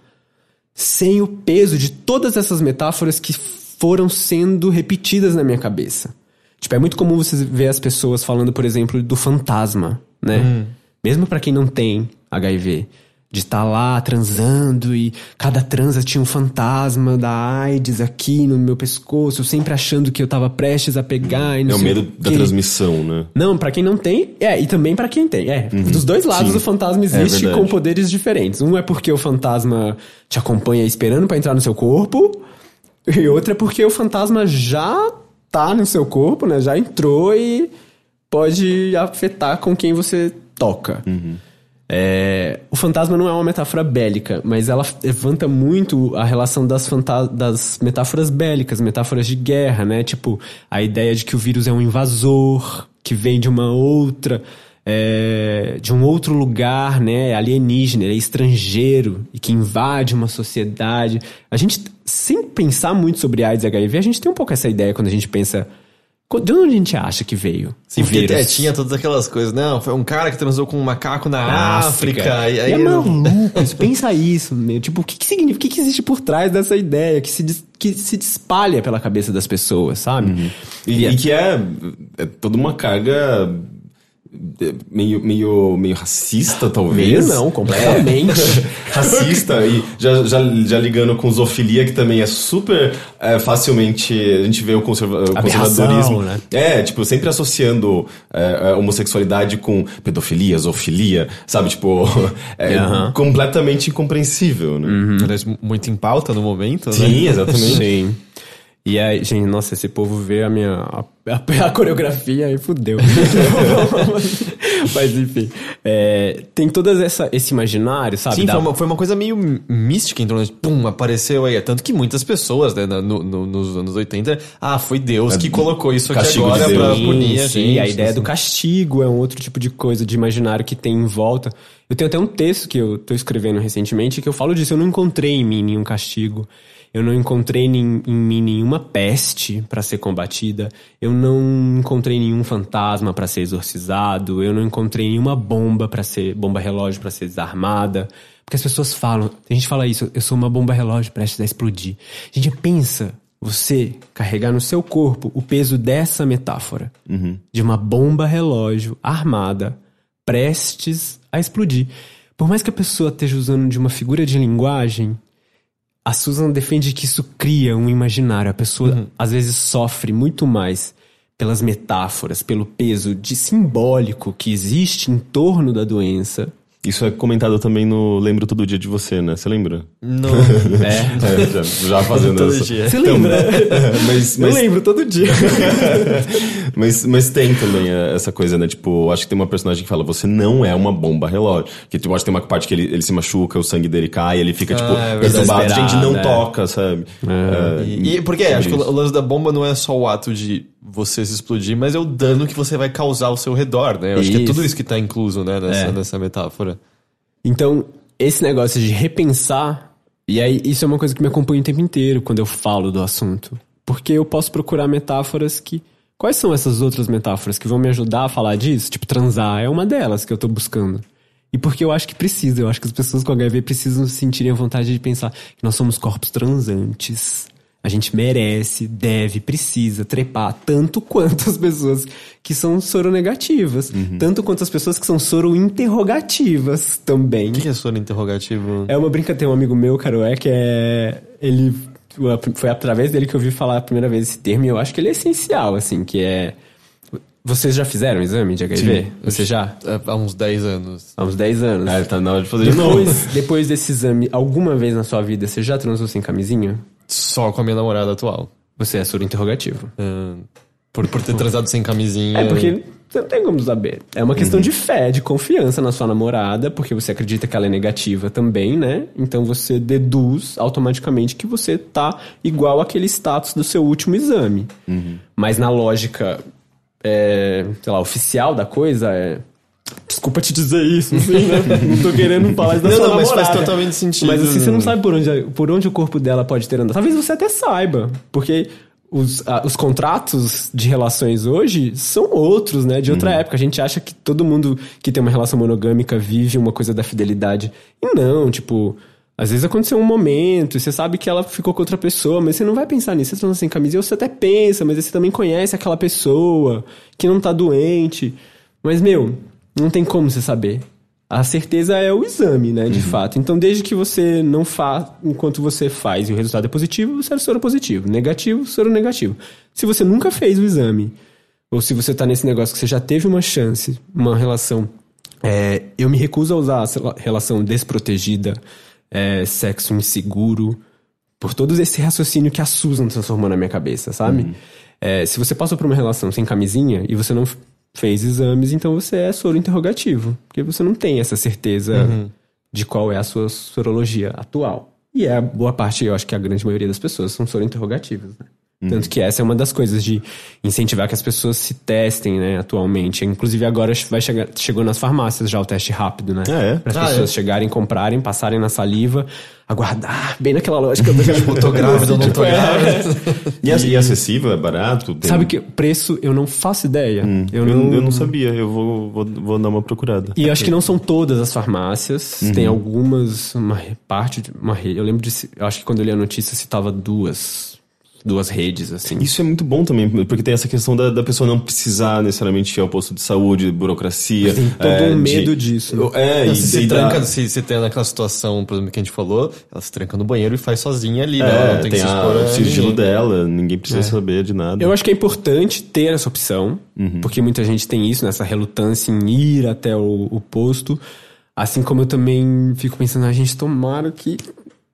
sem o peso de todas essas metáforas que foram sendo repetidas na minha cabeça. Tipo, é muito comum você ver as pessoas falando, por exemplo, do fantasma, né? Mesmo pra quem não tem HIV. De estar lá transando e cada transa tinha um fantasma da AIDS aqui no meu pescoço, eu sempre achando que eu tava prestes a pegar e não É o medo da transmissão, né? Não, pra quem não tem, é, e também pra quem tem. É, dos dois lados Sim. o fantasma existe verdade. com poderes diferentes. Um é porque o fantasma te acompanha esperando pra entrar no seu corpo, e outro é porque o fantasma já tá no seu corpo, né? Já entrou e pode afetar com quem você toca. É, o fantasma não é uma metáfora bélica, mas ela levanta muito a relação das, das metáforas bélicas, metáforas de guerra, né? Tipo, a ideia de que o vírus é um invasor, que vem de uma outra. é, de um outro lugar, né? Alienígena, ele é estrangeiro e que invade uma sociedade. A gente, sem pensar muito sobre AIDS e HIV, a gente tem um pouco essa ideia quando a gente pensa De onde a gente acha que veio? Sim, porque é, tinha todas aquelas coisas. Não, foi um cara que transou com um macaco na África. África. e E, aí é maluco, pensa isso, meu. Tipo, o que, que significa? O que, que existe por trás dessa ideia que se, que se espalha pela cabeça das pessoas, sabe? E, e que é, é toda uma carga é, meio, meio, meio racista, talvez. Meio não, completamente. racista e já, já, já ligando com zoofilia, que também é super é, facilmente. A gente vê o, conserva, o conservadorismo. né? É, tipo, sempre associando é, a homossexualidade com pedofilia, zoofilia, sabe? Tipo, é completamente incompreensível, né? Aliás, muito em pauta no momento, né? Sim, exatamente. Sim. E aí, gente, nossa, esse povo vê a minha. a, a- a coreografia e fudeu. Mas enfim. é, tem essa, esse imaginário, sabe? Sim, da- foi uma, foi uma coisa meio mística torno de, pum, apareceu aí. Tanto que muitas pessoas, né, no, no- nos anos 80, ah, foi Deus que colocou isso aqui agora de pra punir a Sim, gente. a ideia assim. do castigo é um outro tipo de coisa, de imaginário que tem em volta. Eu tenho até um texto que eu tô escrevendo recentemente que eu falo disso. Eu não encontrei em mim nenhum castigo. Eu não encontrei nin- em mim nenhuma peste para ser combatida. Eu não encontrei nenhum fantasma para ser exorcizado. Eu não encontrei nenhuma bomba para ser bomba relógio para ser desarmada. Porque as pessoas falam, a gente fala isso, eu sou uma bomba relógio prestes a explodir. A gente pensa você carregar no seu corpo o peso dessa metáfora de uma bomba relógio armada prestes a explodir. Por mais que a pessoa esteja usando de uma figura de linguagem, a Susan defende que isso cria um imaginário. A pessoa às vezes sofre muito mais pelas metáforas, pelo peso de simbólico que existe em torno da doença. Isso é comentado também no Lembro Todo Dia de Você, né? Você lembra? Não. É. É, já, já fazendo Todo essa. dia. Você lembra? mas, Eu mas, lembro todo dia. mas, mas tem também é, essa coisa, né? Tipo, acho que tem uma personagem que fala, você não é uma bomba relógio. Que tipo, acho que tem uma parte que ele, ele se machuca, o sangue dele cai, ele fica, tipo, é perturbado. Gente, não Desesperado, é. toca, sabe? É, E, e porque sobre acho que o lance da bomba não é só o ato de você se explodir, mas é o dano que você vai causar ao seu redor, né? Eu acho que é Isso. tudo isso que tá incluso, né, nessa, É. nessa metáfora. Então, esse negócio de repensar, e aí isso é uma coisa que me acompanha o tempo inteiro quando eu falo do assunto. Porque eu posso procurar metáforas que. Quais são essas outras metáforas que vão me ajudar a falar disso? Tipo, transar é uma delas que eu tô buscando. E porque eu acho que precisa, eu acho que as pessoas com HIV precisam sentirem a vontade de pensar que nós somos corpos transantes. A gente merece, deve, precisa trepar tanto quanto as pessoas que são soronegativas, tanto quanto as pessoas que são soro-interrogativas também. O que é soro interrogativo? É uma brincadeira, tem um amigo meu, Caroé, que é. Ele. Foi através dele que eu ouvi falar a primeira vez esse termo, e eu acho que ele é essencial, assim, que é. Vocês já fizeram o exame de HIV? Você já? É, Há uns 10 anos. Há uns 10 anos. É, tá na hora de fazer de novo. Depois, depois desse exame, alguma vez na sua vida você já transou sem camisinha? Só com a minha namorada atual. Você é soro interrogativo. Ah, por, por ter transado sem camisinha. É porque você não tem como saber. É uma questão de fé, de confiança na sua namorada, porque você acredita que ela é negativa também, né? Então você deduz automaticamente que você tá igual àquele status do seu último exame. Mas na lógica, é, sei lá, oficial da coisa é. Desculpa te dizer isso, assim, né? não tô querendo falar isso da Não, sua não, mas faz namorada. totalmente sentido. Mas assim, você não sabe por onde, por onde o corpo dela pode ter andado. Talvez você até saiba, porque os, ah, os contratos de relações hoje são outros, né? De outra época. A gente acha que todo mundo que tem uma relação monogâmica vive uma coisa da fidelidade. E não, tipo... Às vezes aconteceu um momento, e você sabe que ela ficou com outra pessoa, mas você não vai pensar nisso. Você tá sem camisa, você até pensa, mas você também conhece aquela pessoa que não tá doente. Mas, meu, não tem como você saber. A certeza é o exame, né, de fato. Então, desde que você não faz, enquanto você faz e o resultado é positivo, você é soro positivo. Negativo, soro negativo. Se você nunca fez o exame, ou se você tá nesse negócio que você já teve uma chance, uma relação. é, eu me recuso a usar lá, relação desprotegida, é, sexo inseguro, por todo esse raciocínio que a Susan transformou na minha cabeça, sabe? É, se você passou por uma relação sem camisinha e você não fez exames, então você é soro interrogativo. Porque você não tem essa certeza de qual é a sua sorologia atual. E é a boa parte, eu acho que a grande maioria das pessoas são soro interrogativas, né? Tanto que essa é uma das coisas de incentivar que as pessoas se testem, né, atualmente. Inclusive agora vai chegar, chegou nas farmácias já o teste rápido, né? Ah, é? Para as Ah, pessoas é. chegarem, comprarem, passarem na saliva, aguardar, bem naquela lógica do Tipo, tô grávida ou não tô é. grávida. E, é- e é acessível, é barato? Tem- Sabe que preço eu não faço ideia. Eu, não... eu não sabia, eu vou, vou, vou dar uma procurada. E acho que não são todas as farmácias. Tem algumas, uma parte, uma rede. Eu lembro de. Eu acho que quando eu li a notícia citava duas. Duas redes, assim. Isso é muito bom também, porque tem essa questão da, da pessoa não precisar necessariamente ir ao posto de saúde, burocracia. Tem todo é, um de- medo disso, né? É, e, se, se e dá- tranca, se, se tem naquela situação, por exemplo, que a gente falou, ela se tranca no banheiro e faz sozinha ali, né? É, Ela não tem, tem que se expor a o sigilo ninguém. dela, ninguém precisa saber de nada. Eu acho que é importante ter essa opção, porque muita gente tem isso, nessa relutância em ir até o, o posto. Assim como eu também fico pensando, a gente tomara que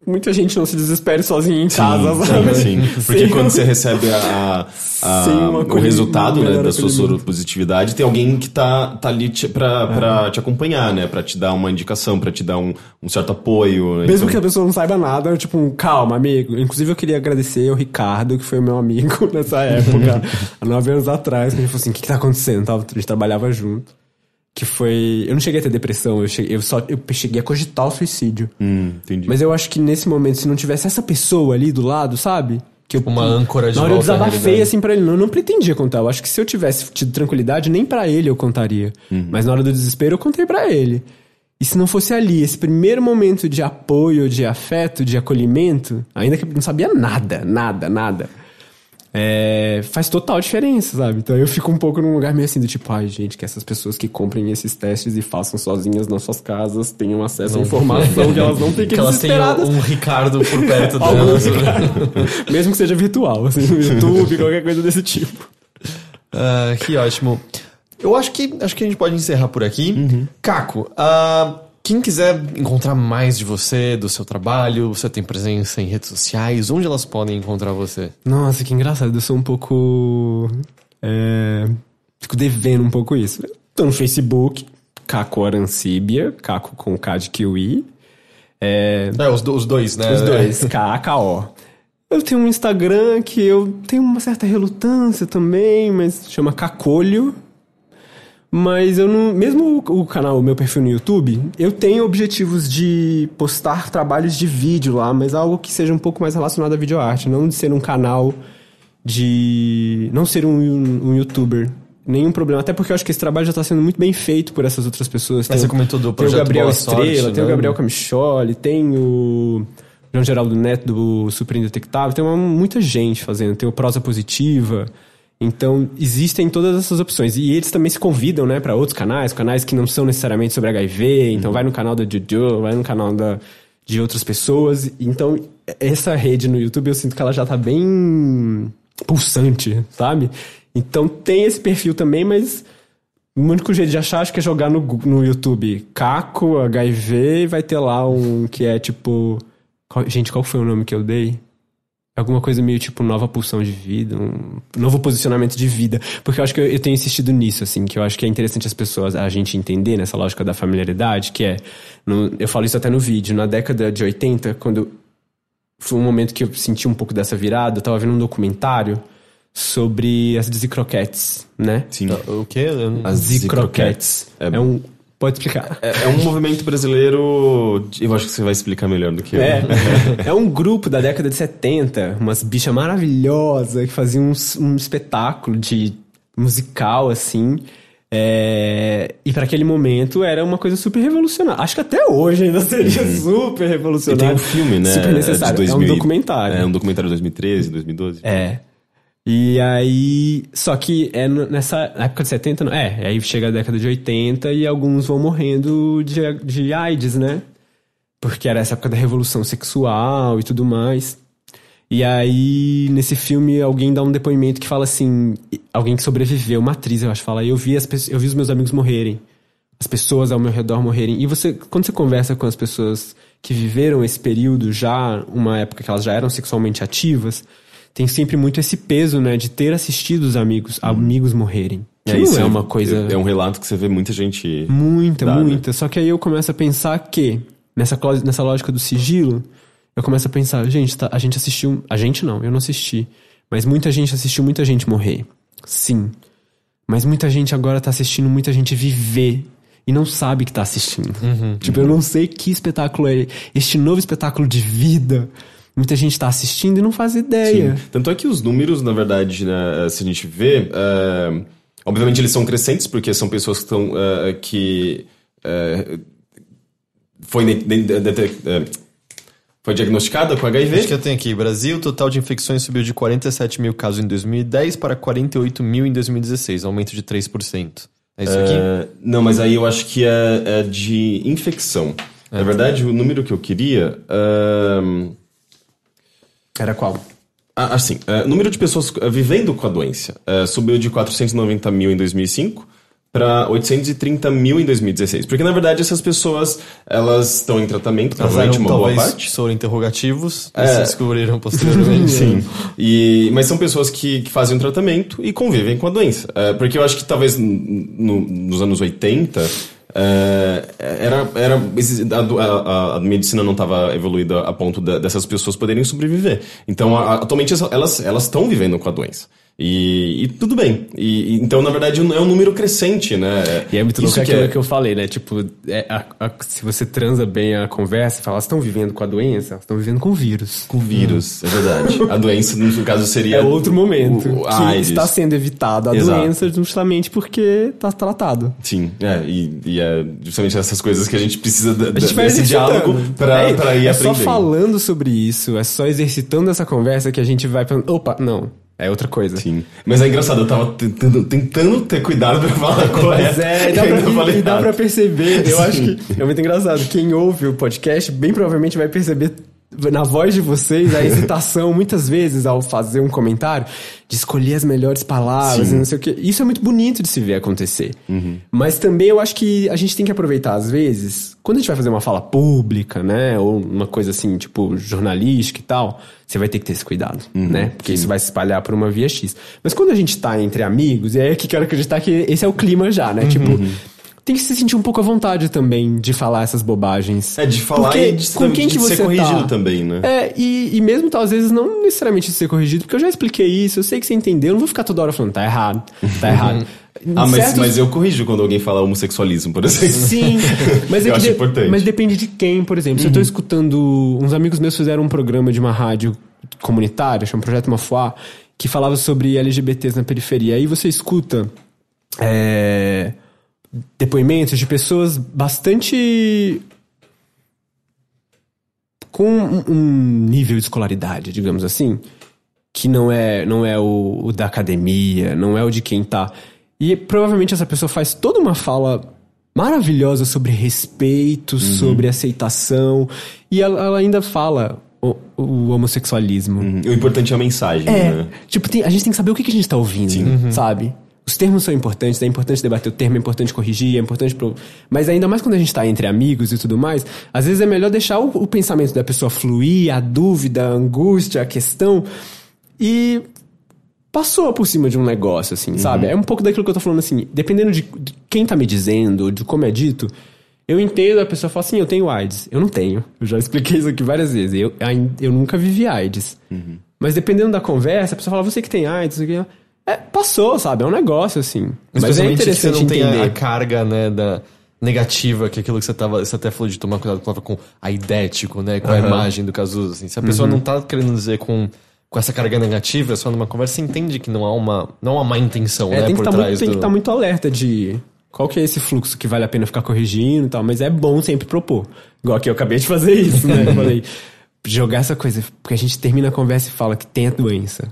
muita gente não se desespere sozinha em casa, sabe? Sim, sim. Porque quando você recebe a, a- o resultado né, da sua soropositividade, tem alguém que tá, tá ali te, pra, pra te acompanhar, né? Pra te dar uma indicação, pra te dar um, um certo apoio. né? Mesmo Então- que a pessoa não saiba nada, tipo, um, calma, amigo. Inclusive, eu queria agradecer ao Ricardo, que foi o meu amigo nessa época, há nove anos atrás, que ele falou assim: o que, que tá acontecendo? A gente trabalhava junto. Que foi. Eu não cheguei a ter depressão, eu, cheguei, eu só eu cheguei a cogitar o suicídio. Hum, entendi. Mas eu acho que nesse momento, se não tivesse essa pessoa ali do lado, sabe? Que eu, Uma âncora de Na hora eu desabafei assim pra ele. Não, eu não pretendia contar. Eu acho que se eu tivesse tido tranquilidade, nem pra ele eu contaria. Mas na hora do desespero eu contei pra ele. E se não fosse ali, esse primeiro momento de apoio, de afeto, de acolhimento, ainda que eu não sabia nada, nada, nada. É, faz total diferença, sabe? Então eu fico um pouco num lugar meio assim do tipo, ai gente, que essas pessoas que comprem esses testes e façam sozinhas nas suas casas tenham acesso à informação que elas não têm que Que elas tenham um Ricardo por perto delas. Mesmo que seja virtual, assim, no YouTube, qualquer coisa desse tipo. Ah, que ótimo. Eu acho que acho que a gente pode encerrar por aqui. Uhum. Caco, ah, quem quiser encontrar mais de você, do seu trabalho, você tem presença em redes sociais, onde elas podem encontrar você? Nossa, que engraçado. Eu sou um pouco. É, fico devendo um pouco isso. Tô no Facebook, Caco Arancíbia, Caco com K de Kiwi. É, É, os, do- os dois, né? os dois, K-A-K-O. Eu tenho um Instagram que eu tenho uma certa relutância também, mas chama Cacolho. Mas eu não. Mesmo o, o canal, o meu perfil no YouTube, eu tenho objetivos de postar trabalhos de vídeo lá, mas algo que seja um pouco mais relacionado à videoarte, não de ser um canal de. não ser um, um youtuber. Nenhum problema. Até porque eu acho que esse trabalho já está sendo muito bem feito por essas outras pessoas. Mas você comentou do tem o projeto Gabriel Boa Estrela, Sorte, tem o né? Gabriel Camicholi, tem o João Geraldo Neto do Super Indetectável, tem uma, muita gente fazendo, tem o Prosa Positiva. Então, existem todas essas opções. E eles também se convidam, né, para outros canais, canais que não são necessariamente sobre HIV. Então, vai no canal da Jojo, vai no canal da, de outras pessoas. Então, essa rede no YouTube, eu sinto que ela já tá bem pulsante, sabe? Então, tem esse perfil também, mas o único jeito de achar acho que é jogar no, no YouTube Caco, HIV, e vai ter lá um que é tipo. qual- gente, qual foi o nome que eu dei? Alguma coisa meio tipo nova pulsão de vida, um novo posicionamento de vida. Porque eu acho que eu, eu tenho insistido nisso, assim, que eu acho que é interessante as pessoas, a gente entender nessa lógica da familiaridade, que é. no- eu falo isso até no vídeo, na década de 80, quando foi um momento que eu senti um pouco dessa virada, eu tava vendo um documentário sobre as Zicroquettes, né? Sim. O quê? As Zicroquettes. É- É um. Pode explicar. É, é um movimento brasileiro. Eu acho que você vai explicar melhor do que eu. É, é um grupo da década de 70, umas bichas maravilhosas que faziam um, um espetáculo de musical, assim. É, e para aquele momento era uma coisa super revolucionária. Acho que até hoje ainda seria super E revolucionário. tem um filme, né? Super necessário. de É um 2000 documentário. É um documentário de 2013, 2012. É. E aí. Só que é nessa época de 70, não- é, aí chega a década de 80 e alguns vão morrendo de, de AIDS, né? Porque era essa época da revolução sexual e tudo mais. E aí, nesse filme, alguém dá um depoimento que fala assim: alguém que sobreviveu, uma atriz, eu acho, fala, eu vi, as, eu vi os meus amigos morrerem, as pessoas ao meu redor morrerem. E você, quando você conversa com as pessoas que viveram esse período, já, uma época que elas já eram sexualmente ativas, tem sempre muito esse peso, né, de ter assistido os amigos, amigos morrerem. Que não isso é uma coisa. É um relato que você vê muita gente. Muita, Dá, né? muita. Só que aí eu começo a pensar que, nessa, nessa lógica do sigilo, eu começo a pensar, gente, tá- a gente assistiu. A gente não, eu não assisti. Mas muita gente assistiu muita gente morrer. Sim. Mas muita gente agora tá assistindo muita gente viver e não sabe que tá assistindo. tipo, eu não sei que espetáculo é este novo espetáculo de vida. Muita gente tá assistindo e não faz ideia. Sim. Tanto é que os números, na verdade, né, se a gente vê, é, obviamente eles são crescentes, porque são pessoas que estão. é, que. é, foi, de- de- é, foi diagnosticada com HIV. Acho que eu tenho aqui. Brasil, o total de infecções subiu de 47 mil casos em 2010 para 48 mil em 2016, aumento de 3%. É isso aqui? É, não, mas aí eu acho que é, é de infecção. Na verdade, o número que eu queria. É, Era qual? Ah, assim, é, o número de pessoas eh, vivendo com a doença eh, subiu de 490 mil em 2005 para 830 mil em 2016. Porque, na verdade, essas pessoas, elas estão em tratamento, Elas provavelmente uma boa parte. foram interrogativos, É. se descobriram posteriormente. Sim. E, mas são pessoas que, que fazem um tratamento e convivem com a doença. É, porque eu acho que talvez no- nos anos 80 é, era, era a, a- a medicina não estava evoluída a ponto da- dessas pessoas poderem sobreviver. Então, a- atualmente elas estão vivendo com a doença. E, e tudo bem. E, então, na verdade, é um número crescente, né? E é muito louco que aquilo é- que eu falei, né? Tipo, é, a- a- se você transa bem a conversa, fala, elas estão vivendo com a doença, elas estão vivendo com o vírus. Com vírus, é verdade. A doença, no caso, seria. É outro momento o- o que está sendo evitado a Exato. doença justamente porque está tratado. Sim, é, e, e é justamente essas coisas que a gente precisa da- A gente desse diálogo pra, é, ir é aprendendo. só falando sobre isso, é só exercitando essa conversa que a gente vai falando, opa, não, é outra coisa. Sim. Mas é engraçado, eu tava tentando, tentando ter cuidado pra falar correto. Mas é, e dá, e pra, falei e dá pra perceber. Eu acho que é muito engraçado. Quem ouve o podcast bem provavelmente vai perceber na voz de vocês a hesitação, muitas vezes, ao fazer um comentário, de escolher as melhores palavras Sim. e não sei o quê. Isso é muito bonito de se ver acontecer. Mas também eu acho que a gente tem que aproveitar, às vezes, quando a gente vai fazer uma fala pública, né? Ou uma coisa assim, tipo, jornalística e tal, você vai ter que ter esse cuidado, né? Porque isso vai se espalhar por uma via X. Mas quando a gente tá entre amigos, e aí é que quero acreditar que esse é o clima já, né? Tipo, tem que se sentir um pouco à vontade também de falar essas bobagens. É, de falar Porque e de, com quem de que você ser corrigido tá? também, né? É, e, e mesmo tá, às vezes não necessariamente de ser corrigido, porque eu já expliquei isso, eu sei que você entendeu, eu não vou ficar toda hora falando, tá errado, tá errado. Ah, mas, Certos- mas eu corrijo quando alguém fala homossexualismo, por exemplo. Sim, mas é Eu acho de- importante. Uhum. Mas depende de quem, por exemplo. Se eu tô escutando. Uns amigos meus fizeram um programa de uma rádio comunitária, chama Projeto Mafuá, que falava sobre LGBTs na periferia. Aí você escuta. é, depoimentos de pessoas bastante. com um- um nível de escolaridade, digamos assim, que não é, não é o, o da academia, não é o de quem tá. E provavelmente essa pessoa faz toda uma fala maravilhosa sobre respeito, sobre aceitação, e ela, ela ainda fala o, o homossexualismo. O importante é a mensagem, É, né? tipo, tem- a gente tem que saber o que, que a gente tá ouvindo, sabe? Os termos são importantes, é importante debater o termo, é importante corrigir, é importante. Pro... Mas ainda mais quando a gente tá entre amigos e tudo mais, às vezes é melhor deixar o, o pensamento da pessoa fluir, a dúvida, a angústia, a questão, e passou por cima de um negócio, assim, sabe? É um pouco daquilo que eu tô falando, assim, dependendo de, quem tá me dizendo, de como é dito, eu entendo, a pessoa fala assim, eu tenho AIDS. Eu não tenho. Eu já expliquei isso aqui várias vezes. Eu, eu nunca vivi AIDS. Mas dependendo da conversa, a pessoa fala, você que tem AIDS, isso aqui. É, passou, sabe? É um negócio, assim. Mas é Especialmente que você interessante não tem a, entender. a carga, né, da negativa, que é aquilo que você tava. Você até falou de tomar cuidado com, com a idético, né? Com a imagem do Cazuza. Assim. Se a pessoa Uhum. não tá querendo dizer com, com essa carga negativa, só numa conversa, você entende que não há uma, não há uma má intenção, É, né? tem que estar trás muito, tem do... que estar muito alerta de qual que é esse fluxo que vale a pena ficar corrigindo e tal, mas é bom sempre propor. Igual aqui eu acabei de fazer isso, né? Eu falei, jogar essa coisa, porque a gente termina a conversa e fala que tem a doença.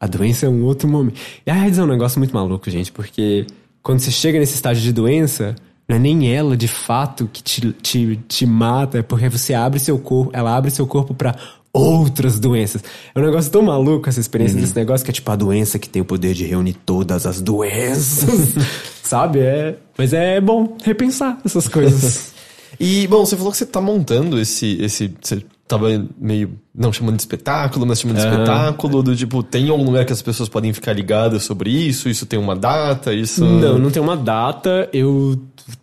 A doença é um outro momento. E a AIDS é um negócio muito maluco, gente, porque quando você chega nesse estágio de doença, não é nem ela de fato que te, te, te mata, é porque você abre seu corpo, ela abre seu corpo pra outras doenças. É um negócio tão maluco essa experiência desse negócio que é tipo a doença que tem o poder de reunir todas as doenças. Sabe? É, mas é bom repensar essas coisas. E, bom, você falou que você tá montando esse. esse você tava meio. Não chamando de espetáculo, mas chamando de Aham. espetáculo. Do tipo, tem algum lugar que as pessoas podem ficar ligadas sobre isso? Isso tem uma data? Isso. Não, não tem uma data. Eu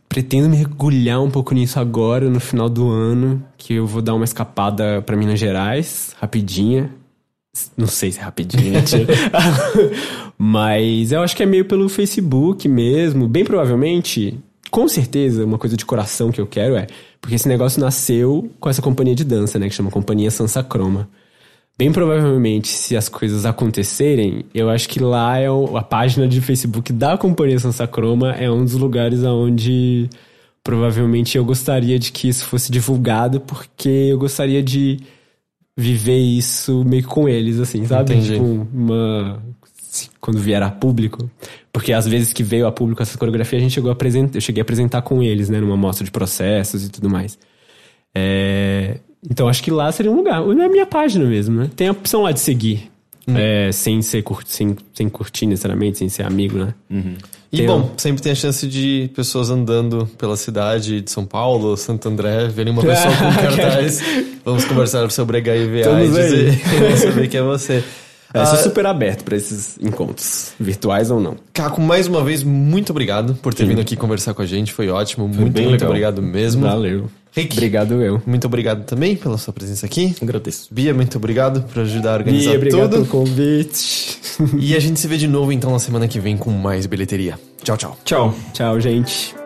pretendo mergulhar um pouco nisso agora, no final do ano, que eu vou dar uma escapada pra Minas Gerais, rapidinha. Não sei se é rapidinho, mentira. Mas eu acho que é meio pelo Facebook mesmo. Bem provavelmente, com certeza, uma coisa de coração que eu quero é. Porque esse negócio nasceu com essa companhia de dança, né? Que chama Companhia Sansa Croma. Bem provavelmente, se as coisas acontecerem, eu acho que lá é o, a página de Facebook da Companhia Sansa Croma é um dos lugares onde provavelmente eu gostaria de que isso fosse divulgado, porque eu gostaria de viver isso meio que com eles, assim, sabe? Entendi. Tipo, uma. Quando vier a público. Porque às vezes que veio a público essa coreografia, a gente chegou a apresentar. Eu cheguei a apresentar com eles, né? Numa mostra de processos e tudo mais. É, Então acho que lá seria um lugar. Na minha página mesmo, né? Tem a opção lá de seguir. é, sem, ser sem, sem curtir necessariamente, sem ser amigo, né? E Tem bom, sempre tem a chance de pessoas andando pela cidade de São Paulo, Santo André, verem uma pessoa com cartaz. Vamos conversar sobre HIV e vamos saber que é você. É, eu sou Ah, super aberto pra esses encontros, virtuais ou não. Caco, mais uma vez, muito obrigado por ter vindo aqui conversar com a gente. Foi ótimo. muito, bem muito legal. obrigado mesmo. Valeu. Rick. Obrigado eu. Muito obrigado também pela sua presença aqui. Agradeço. Bia, muito obrigado por ajudar a organizar Bia, obrigado pelo tudo. convite. E a gente se vê de novo então na semana que vem com mais bilheteria. Tchau, tchau. Tchau. Tchau, gente.